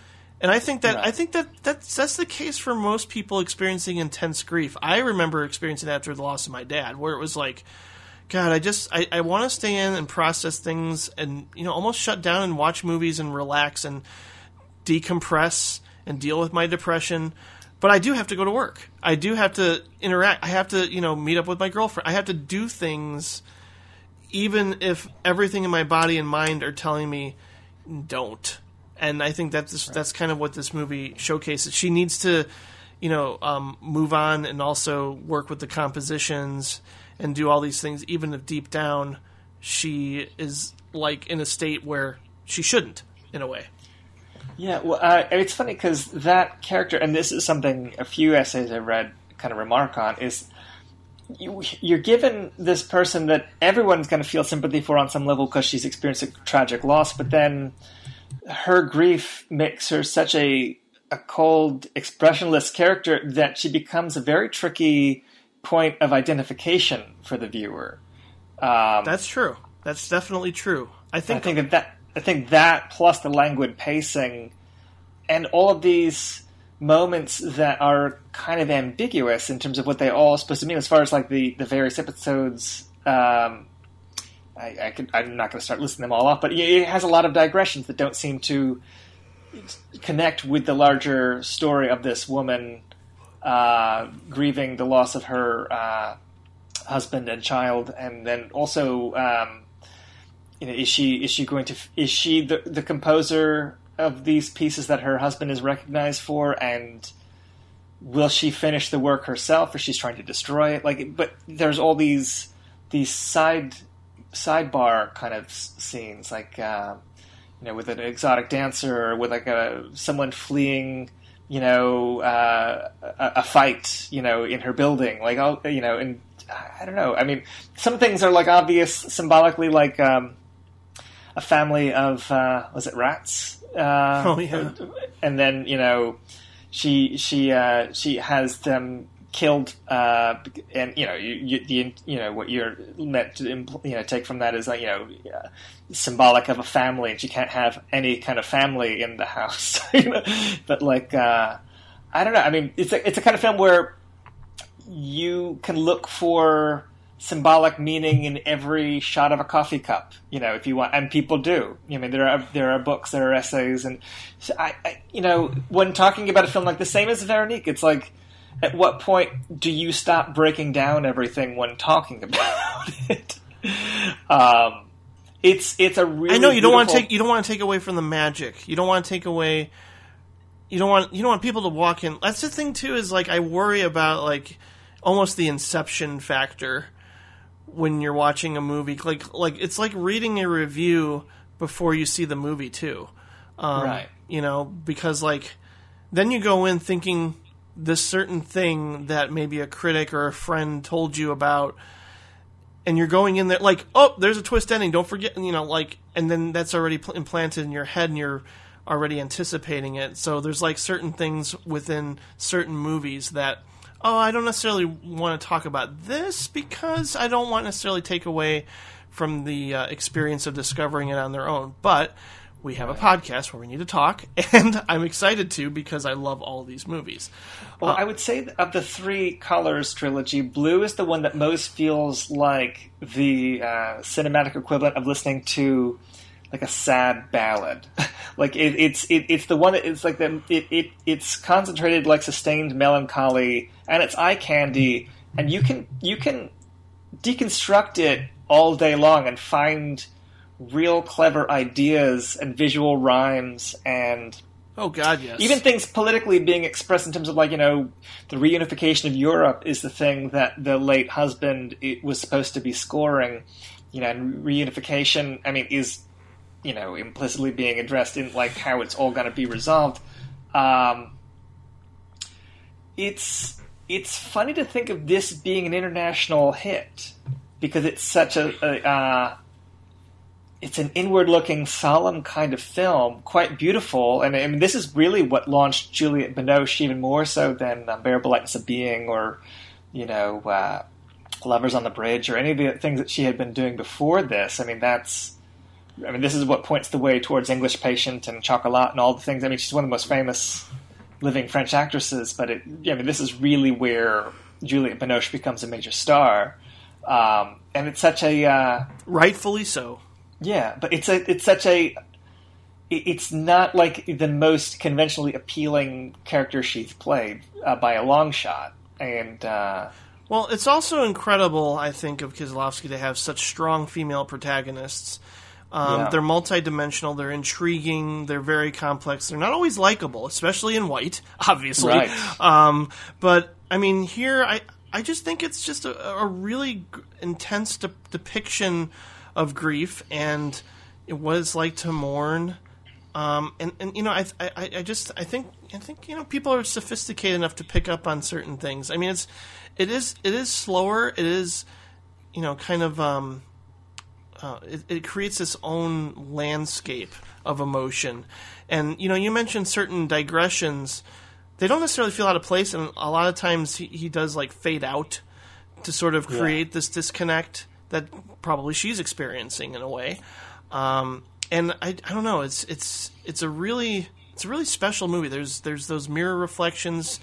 and I think that right. I think that that's that's the case for most people experiencing intense grief. I remember experiencing that after the loss of my dad, where it was like, God, I just I, I want to stay in and process things and you know almost shut down and watch movies and relax and decompress and deal with my depression. But I do have to go to work. I do have to interact. I have to you know meet up with my girlfriend. I have to do things even if everything in my body and mind are telling me don't. And I think that's that's kind of what this movie showcases. She needs to, you know, um, move on and also work with the compositions and do all these things, even if deep down she is like in a state where she shouldn't, in a way. Yeah, well, uh, it's funny because that character, and this is something a few essays I've read kind of remark on, is you, you're given this person that everyone's going to feel sympathy for on some level because she's experienced a tragic loss, but then her grief makes her such a a cold, expressionless character that she becomes a very tricky point of identification for the viewer. Um, That's true. That's definitely true. I think. I think that, that I think that plus the languid pacing and all of these moments that are kind of ambiguous in terms of what they all supposed to mean as far as like the, the various episodes um, I, I could, I'm not going to start listing them all off, but it has a lot of digressions that don't seem to connect with the larger story of this woman uh, grieving the loss of her uh, husband and child, and then also, um, you know, is she is she going to is she the the composer of these pieces that her husband is recognized for, and will she finish the work herself, or she's trying to destroy it? Like, but there's all these these side sidebar kind of scenes, like uh, you know, with an exotic dancer, or with like a someone fleeing, you know, uh, a, a, fight, you know, in her building, like all, you know, and I don't know. I mean, some things are like obvious symbolically, like um, a family of uh, was it rats uh, oh yeah. And then you know, she she uh, she has them killed, uh, and you know, you, you, the you know what you're meant to you know take from that is like you know uh, symbolic of a family, and she can't have any kind of family in the house. but like, uh, I don't know. I mean, it's a it's a kind of film where you can look for symbolic meaning in every shot of a coffee cup, you know, if you want, and people do. I mean, there are there are books, there are essays, and so I, I, you know, when talking about a film like the same as Veronique, it's like, at what point do you stop breaking down everything when talking about it? um, it's it's a really. I know you don't want to take you don't want to take away from the magic. You don't want to take away. You don't want you don't want people to walk in. That's the thing too. Is like I worry about like almost the inception factor when you're watching a movie. Like like it's like reading a review before you see the movie too. Um, right. You know, because like then you go in thinking this certain thing that maybe a critic or a friend told you about and you're going in there like oh there's a twist ending don't forget you know like and then that's already pl- implanted in your head and you're already anticipating it so there's like certain things within certain movies that oh, I don't necessarily want to talk about this because I don't want necessarily take away from the uh, experience of discovering it on their own. But we have a podcast where we need to talk, and I'm excited to because I love all these movies. Well, uh, I would say of the three colors trilogy, blue is the one that most feels like the uh, cinematic equivalent of listening to like a sad ballad. like it, it's it, it's the one that it's like the it, it it's concentrated like sustained melancholy and it's eye candy and you can you can deconstruct it all day long and find real clever ideas and visual rhymes and oh god yes even things politically being expressed in terms of like you know the reunification of Europe is the thing that the late husband was supposed to be scoring you know and reunification I mean is you know implicitly being addressed in like how it's all going to be resolved. Um, it's it's funny to think of this being an international hit because it's such a, a uh, it's an inward-looking, solemn kind of film, quite beautiful, and I mean, this is really what launched Juliette Binoche even more so than Unbearable Lightness of Being or, you know, uh, Lovers on the Bridge or any of the things that she had been doing before this. I mean, that's I mean, this is what points the way towards English Patient and Chocolat and all the things. I mean, she's one of the most famous living French actresses, but it, I mean, this is really where Juliette Binoche becomes a major star. Um, and it's such a uh, rightfully so. Yeah, but it's a it's such a it's not like the most conventionally appealing character she's played uh, by a long shot, and uh, Well, it's also incredible, I think, of Kieslowski to have such strong female protagonists. Um, Yeah. They're multidimensional, they're intriguing, they're very complex. They're not always likable, especially in white, obviously. Right. Um, but I mean, here I I just think it's just a, a really intense de- depiction of grief and what it's like to mourn. Um, and, and you know, I, I I just I think I think you know people are sophisticated enough to pick up on certain things. I mean, it's it is it is slower. It is you know kind of um, uh, it, it creates its own landscape of emotion. And you know, you mentioned certain digressions; they don't necessarily feel out of place, and a lot of times he, he does like fade out to sort of create this disconnect that probably she's experiencing in a way. Um, and I, I don't know, it's it's it's a really it's a really special movie. There's there's those mirror reflections.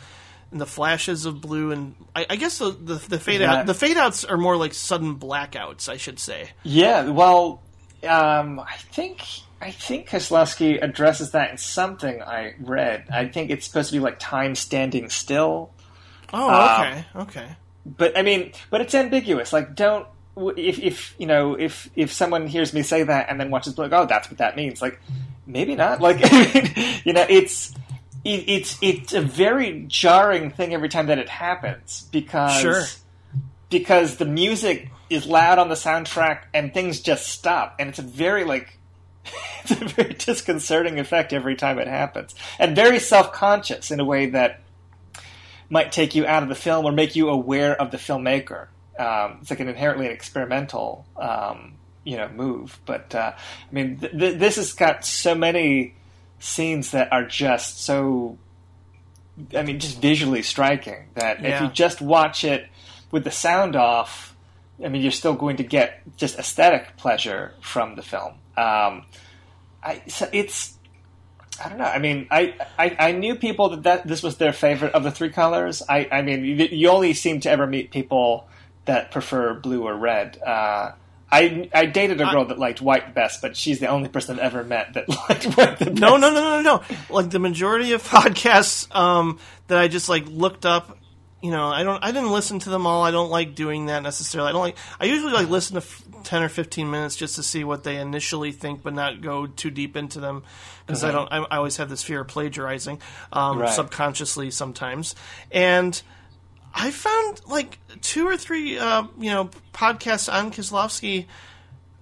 And the flashes of blue, and I, I guess the the, the fade Yeah. out the fade outs are more like sudden blackouts, I should say. Yeah, well, um, I think I think Kieslowski addresses that in something I read. I think it's supposed to be like time standing still. Oh, Um, okay, okay. but I mean, but it's ambiguous. Like, don't if if you know if if someone hears me say that and then watches like, oh, that's what that means. Like, maybe not. Like, you know, it's it, it's it's a very jarring thing every time that it happens because Sure. because the music is loud on the soundtrack and things just stop and it's a very like it's a very disconcerting effect every time it happens and very self-conscious in a way that might take you out of the film or make you aware of the filmmaker. Um, it's like an inherently experimental, um, you know, move. But uh, I mean, th- th- this has got so many scenes that are just so, I mean, just visually striking that if you just watch it with the sound off, I mean, you're still going to get just aesthetic pleasure from the film. Um, I, so it's I don't know. I mean, I, I, I knew people that, that this was their favorite of the three colors. I, I mean, you, you only seem to ever meet people that prefer blue or red. Uh, I, I dated a girl that liked white best, but she's the only person I've ever met that liked white the best. No, no, no, no, no. Like the majority of podcasts um, that I just like looked up. You know, I don't. I didn't listen to them all. I don't like doing that necessarily. I don't like. I usually like listen to f- ten or fifteen minutes just to see what they initially think, but not go too deep into them because I don't. I, I always have this fear of plagiarizing um, Right. subconsciously sometimes, and I found like two or three, uh, you know, podcasts on Kieslowski.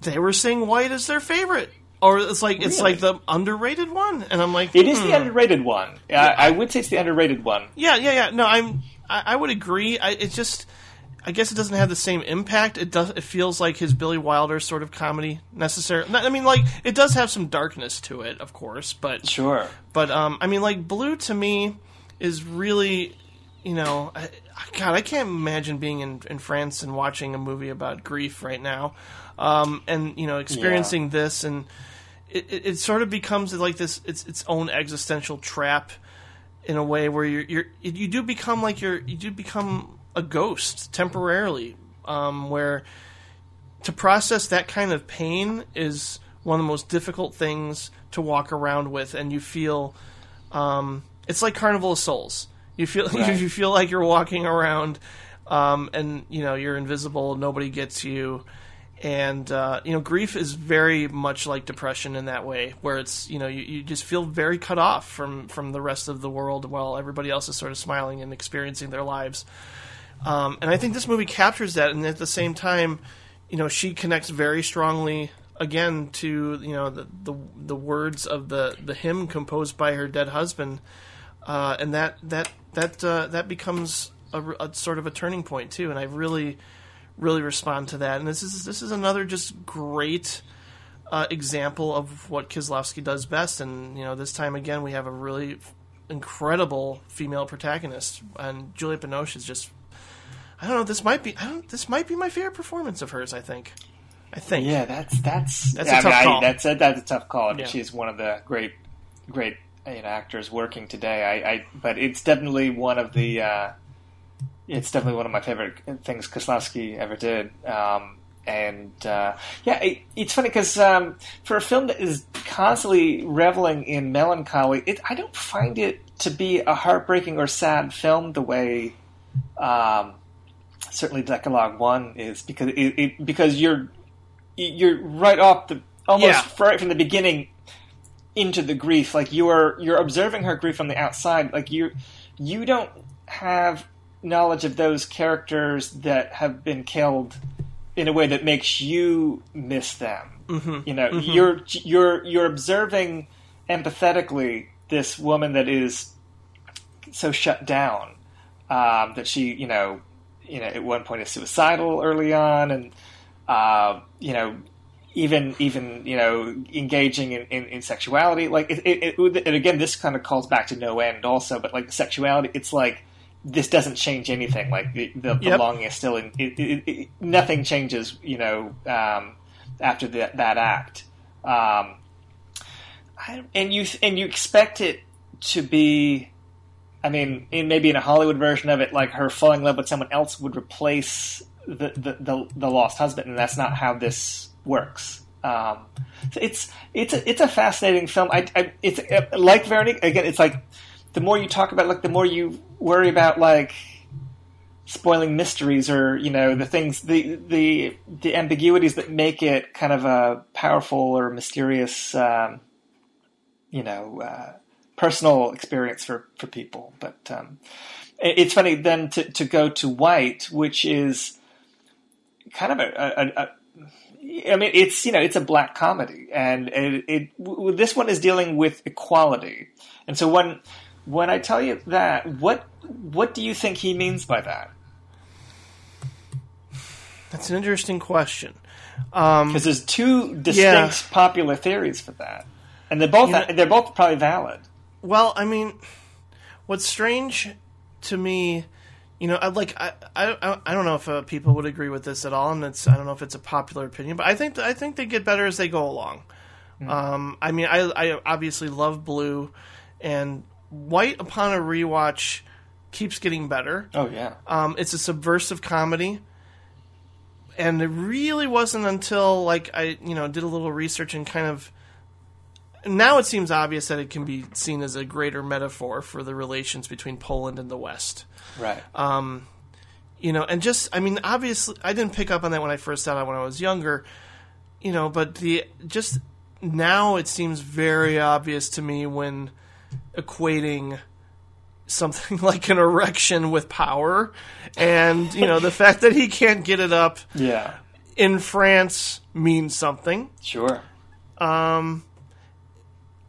They were saying White is their favorite, or it's like it's Really? like the underrated one, and I'm like, It is hmm. the underrated one. I, I would say it's the underrated one. Yeah, yeah, yeah. No, I'm. I, I would agree. I, it's just. I guess it doesn't have the same impact. It does. It feels like his Billy Wilder sort of comedy necessarily. I mean, like it does have some darkness to it, of course, but Sure. but um, I mean, like Blue to me is really, you know, I, God, I can't imagine being in, in France and watching a movie about grief right now, um, and you know, experiencing this, and it, it, it sort of becomes like this its its own existential trap in a way where you're you're you do become like you're you do become a ghost temporarily, um, where to process that kind of pain is one of the most difficult things to walk around with, and you feel um, it's like Carnival of Souls. You feel Right. you feel like you're walking around, um, and you know you're invisible. Nobody gets you, and uh, you know grief is very much like depression in that way, where it's you know you, you just feel very cut off from from the rest of the world while everybody else is sort of smiling and experiencing their lives. Um, and I think this movie captures that, and at the same time, you know, she connects very strongly again to you know the the, the words of the the hymn composed by her dead husband, uh, and that that that uh, that becomes a, a sort of a turning point too. And I really really respond to that. And this is this is another just great. Uh, example of what Kieslowski does best, and you know, this time again we have a really incredible female protagonist, and Julia Binoche is just I don't know. This might be. I don't. This might be my favorite performance of hers. I think. I think. Yeah, that's that's That's a I mean, tough I- that's a, that's a tough call. I mean, Yeah. She's one of the great great you know, actors working today. I, I but it's definitely one of the uh, it's definitely one of my favorite things Kieslowski ever did. Um, and uh, yeah, it, it's funny because um, for a film that is constantly reveling in melancholy, it, I don't find it to be a heartbreaking or sad film the way um, certainly Decalogue One is because it, it because you're you're right off the almost Yeah. right from the beginning into the grief. Like you are you're observing her grief from the outside. Like you you don't have knowledge of those characters that have been killed in a way that makes you miss them. Mm-hmm. You know, you're you're you're observing empathetically this woman that is so shut down um, that she, you know, you know, at one point is suicidal early on, and uh, you know, even even you know, engaging in, in, in sexuality. Like, it, it, it, and again, this kind of calls back to no end, also. But like sexuality, it's like this doesn't change anything. Like the, the, the Yep. longing is still in. It, nothing changes, you know, um, after that that act. Um, I, and you and you expect it to be I mean, in, maybe in a Hollywood version of it, like her falling in love with someone else would replace the the, the, the lost husband, and that's not how this works. Um, so it's it's a, it's a fascinating film. I, I it's uh, like Veronique again. It's like the more you talk about, like the more you worry about like spoiling mysteries or you know the things the the the ambiguities that make it kind of a powerful or mysterious um, you know uh, personal experience for for people but um, it- it's funny then to, to go to white which is kind of a, a, a I mean, it's you know, it's a black comedy, and it, it w- this one is dealing with equality. And so when when I tell you that, what what do you think he means by that? That's an interesting question. Um, Because there's two distinct Yeah. popular theories for that, and they're both You know- they're both probably valid. Well, I mean, what's strange to me, you know, I like I I, I don't know if uh, people would agree with this at all, and it's I don't know if it's a popular opinion, but I think I think they get better as they go along. Um, I mean, I I obviously love blue, and white upon a rewatch keeps getting better. Oh yeah, Um, it's a subversive comedy, and it really wasn't until like I you know did a little research and kind of now it seems obvious that it can be seen as a greater metaphor for the relations between Poland and the West. right. Um, you know, and just I mean, obviously, I didn't pick up on that when I first saw it when I was younger. You know, but the just now it seems very obvious to me when equating something like an erection with power, and you know the fact that he can't get it up yeah, in France means something. sure. Um,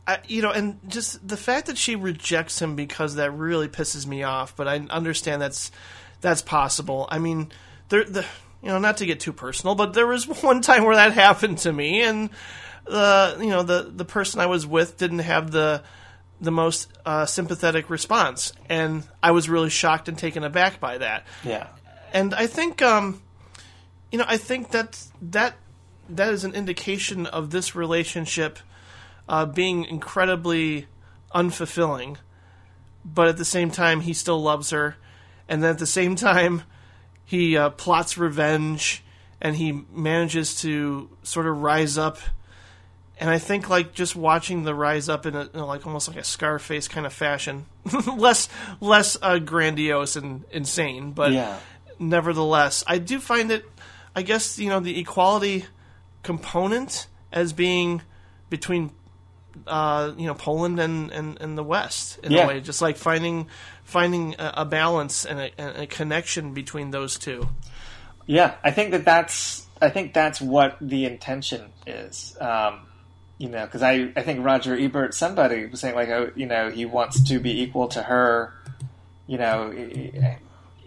I, you know, and just the fact that she rejects him because that really pisses me off. But I understand that's that's possible. I mean, there, the you know, not to get too personal, but there was one time where that happened to me, and the you know the the person I was with didn't have the the most uh, sympathetic response, and I was really shocked and taken aback by that Yeah, and I think um, you know I think that that that is an indication of this relationship uh, being incredibly unfulfilling, but at the same time he still loves her, and then at the same time he uh, plots revenge and he manages to sort of rise up. And I think like just watching the rise up in a you know, like almost like a Scarface kind of fashion, less less uh, grandiose and insane, but yeah, nevertheless, I do find it. I guess you know the equality component as being between uh, you know Poland and, and, and the West in Yeah. a way, just like finding finding a, a balance and a, and a connection between those two. yeah. I think that that's I think that's what the intention is. Um, you know, because I, I think Roger Ebert, somebody was saying like, oh, you know, he wants to be equal to her. You know,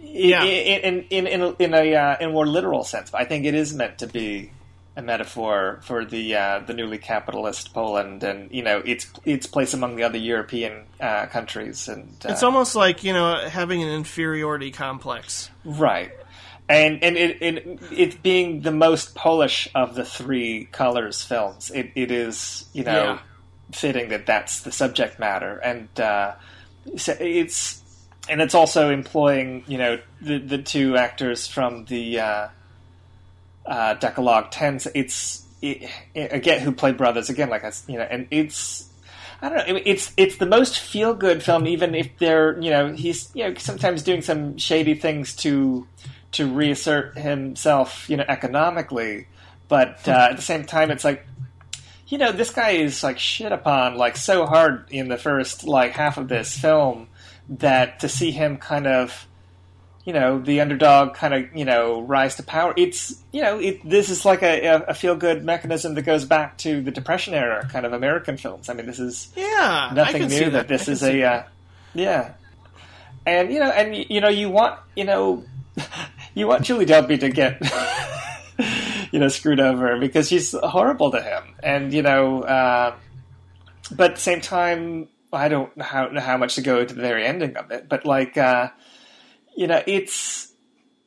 Yeah. in in in in a, in a uh, in a more literal sense. But I think it is meant to be a metaphor for the uh, the newly capitalist Poland and you know its its place among the other European uh, countries and uh, It's almost like you know having an inferiority complex. right. And and it, it it being the most Polish of the three colors films, it, it is you know Yeah. fitting that that's the subject matter, and uh, so it's and it's also employing you know the the two actors from the uh, Decalogue Ten. It's it, it- again who played brothers again, like I you know, and it's I don't know. It's it's the most feel good film, even if they're you know he's you know sometimes doing some shady things to to reassert himself you know economically, but uh, at the same time it's like you know this guy is like shit upon like so hard in the first like half of this film that to see him kind of you know the underdog kind of you know rise to power it's you know it, this is like a, a feel good mechanism that goes back to the depression era kind of american films i mean this is Yeah, nothing new that. that. this is a uh, yeah and you know and you know you want you know you want julie delpy to get you know screwed over because she's horrible to him and you know uh, but at the same time i don't know how, know how much to go to the very ending of it but like uh, you know it's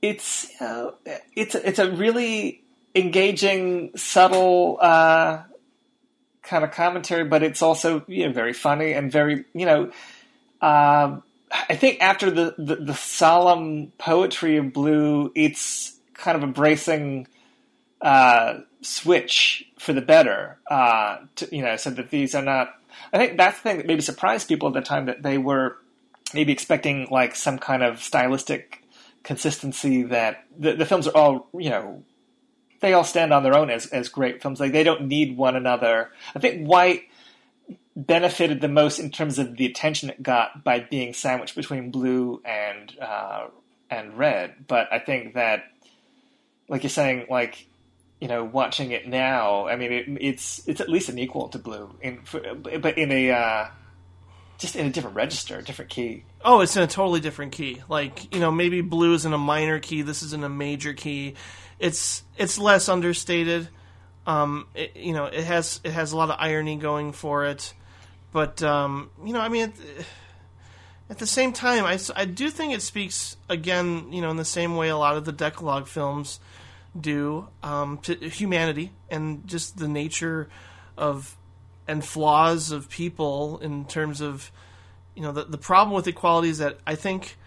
it's know, it's it's a really engaging subtle uh, kind of commentary but it's also you know very funny and very you know um, I think after the, the, the solemn poetry of Blue, it's kind of embracing uh, switch for the better. Uh, to, you know, so that these are not. I think that's the thing that maybe surprised people at the time that they were maybe expecting like some kind of stylistic consistency that the, the films are all you know they all stand on their own as as great films. Like they don't need one another. I think White benefited the most in terms of the attention it got by being sandwiched between blue and uh, and red. But I think that, like you're saying, like you know, watching it now, I mean, it, it's it's at least an equal to blue, in but in a uh, just in a different register, a different key. Oh, it's in a totally different key. Like you know, maybe blue is in a minor key. This is in a major key. It's it's less understated. Um, it, you know, it has it has a lot of irony going for it, but um, you know, I mean, it, at the same time, I, I do think it speaks again, you know, in the same way a lot of the Decalogue films do um, to humanity and just the nature of and flaws of people in terms of you know the, the problem with equality is that I think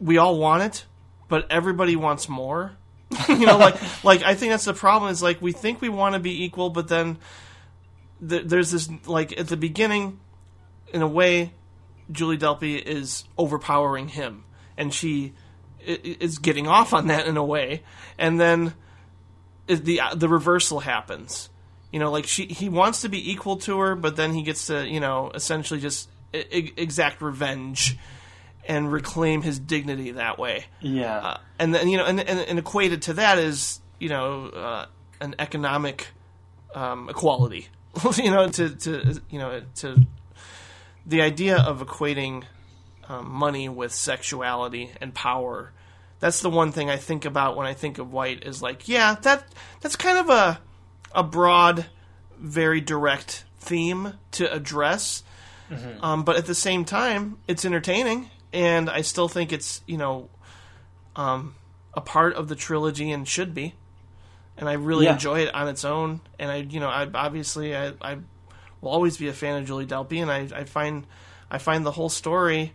we all want it, but everybody wants more. you know, like like I think that's the problem. Is like we think we want to be equal, but then th- there's this like at the beginning, in a way, Julie Delpy is overpowering him, and she is getting off on that in a way, and then the the reversal happens. You know, like she he wants to be equal to her, but then he gets to you know essentially just e- exact revenge and reclaim his dignity that way Yeah, uh, and then you know, and, and, and equated to that is you know uh, an economic um, equality. you know, to to you know to the idea of equating um, money with sexuality and power. That's the one thing I think about when I think of white is like, yeah, that that's kind of a a broad, very direct theme to address. Um, but at the same time, it's entertaining, and I still think it's you know um, a part of the trilogy and should be. And I really Yeah. enjoy it on its own. And I, you know, I obviously I, I will always be a fan of Julie Delpy, and I, I find I find the whole story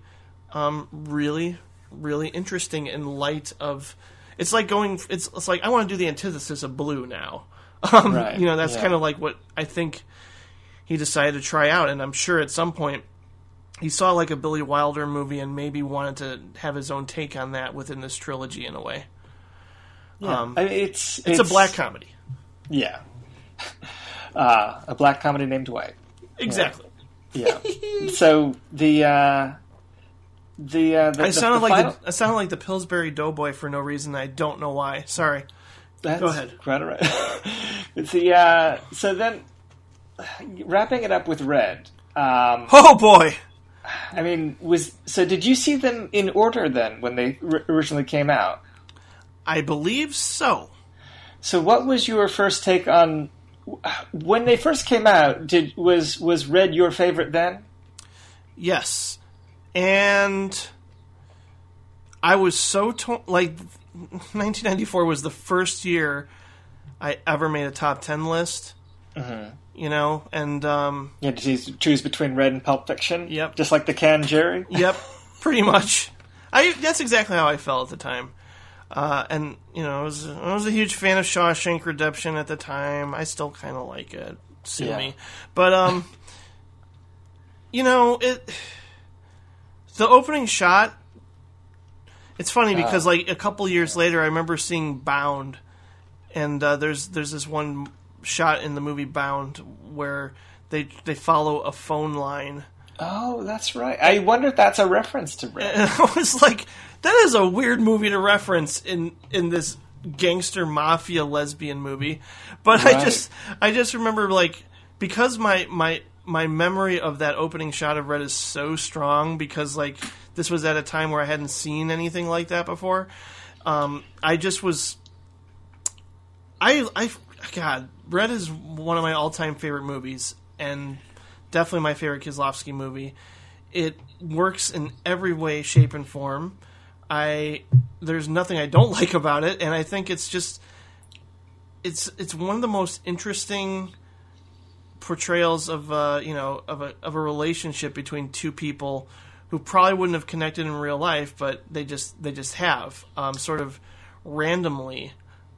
um, really, really interesting in light of. It's like going. It's, it's like I want to do the antithesis of Blue now. Um, Right, You know, that's yeah. kind of like what I think he decided to try out, and I'm sure at some point he saw like a Billy Wilder movie and maybe wanted to have his own take on that within this trilogy in a way. yeah. um, I mean, it's, It's, a black comedy. yeah, uh, a black comedy named White. Exactly. Yeah. so the uh, the uh, the, I the- sounded the like final- the, I sounded like the Pillsbury Doughboy for no reason. I don't know why. Sorry. That's Go ahead. Right, all right. it's the uh, so then wrapping it up with Red. Um, Oh boy. I mean, was so? Did you see them in order then when they r- originally came out? I believe so. So, what was your first take on when they first came out? Did was was Red your favorite then? Yes. And I was so to- like 1994 was the first year I ever made a top 10 list. You know, and um Yeah, did you choose between Red and Pulp Fiction? Yep. Just like the can Jerry. Yep, pretty much. I that's exactly how I felt at the time. Uh, and you know, I was I was a huge fan of Shawshank Redemption at the time. I still kind of like it. Sue Yeah. me, but um, you know it. The opening shot. It's funny because like a couple years later, I remember seeing Bound, and uh, there's there's this one shot in the movie Bound where they they follow a phone line. Oh, that's right. I wonder if that's a reference to Red. And I was like, that is a weird movie to reference in in this gangster mafia lesbian movie. But I just I just remember like because my my my memory of that opening shot of Red is so strong because like this was at a time where I hadn't seen anything like that before. Um, I just was I I God, Red is one of my all-time favorite movies and definitely my favorite Kieslowski movie. It works in every way, shape, and form. I there's nothing I don't like about it, and I think it's just it's it's one of the most interesting portrayals of uh, you know of a of a relationship between two people who probably wouldn't have connected in real life, but they just they just have um, sort of randomly,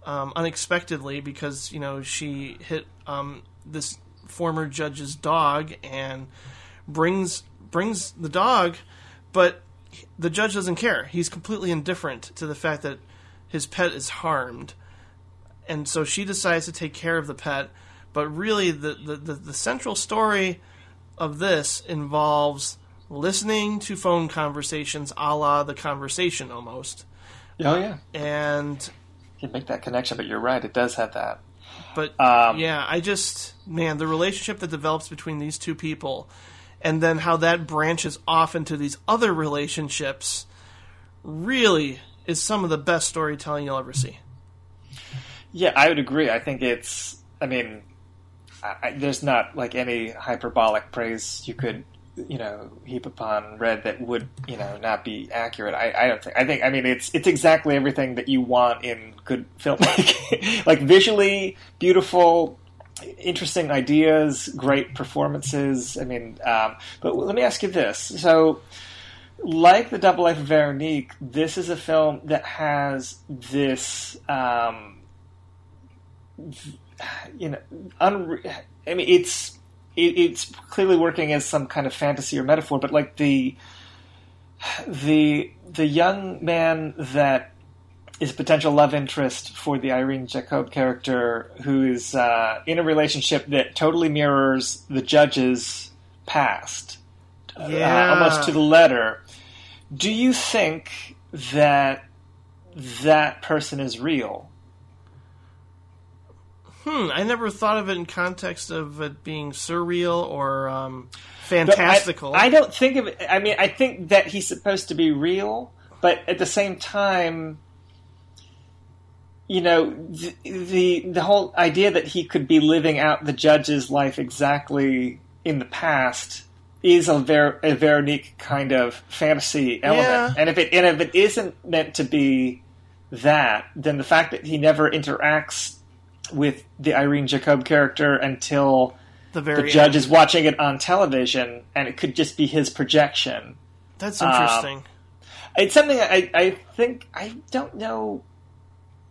um, unexpectedly, because you know she hit um, this former judge's dog and brings brings the dog, but the judge doesn't care. He's completely indifferent to the fact that his pet is harmed, and so she decides to take care of the pet. But really, the the, the, the central story of this involves listening to phone conversations, a la the conversation almost, Oh yeah, and you make that connection, but you're right. It does have that. But Um, yeah, I just man, the relationship that develops between these two people, and then how that branches off into these other relationships, really is some of the best storytelling you'll ever see. Yeah, I would agree. I think it's. I mean, I, I, there's not like any hyperbolic praise you could, you know, heap upon Red that would, you know, not be accurate. I, I don't think. I think. I mean, it's it's exactly everything that you want in good filmmaking. like visually beautiful, interesting ideas, great performances. I mean, um, but let me ask you this: so. Like the Double Life of Veronique, this is a film that has this um, you know, unre- I mean, it's it, it's clearly working as some kind of fantasy or metaphor, but like the the the young man that is a potential love interest for the Irene Jacob character, who is uh, in a relationship that totally mirrors the judge's past, uh, almost to the letter. Do you think that that person is real? Hmm, I never thought of it in context of it being surreal or um, fantastical. I, I don't think of it. I mean, I think that he's supposed to be real, but at the same time, you know, the the, the whole idea that he could be living out the judge's life exactly in the past is a, ver- a Veronique kind of fantasy element. Yeah. And if it and if it isn't meant to be that, then the fact that he never interacts with the Irene Jacob character until the very the judge end. is watching it on television, and it could just be his projection. That's um, interesting. It's something I, I think I don't know.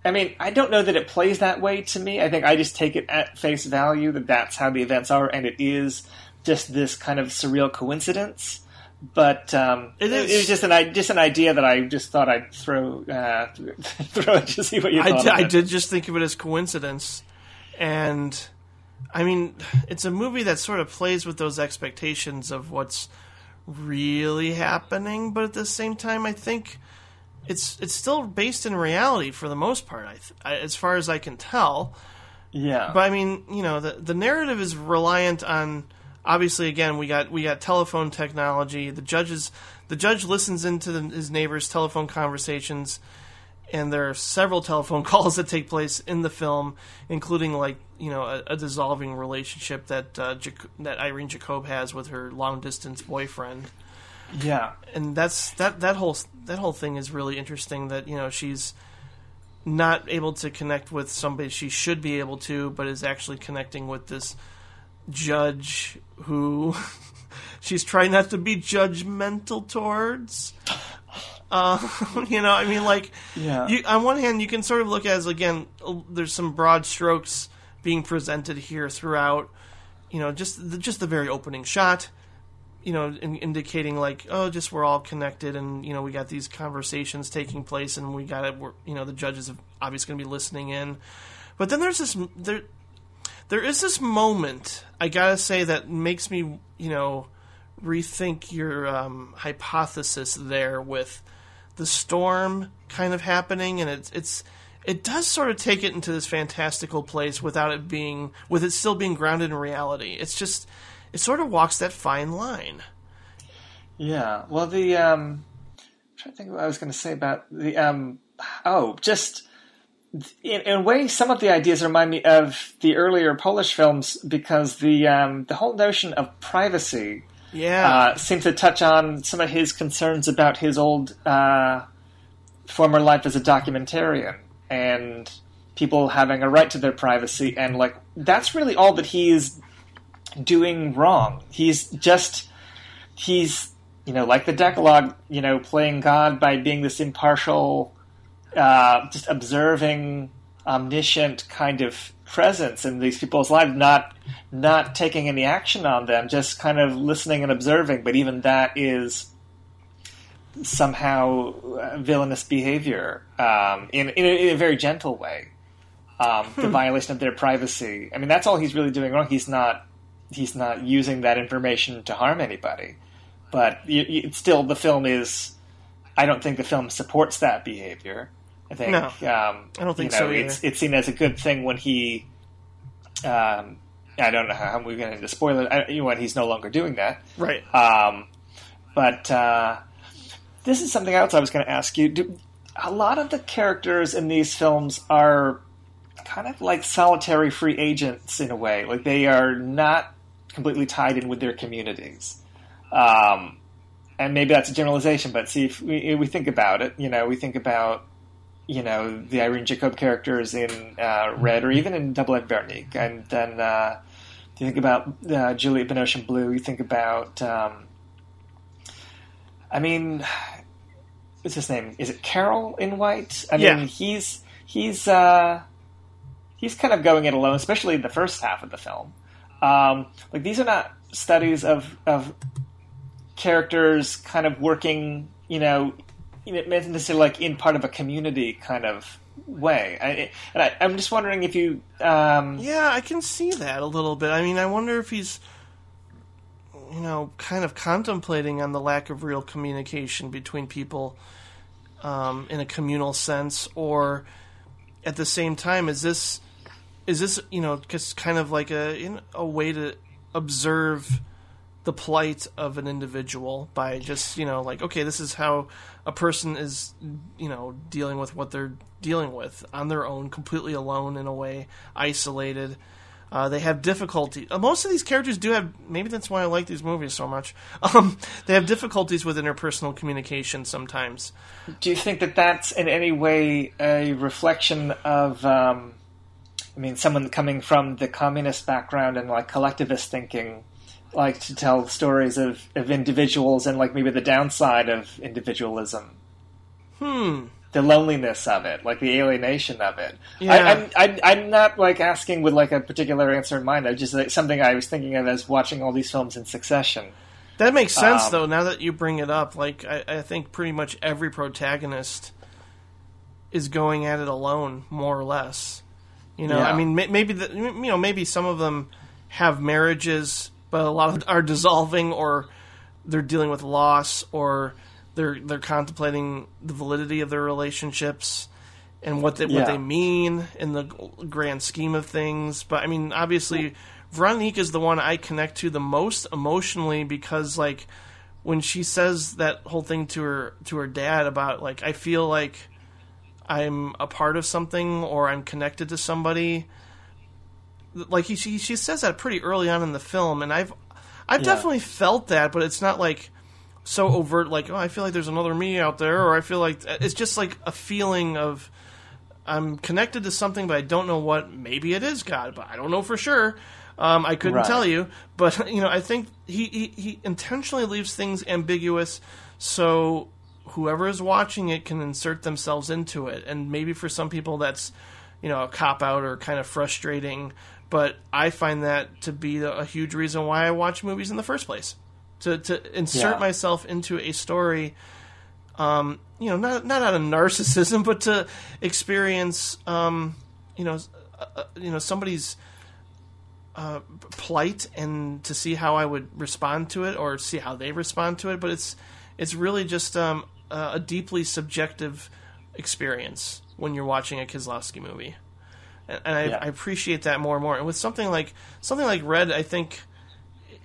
I mean, I don't know that it plays that way to me. I think I just take it at face value that that's how the events are, and it is just this kind of surreal coincidence. But um, It it, was just an just an idea that I just thought I'd throw uh, throw it to see what you I thought. did, I did just think of it as coincidence, and I mean, it's a movie that sort of plays with those expectations of what's really happening, but at the same time, I think it's it's still based in reality for the most part. I, th- I as far as I can tell. Yeah, But I mean, you know, the the narrative is reliant on obviously again we got we got telephone technology. The judges the judge listens into the, his neighbor's telephone conversations, and there are several telephone calls that take place in the film, including like you know a, a dissolving relationship that uh, Jac- that Irene Jacob has with her long distance boyfriend yeah. and that's that that whole that whole thing is really interesting that you know she's not able to connect with somebody she should be able to but is actually connecting with this judge who she's trying not to be judgmental towards uh, you know i mean like Yeah. you, on one hand you can sort of look as again there's some broad strokes being presented here throughout you know just the, just the very opening shot you know, in, indicating like, oh, just we're all connected, and you know, we got these conversations taking place, and we got it. You know, the judges are obviously going to be listening in. But then there's this there, there is this moment I gotta say that makes me, you know, rethink your um, hypothesis there with the storm kind of happening, and it's it's it does sort of take it into this fantastical place without it being with it still being grounded in reality. It's just it sort of walks that fine line. Yeah. Well, the um, I'm trying to think what I was going to say about the um, oh, just in, in, a way, some of the ideas remind me of the earlier Polish films because the um, the whole notion of privacy, yeah, uh, seemed to touch on some of his concerns about his old uh, former life as a documentarian and people having a right to their privacy, and like that's really all that he's doing wrong. He's just he's you know like the Decalogue, you know, playing God by being this impartial, uh, just observing, omniscient kind of presence in these people's lives, not not taking any action on them, just kind of listening and observing. But even that is somehow villainous behavior um, in, in a, in, a, very gentle way. Um, hmm. The violation of their privacy. I mean, that's all he's really doing wrong. He's not he's not using that information to harm anybody. But it's still, the film is. I don't think the film supports that behavior. I think. No, um, I don't think you know, so. Either. It's it's seen as a good thing when he. Um, I don't know how we're going to spoil it. You know, when he's no longer doing that, right? Um, but uh, this is something else I was going to ask you. Do, a lot of the characters in these films are kind of like solitary free agents in a way. Like they are not completely tied in with their communities. Um, and maybe that's a generalization, but see if we, we, think about it, you know, we think about, you know, the Irene Jacob characters in uh, Red or even in Double Life Veronique. And then uh, you think about uh, Juliette Binoche Blue, you think about, um, I mean, what's his name? Is it Carol in White? I yeah. mean, he's, he's, uh, he's kind of going it alone, especially in the first half of the film. Um, like these are not studies of of characters kind of working, you know, necessarily like in part of a community kind of way. I, and I, am just wondering if you. Um, yeah, I can see that a little bit. I mean, I wonder if he's, you know, kind of contemplating on the lack of real communication between people um, in a communal sense, or at the same time, is this is this you know just kind of like a a way to observe the plight of an individual by just you know like okay this is how a person is you know dealing with what they're dealing with on their own completely alone in a way isolated uh, they have difficulty. Uh, most of these characters do have. Maybe that's why I like these movies so much. Um, they have difficulties with interpersonal communication sometimes. Do you think that that's in any way a reflection of um, I mean, someone coming from the communist background and like collectivist thinking, like to tell stories of, of individuals and like maybe the downside of individualism. Hmm. The loneliness of it, like the alienation of it. Yeah. I, am I'm not like asking with like a particular answer in mind. I just like, something I was thinking of as watching all these films in succession. That makes sense, um, though. Now that you bring it up, like I, I think pretty much every protagonist is going at it alone, more or less. You know, yeah. I mean, maybe the, you know, maybe some of them have marriages, but a lot of are dissolving, or they're dealing with loss, or they're they're contemplating the validity of their relationships and what they, yeah. what they mean in the grand scheme of things. But I mean, obviously, Veronique is the one I connect to the most emotionally because, like, when she says that whole thing to her to her dad about like, I feel like I'm a part of something or I'm connected to somebody. Like he, she, she says that pretty early on in the film, and I've, I've yeah. definitely felt that, but it's not like so overt. Like, oh, I feel like there's another me out there, or I feel like it's just like a feeling of I'm connected to something, but I don't know what. Maybe it is God, but I don't know for sure. Um, I couldn't right. tell you, but you know, I think he, he, he intentionally leaves things ambiguous so whoever is watching it can insert themselves into it. And maybe for some people that's, you know, a cop out or kind of frustrating. But I find that to be a huge reason why I watch movies in the first place. to to insert Yeah. myself into a story. Um, you know, not not out of narcissism, but to experience, um, you know, uh, uh, you know somebody's uh, plight and to see how I would respond to it or see how they respond to it. But it's it's really just um, a deeply subjective experience when you're watching a Kieslowski movie, and, and I, Yeah. I appreciate that more and more. And with something like something like Red, I think.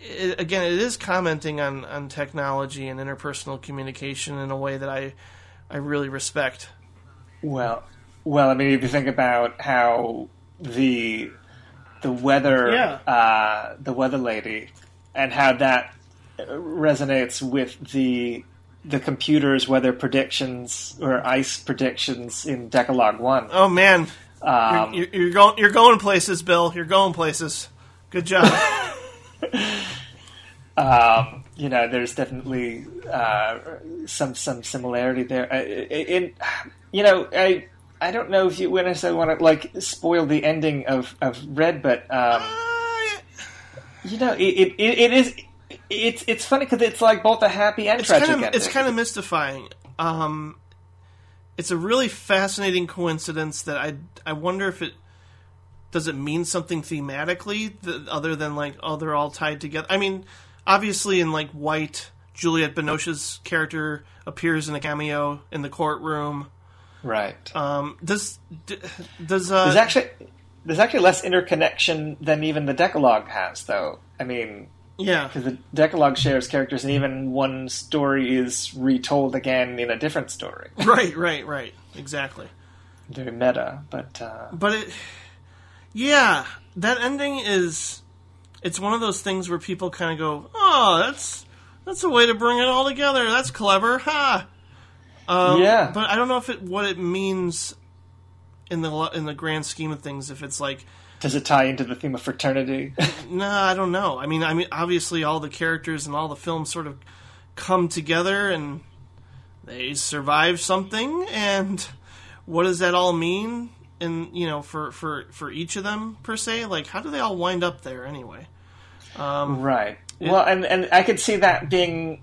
It, again, it is commenting on, on technology and interpersonal communication in a way that I I really respect. Well, well, I mean, if you think about how the the weather, Yeah. uh, the weather lady, and how that resonates with the the computer's weather predictions or ice predictions in Decalogue One. Oh man, Um, you're, you're going you're going places, Bill. You're going places. Good job. um, you know, there's definitely uh, some some similarity there. In you know, I I don't know if you when I said want to like spoil the ending of of Red, but um, you know, it it, it, is. It's it's funny because it's like both a happy and it's tragic kind of ending. it's kind of mystifying. Um, it's a really fascinating coincidence that I I wonder if it does it mean something thematically that, other than like oh they're all tied together. I mean, obviously in like White, Juliette Binoche's character appears in a cameo in the courtroom. right. Um, does d- does uh, there's actually there's actually less interconnection than even the Decalogue has, though. I mean, yeah because the Decalogue shares characters, and even one story is retold again in a different story. right right right exactly. Very meta, but uh, but it yeah that ending is it's one of those things where people kind of go oh that's that's a way to bring it all together that's clever ha um, Yeah. but i don't know if it what it means in the in the grand scheme of things if it's like does it tie into the theme of fraternity? no, i don't know. I mean i mean obviously all the characters and all the films sort of come together and they survive something. And what does that all mean? And you know for for for each of them per se? Like how do they all wind up there anyway? Um, right. well, and and I could see that being,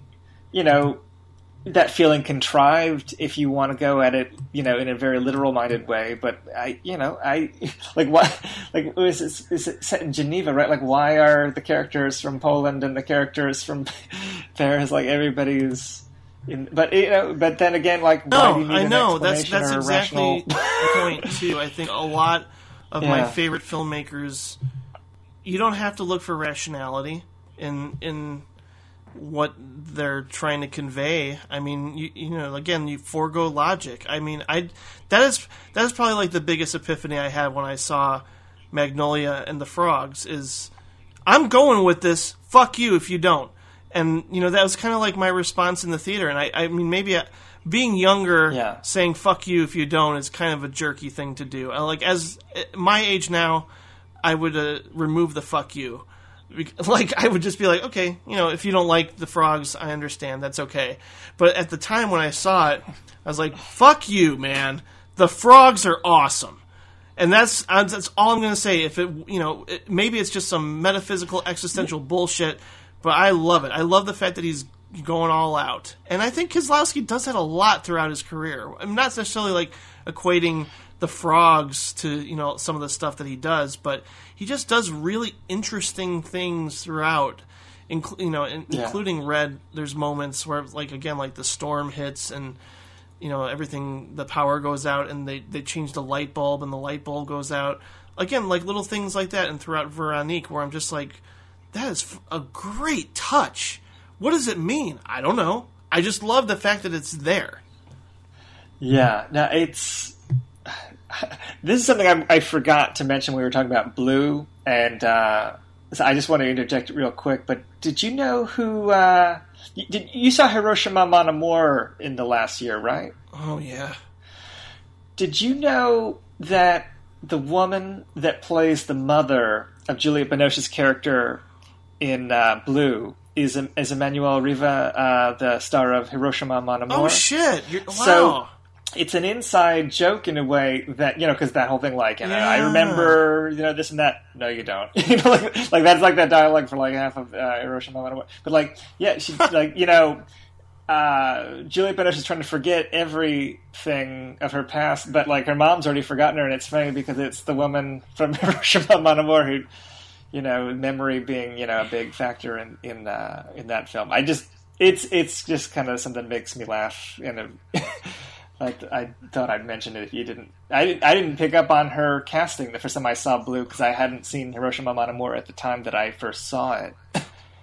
you know, that feeling contrived if you want to go at it, you know, in a very literal minded way. But I, you know, I like why, like is it, is it set in Geneva, right? Like why are the characters from Poland and the characters from Paris like everybody's. In, but you know, but then again, like why do you no i know that's that's exactly the point too i think a lot of my favorite filmmakers you don't have to look for rationality in in what they're trying to convey. I mean, you, you know, again, you forego logic. I mean, I that is that is probably like the biggest epiphany I had when I saw Magnolia and the Frogs. Is I'm going with this. Fuck you if you don't. And you know that was kind of like my response in the theater. And I, I mean, maybe I, being younger, Yeah. saying "fuck you" if you don't is kind of a jerky thing to do. I, like as uh, my age now, I would uh, remove the "fuck you." Like I would just be like, okay, you know, if you don't like the frogs, I understand. That's okay. But at the time when I saw it, I was like, "Fuck you, man! The frogs are awesome." And that's uh, that's all I'm going to say. If it, you know, it, maybe it's just some metaphysical existential bullshit, but I love it. I love the fact that he's going all out, and I think Kieslowski does that a lot throughout his career. I'm not necessarily like equating the frogs to you know some of the stuff that he does, but he just does really interesting things throughout. Inclu- you know, in- Yeah. including Red. There's moments where, like again, like the storm hits and you know everything the power goes out and they they change the light bulb and the light bulb goes out again like little things like that and throughout veronique where i'm just like that is f- a great touch what does it mean i don't know i just love the fact that it's there Yeah, now it's this is something I, I forgot to mention when we were talking about Blue, and uh, so I just want to interject real quick. But did you know who? Uh, you, did you saw Hiroshima Mon Amour in the last year, right? oh yeah Did you know that the woman that plays the mother of Juliette Binoche's character in uh, Blue is is Emmanuelle Riva, uh, the star of Hiroshima Mon Amour? oh shit You're, wow So- it's an inside joke in a way that you know because that whole thing like you know, I remember you know this and that. No, you don't. you know, like, like that's like that dialogue for like half of uh, Hiroshima. Amour. But like, yeah, she like you know. Uh, Juliette Binoche is trying to forget everything of her past, but like her mom's already forgotten her, and it's funny because it's the woman from Hiroshima Mon Amour who, you know, memory being you know a big factor in in uh, in that film. I just it's it's just kind of something that makes me laugh in a I, I thought I'd mention it if you didn't. I, didn't- I didn't pick up on her casting the first time I saw Blue because I hadn't seen Hiroshima Mon Amour at the time that I first saw it.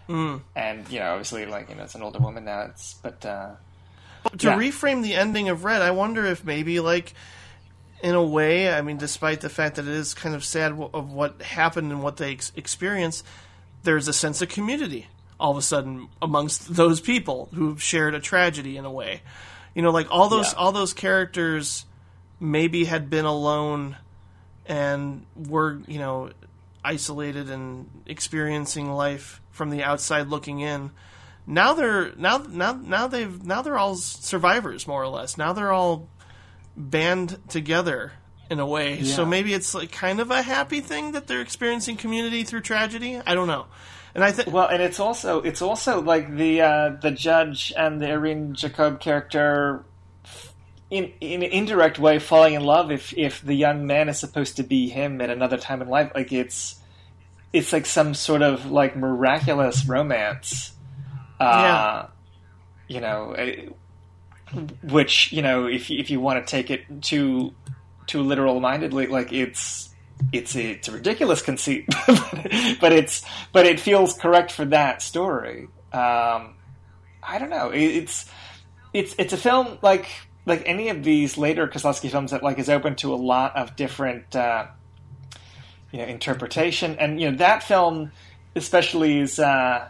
And you know, obviously, like you know, it's an older woman now. It's but uh, to Yeah. reframe the ending of Red, I wonder if maybe like in a way, I mean, despite the fact that it is kind of sad w- of what happened and what they ex- experienced, there's a sense of community all of a sudden amongst those people who've shared a tragedy in a way. You know, like all those Yeah. all those characters maybe had been alone and were you know isolated and experiencing life from the outside looking in. Now they're now now now they've now they're all survivors more or less. Now they're all band together in a way. So maybe it's like kind of a happy thing that they're experiencing community through tragedy. I don't know and i think well, and it's also it's also like the uh, the judge and the Irene Jacob character. In, in an indirect way, falling in love if if the young man is supposed to be him at another time in life, like it's it's like some sort of like miraculous romance. Uh, Yeah. You know, eh, which you know, if you- if you want to take it too too literal mindedly, like it's it's a, it's a ridiculous conceit, but it's but it feels correct for that story. Um, I don't know. It's it's it's a film like like any of these later Kieslowski films that like is open to a lot of different uh, you know interpretation, and you know that film especially is uh,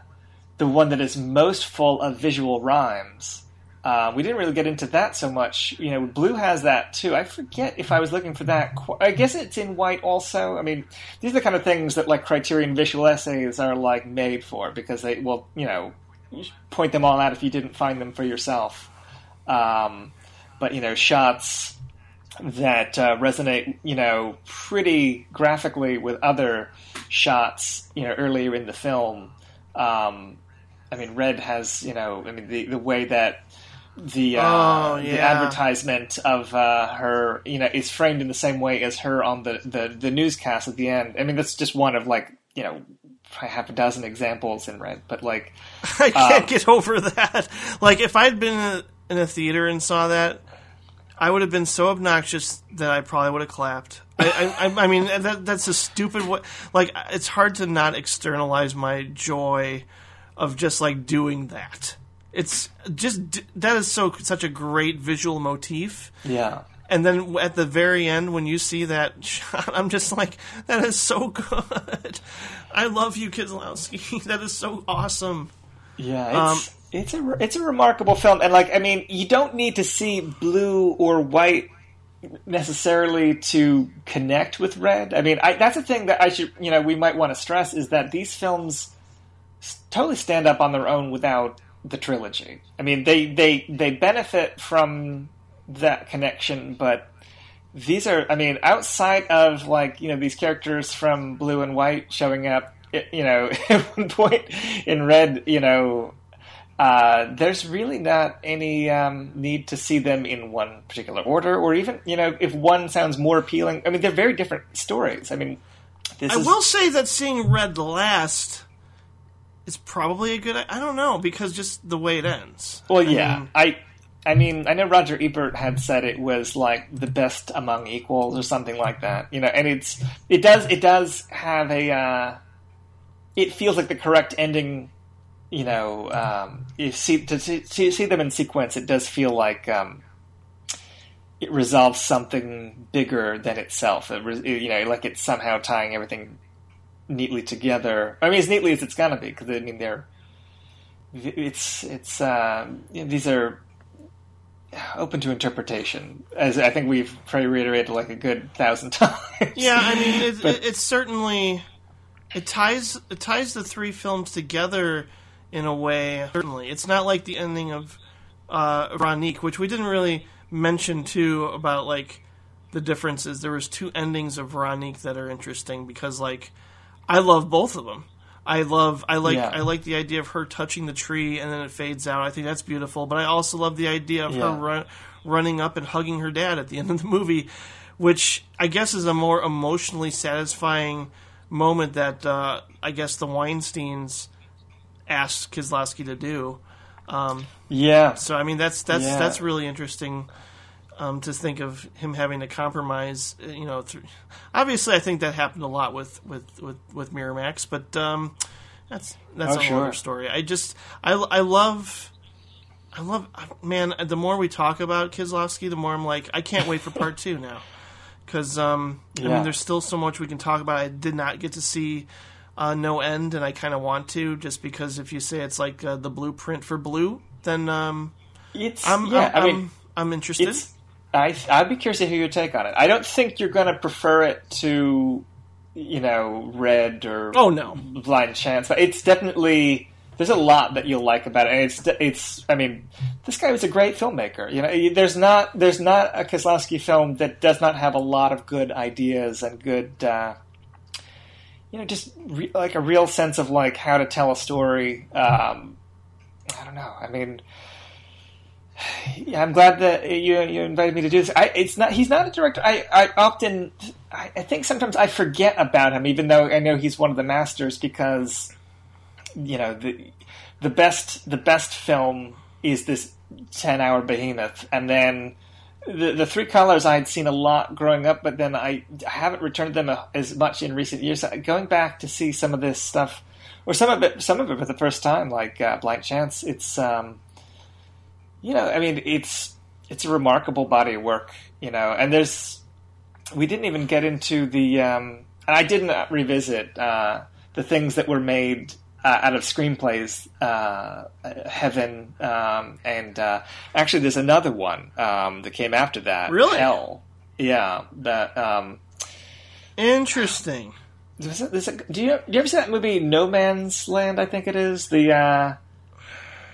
the one that is most full of visual rhymes. Uh, we didn't really get into that so much. You know, Blue has that too. I forget if I was looking for that. I guess it's in white also. I mean, these are the kind of things that like Criterion visual essays are like made for because they will, you know, point them all out if you didn't find them for yourself. Um, but you know, shots that uh, resonate, you know, pretty graphically with other shots, you know, earlier in the film. Um, I mean, Red has, you know, I mean, the the way that the uh, Oh, the advertisement of uh, her, you know, is framed in the same way as her on the, the the newscast at the end. I mean, that's just one of like, you know, half a dozen examples in Red, but like, I can't Um, get over that. Like, if I'd been in a, theater and saw that, I would have been so obnoxious that I probably would have clapped. I, I, I- I mean, that that's a stupid way. Like, it's hard to not externalize my joy of just like doing that. It's just that is so such a great visual motif. yeah. And then at the very end, when you see that shot, I'm just like, that is so good. I love you, Kieslowski. That is so awesome. Yeah, it's um, it's a it's a remarkable film, and like I mean, you don't need to see blue or white necessarily to connect with red. I mean, I, that's a thing that I should you know we might want to stress is that these films totally stand up on their own without the trilogy. I mean, they they they benefit from that connection, but these are i mean outside of like you know these characters from blue and white showing up you know at one point in red you know uh, there's really not any um, need to see them in one particular order or even you know if one sounds more appealing i mean they're very different stories i mean this I is will say that seeing Red last is probably a good. I don't know because just the way it ends. Well, I yeah, mean, I, I mean, I know Roger Ebert had said it was like the best among equals or something like that. You know, and it's it does it does have a uh, it feels like the correct ending. You know, um, you see to see, see them in sequence, it does feel like um, it resolves something bigger than itself. It, re- you know, like it's somehow tying everything neatly together. I mean, as neatly as it's gonna be, because I mean they're it's it's um, you know, these are open to interpretation, as I think we've probably reiterated like a good thousand times. yeah, I mean, it, But- it, it's certainly it ties it ties the three films together in a way. Certainly, it's not like the ending of uh, Veronique, which we didn't really mention too about like the differences. There was two endings of Veronique that are interesting because like I love both of them. I love I like Yeah. I like the idea of her touching the tree and then it fades out. I think that's beautiful. But I also love the idea of Yeah. her run, running up and hugging her dad at the end of the movie, which I guess is a more emotionally satisfying moment that uh, I guess the Weinstein's asked Kieslowski to do. Yeah, So I mean that's that's Yeah. that's really interesting um, to think of him having to compromise. uh, You know, through, obviously I think that happened a lot with with with, with Miramax, but um, that's that's Oh, a whole sure. other story. I just I I love. I love, man. The more we talk about Kieslowski, the more I'm like, I can't wait for part two now, because um, I mean, there's still so much we can talk about. I did not get to see uh, No End, and I kind of want to, just because if you say it's like uh, the blueprint for Blue, then um, it's I'm, yeah. I'm, I mean, I'm, I'm interested. I I'd be curious to hear your take on it. I don't think you're going to prefer it to, you know, Red or Oh no, Blind Chance, but it's definitely there's a lot that you'll like about it. And it's it's I mean, this guy was a great filmmaker. You know, there's not there's not a Kieslowski film that does not have a lot of good ideas and good. Uh, you know, just re- like a real sense of like how to tell a story. Um, I don't know. I mean, I'm glad that you you invited me to do this. I, it's not he's not a director. I, I often I, I think sometimes I forget about him, even though I know he's one of the masters because you know the the best the best film is this ten hour behemoth, and then. The, the three colors I had seen a lot growing up, but then I, I haven't returned them as much in recent years. Going back to see some of this stuff, or some of it, some of it for the first time, like uh, Blind Chance. It's um, you know, I mean, it's it's a remarkable body of work, you know, and there's we didn't even get into the um, and I didn't revisit uh, the things that were made uh, out of screenplays, uh, Heaven, um, and uh, actually there's another one um, that came after that, Really? Hell, yeah, that. Um, interesting. there's a, there's a, do you do you ever see that movie No Man's Land? I think it is the.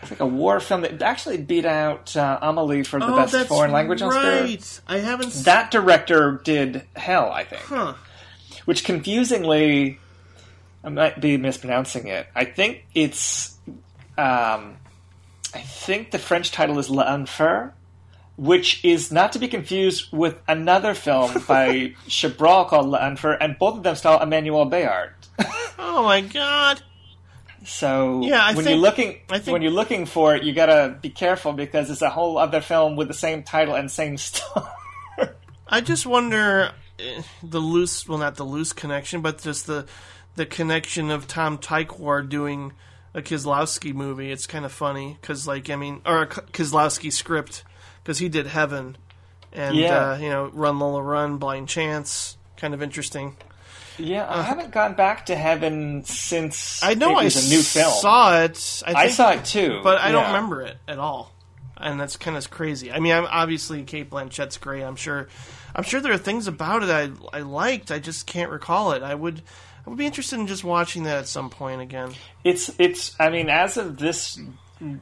It's like a war film that actually beat out uh, Amelie for the oh, best foreign language Oscar. right. I haven't. That director did Hell, I think, huh. which confusingly, I might be mispronouncing it. I think it's, um, I think the French title is L'Enfer, which is not to be confused with another film by Chabrol called L'Enfer, and both of them star Emmanuelle Béart. Oh my god. So Yeah, I when think- you're looking think- when you're looking for it, you gotta be careful because it's a whole other film with the same title and same star. I just wonder eh, the loose, well, not the loose connection, but just the the connection of Tom Tykwer doing a Kieslowski movie. It's kind of funny because, like, I mean, or a Kieslowski script because he did Heaven and Yeah. uh, you know Run Lola Run, Blind Chance. Kind of interesting. Yeah, I haven't gone back to Heaven since Uh, I know it I was a new film. saw it. I, I saw it too, but I don't remember it at all. And that's kind of crazy. I mean, I'm, obviously Cate Blanchett's great. I'm sure. I'm sure there are things about it I I liked. I just can't recall it. I would I would be interested in just watching that at some point again. It's it's. I mean, as of this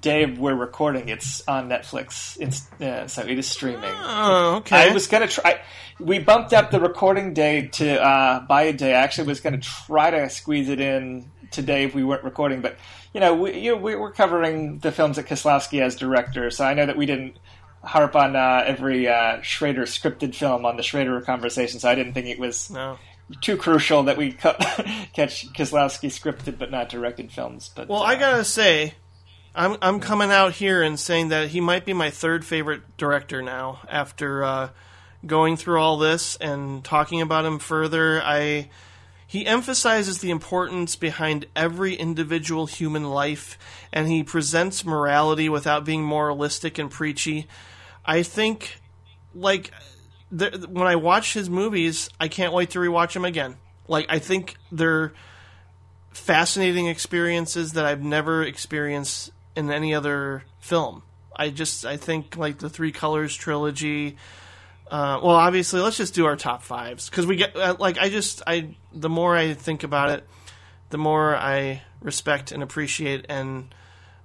day we're recording, it's on Netflix. It's uh, so it is streaming. Oh, okay. I was gonna try. We bumped up the recording day to uh, by a day. I actually was gonna try to squeeze it in today if we weren't recording, but you know, we, you know, we- we're covering the films that Kieslowski as director, so I know that we didn't harp on uh, every uh, Schrader scripted film on the Schrader conversation. So I didn't think it was no. too crucial that we cut, catch Kieslowski scripted but not directed films. But Well, uh, I gotta say, I'm I'm coming out here and saying that he might be my third favorite director now. After uh, going through all this and talking about him further, I he emphasizes the importance behind every individual human life, and he presents morality without being moralistic and preachy. I think, like, th- when I watch his movies, I can't wait to rewatch them again. Like, I think they're fascinating experiences that I've never experienced in any other film. I just I think like the Three Colors trilogy. Uh, well, obviously, let's just do our top fives because we get uh, like I just I the more I think about it, the more I respect and appreciate and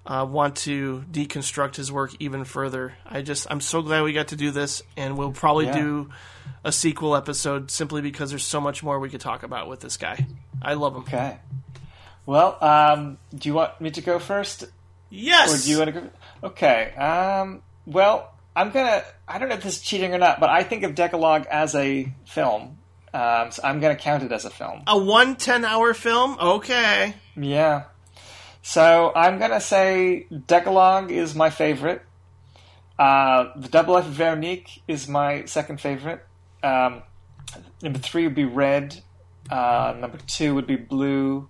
uh, want to deconstruct his work even further. I just I'm so glad we got to do this, and we'll probably Yeah. do a sequel episode simply because there's so much more we could talk about with this guy. I love him. Okay. Well, um, do you want me to go first, Yes. or do you want to? Okay. Um, well, I'm gonna. I don't know if this is cheating or not, but I think of Decalogue as a film, um, so I'm gonna count it as a film. a one 10 hour film? Okay. Yeah. So I'm gonna say Decalogue is my favorite. Uh, the Double Life of Veronique is my second favorite. Um, number three would be Red. Uh, number two would be Blue.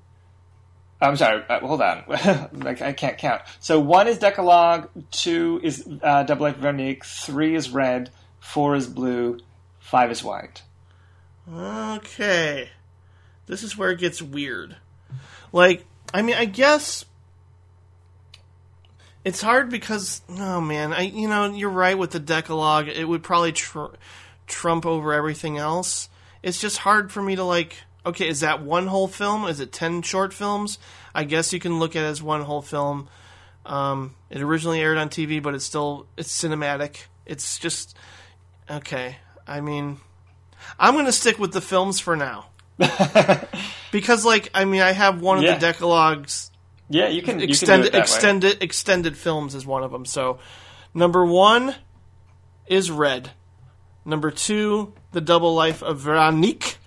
I'm sorry. Uh, hold on. I, I can't count. So one is Decalogue. Two is uh, Double Life Veronique. Three is Red. Four is Blue. Five is White. Okay. This is where it gets weird. Like, I mean, I guess it's hard because, oh man, I you know you're right with the Decalogue. It would probably tr- trump over everything else. It's just hard for me to like. Okay, is that one whole film? Is it ten short films? I guess you can look at it as one whole film. Um, it originally aired on TV, but it's still it's cinematic. It's just okay. I mean, I'm going to stick with the films for now because, like, I mean, I have one of the Decalogues Yeah, you can you can do extended it way. extended extended films is one of them. So, number one is Red. Number two, The Double Life of Veronique.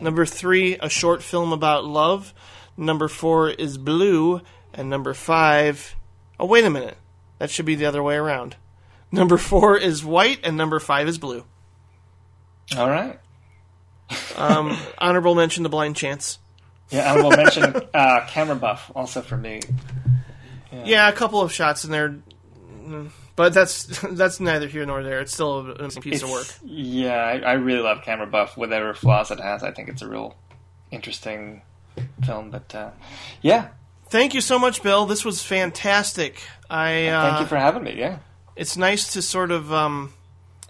Number three, a short film about love. Number four is Blue, and number five. Oh, wait a minute. That should be the other way around. Number four is White, and number five is Blue. All right. Um, honorable mention The Blind Chance. Yeah, we'll mention uh, camera buff also for me. Yeah, a couple of shots in there, but that's that's neither here nor there. It's still a, a piece of work. Yeah, I, I really love camera buff. Whatever flaws it has, I think it's a real interesting film. But uh, yeah, Thank you so much, Bill. This was fantastic. I uh, thank you for having me. Yeah, it's nice to sort of um,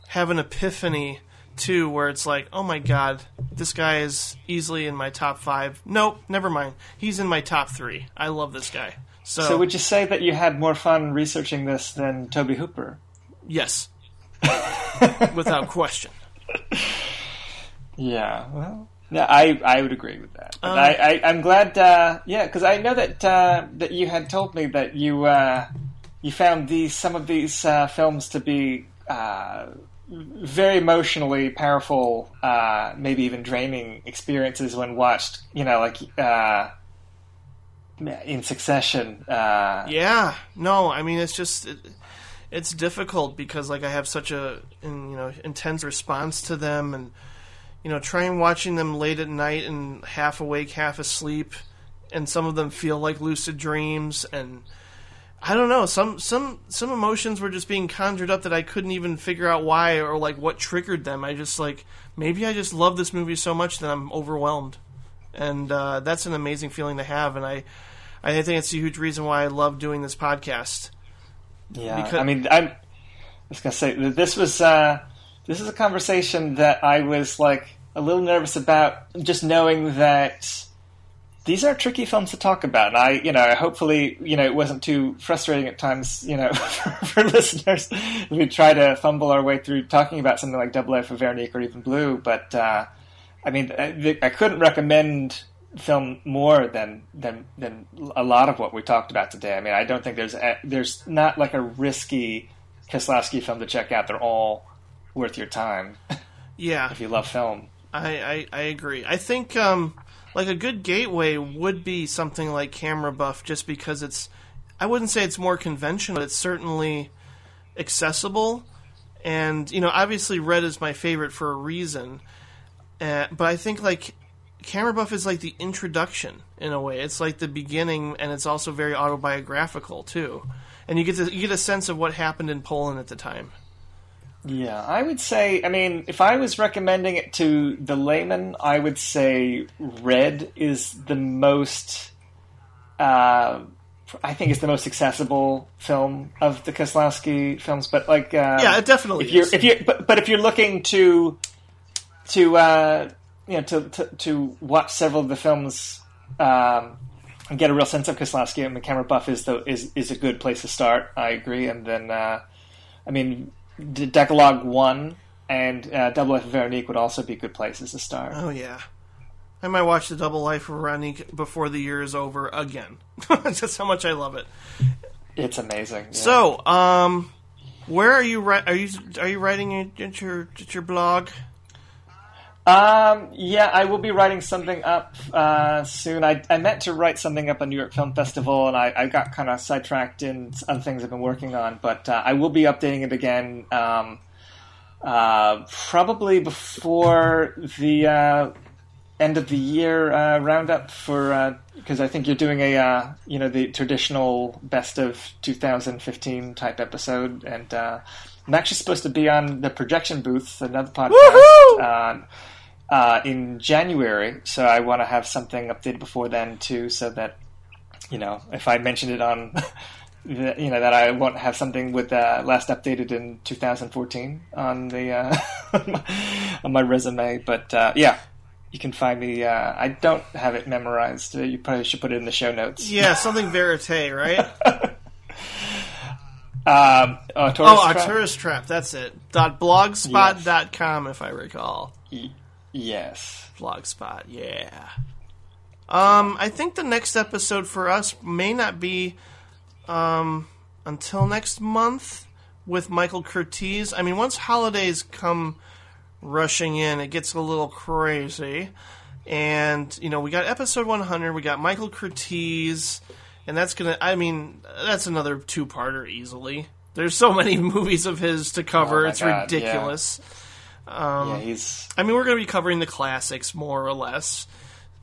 have an epiphany too, where it's like, oh my god, this guy is easily in my top five. Nope, never mind. He's in my top three. I love this guy. So, So would you say that you had more fun researching this than Tobe Hooper? yes, without question. Yeah, well, yeah, I, I would agree with that. Um, I, I I'm glad. Uh, yeah, because I know that uh, that you had told me that you uh, you found these some of these uh, films to be uh, very emotionally powerful, uh, maybe even draining experiences when watched. You know, like uh, in succession. Uh, Yeah, no, I mean it's just it, it's difficult because like I have such a in, you know intense response to them, and you know trying watching them late at night and half awake, half asleep, and some of them feel like lucid dreams, and I don't know some some some emotions were just being conjured up that I couldn't even figure out why or like what triggered them. I just like maybe I just love this movie so much that I'm overwhelmed, and uh, that's an amazing feeling to have, and I. I think it's a huge reason why I love doing this podcast. Yeah, Because- I mean, I'm I was gonna say this was uh, this is a conversation that I was like a little nervous about, just knowing that these are tricky films to talk about, and I, you know, hopefully, you know, it wasn't too frustrating at times, you know, for, for listeners. We try to fumble our way through talking about something like Double Life of Veronique or even Blue, but uh, I mean, I, I couldn't recommend film more than than than a lot of what we talked about today. I mean, I don't think there's a, there's not like a risky Kieslowski film to check out. They're all worth your time Yeah, if you love film. I, I, I agree. I think um, like a good gateway would be something like Camera Buff, just because it's. I wouldn't say it's more conventional, but it's certainly accessible. And you know, obviously, Red is my favorite for a reason. Uh, but I think like Camera Buff is like the introduction in a way. It's like the beginning, and it's also very autobiographical too. And you get to, you get a sense of what happened in Poland at the time. Yeah, I would say. I mean, if I was recommending it to the layman, I would say Red is the most. Uh, I think it's the most accessible film of the Kieslowski films. But like, um, Yeah, it definitely if you're if you but, but if you're looking to to uh, you know to, to to watch several of the films um, and get a real sense of Kieslowski. I mean, Camera Buff is the is is a good place to start. I agree. And then, uh, I mean, D- Decalogue One and uh, Double Life of Veronique would also be good places to start. Oh yeah. I might watch the Double Life of Veronique before the year is over again. That's how much I love it. It's amazing. yeah. So, um, where are you? Ri- are you are you writing at your at your blog? Um, yeah, I will be writing something up uh, soon. I, I meant to write something up on New York Film Festival, and I, I got kind of sidetracked in other things I've been working on. But uh, I will be updating it again, um, uh, probably before the uh, end of the year uh, roundup for because I think you're doing a uh, you know the traditional best of 2015 type episode, and uh, I'm actually supposed to be on the projection booth, another podcast. Uh, uh, in January, so I want to have something updated before then too, so that you know if I mention it on, the, you know that I won't have something with uh, last updated in 2014 on the uh, on my resume. But uh, yeah, you can find me. Uh, I don't have it memorized. Uh, you probably should put it in the show notes. Yeah, something verite, right? Um, oh, a trap? tourist trap. That's it. Dot blogspot.com, if I recall. Yes. Blogspot, yeah. Um, I think the next episode for us may not be um, until next month with Michael Curtiz. I mean, once holidays come rushing in, it gets a little crazy. And, you know, we got episode 100, we got Michael Curtiz, and that's going to, I mean, that's another two parter easily. There's so many movies of his to cover, Oh it's God, yeah. Ridiculous. yeah, he's I mean, we're going to be covering the classics more or less.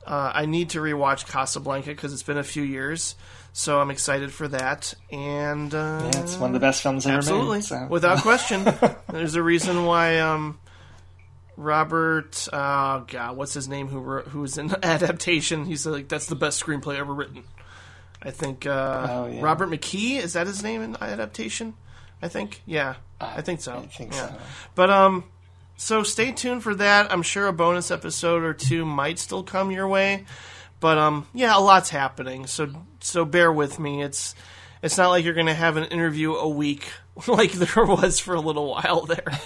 Uh, I need to rewatch Casablanca because it's been a few years, so I'm excited for that. And uh, yeah, it's one of the best films ever absolutely, made. So. without question, there's a reason why um, Robert, oh god, what's his name? Who wrote, who was in adaptation? He's like that's the best screenplay ever written. I think uh, Oh, yeah. Robert McKee is that his name in adaptation? I think, yeah, I think so. I think yeah. so. But um, so stay tuned for that. I'm sure a bonus episode or two might still come your way. But um, yeah, a lot's happening. So so bear with me. It's it's not like you're going to have an interview a week like there was for a little while there.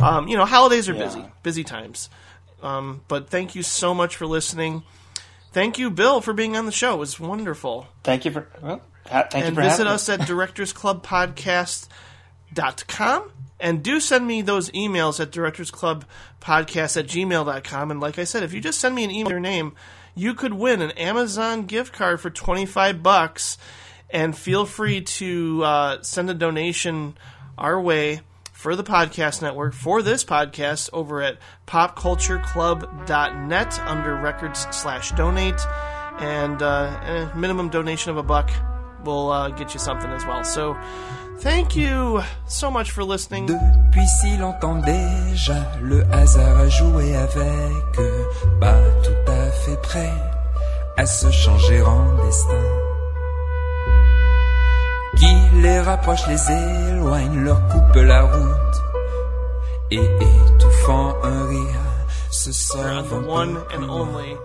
Um, you know, holidays are busy, Yeah. busy times. Um, but thank you so much for listening. Thank you, Bill, for being on the show. It was wonderful Thank you for well, ha- thank and you for visit having us at directorsclubpodcast.com and do send me those emails at directorsclubpodcast at gmail.com and like i said if you just send me an email your name you could win an amazon gift card for 25 bucks. And feel free to uh, send a donation our way for the podcast network for this podcast over at popcultureclub.net under records slash donate. And uh, a minimum donation of a buck will uh, get you something as well. So thank you so much for listening. Depuis si longtemps déjà, le hasard a joué avec. Pas tout à fait prêt à se changer en destin. Qui les rapproche, les éloigne, leur coupe la route, et étouffant un rire, se peu one and only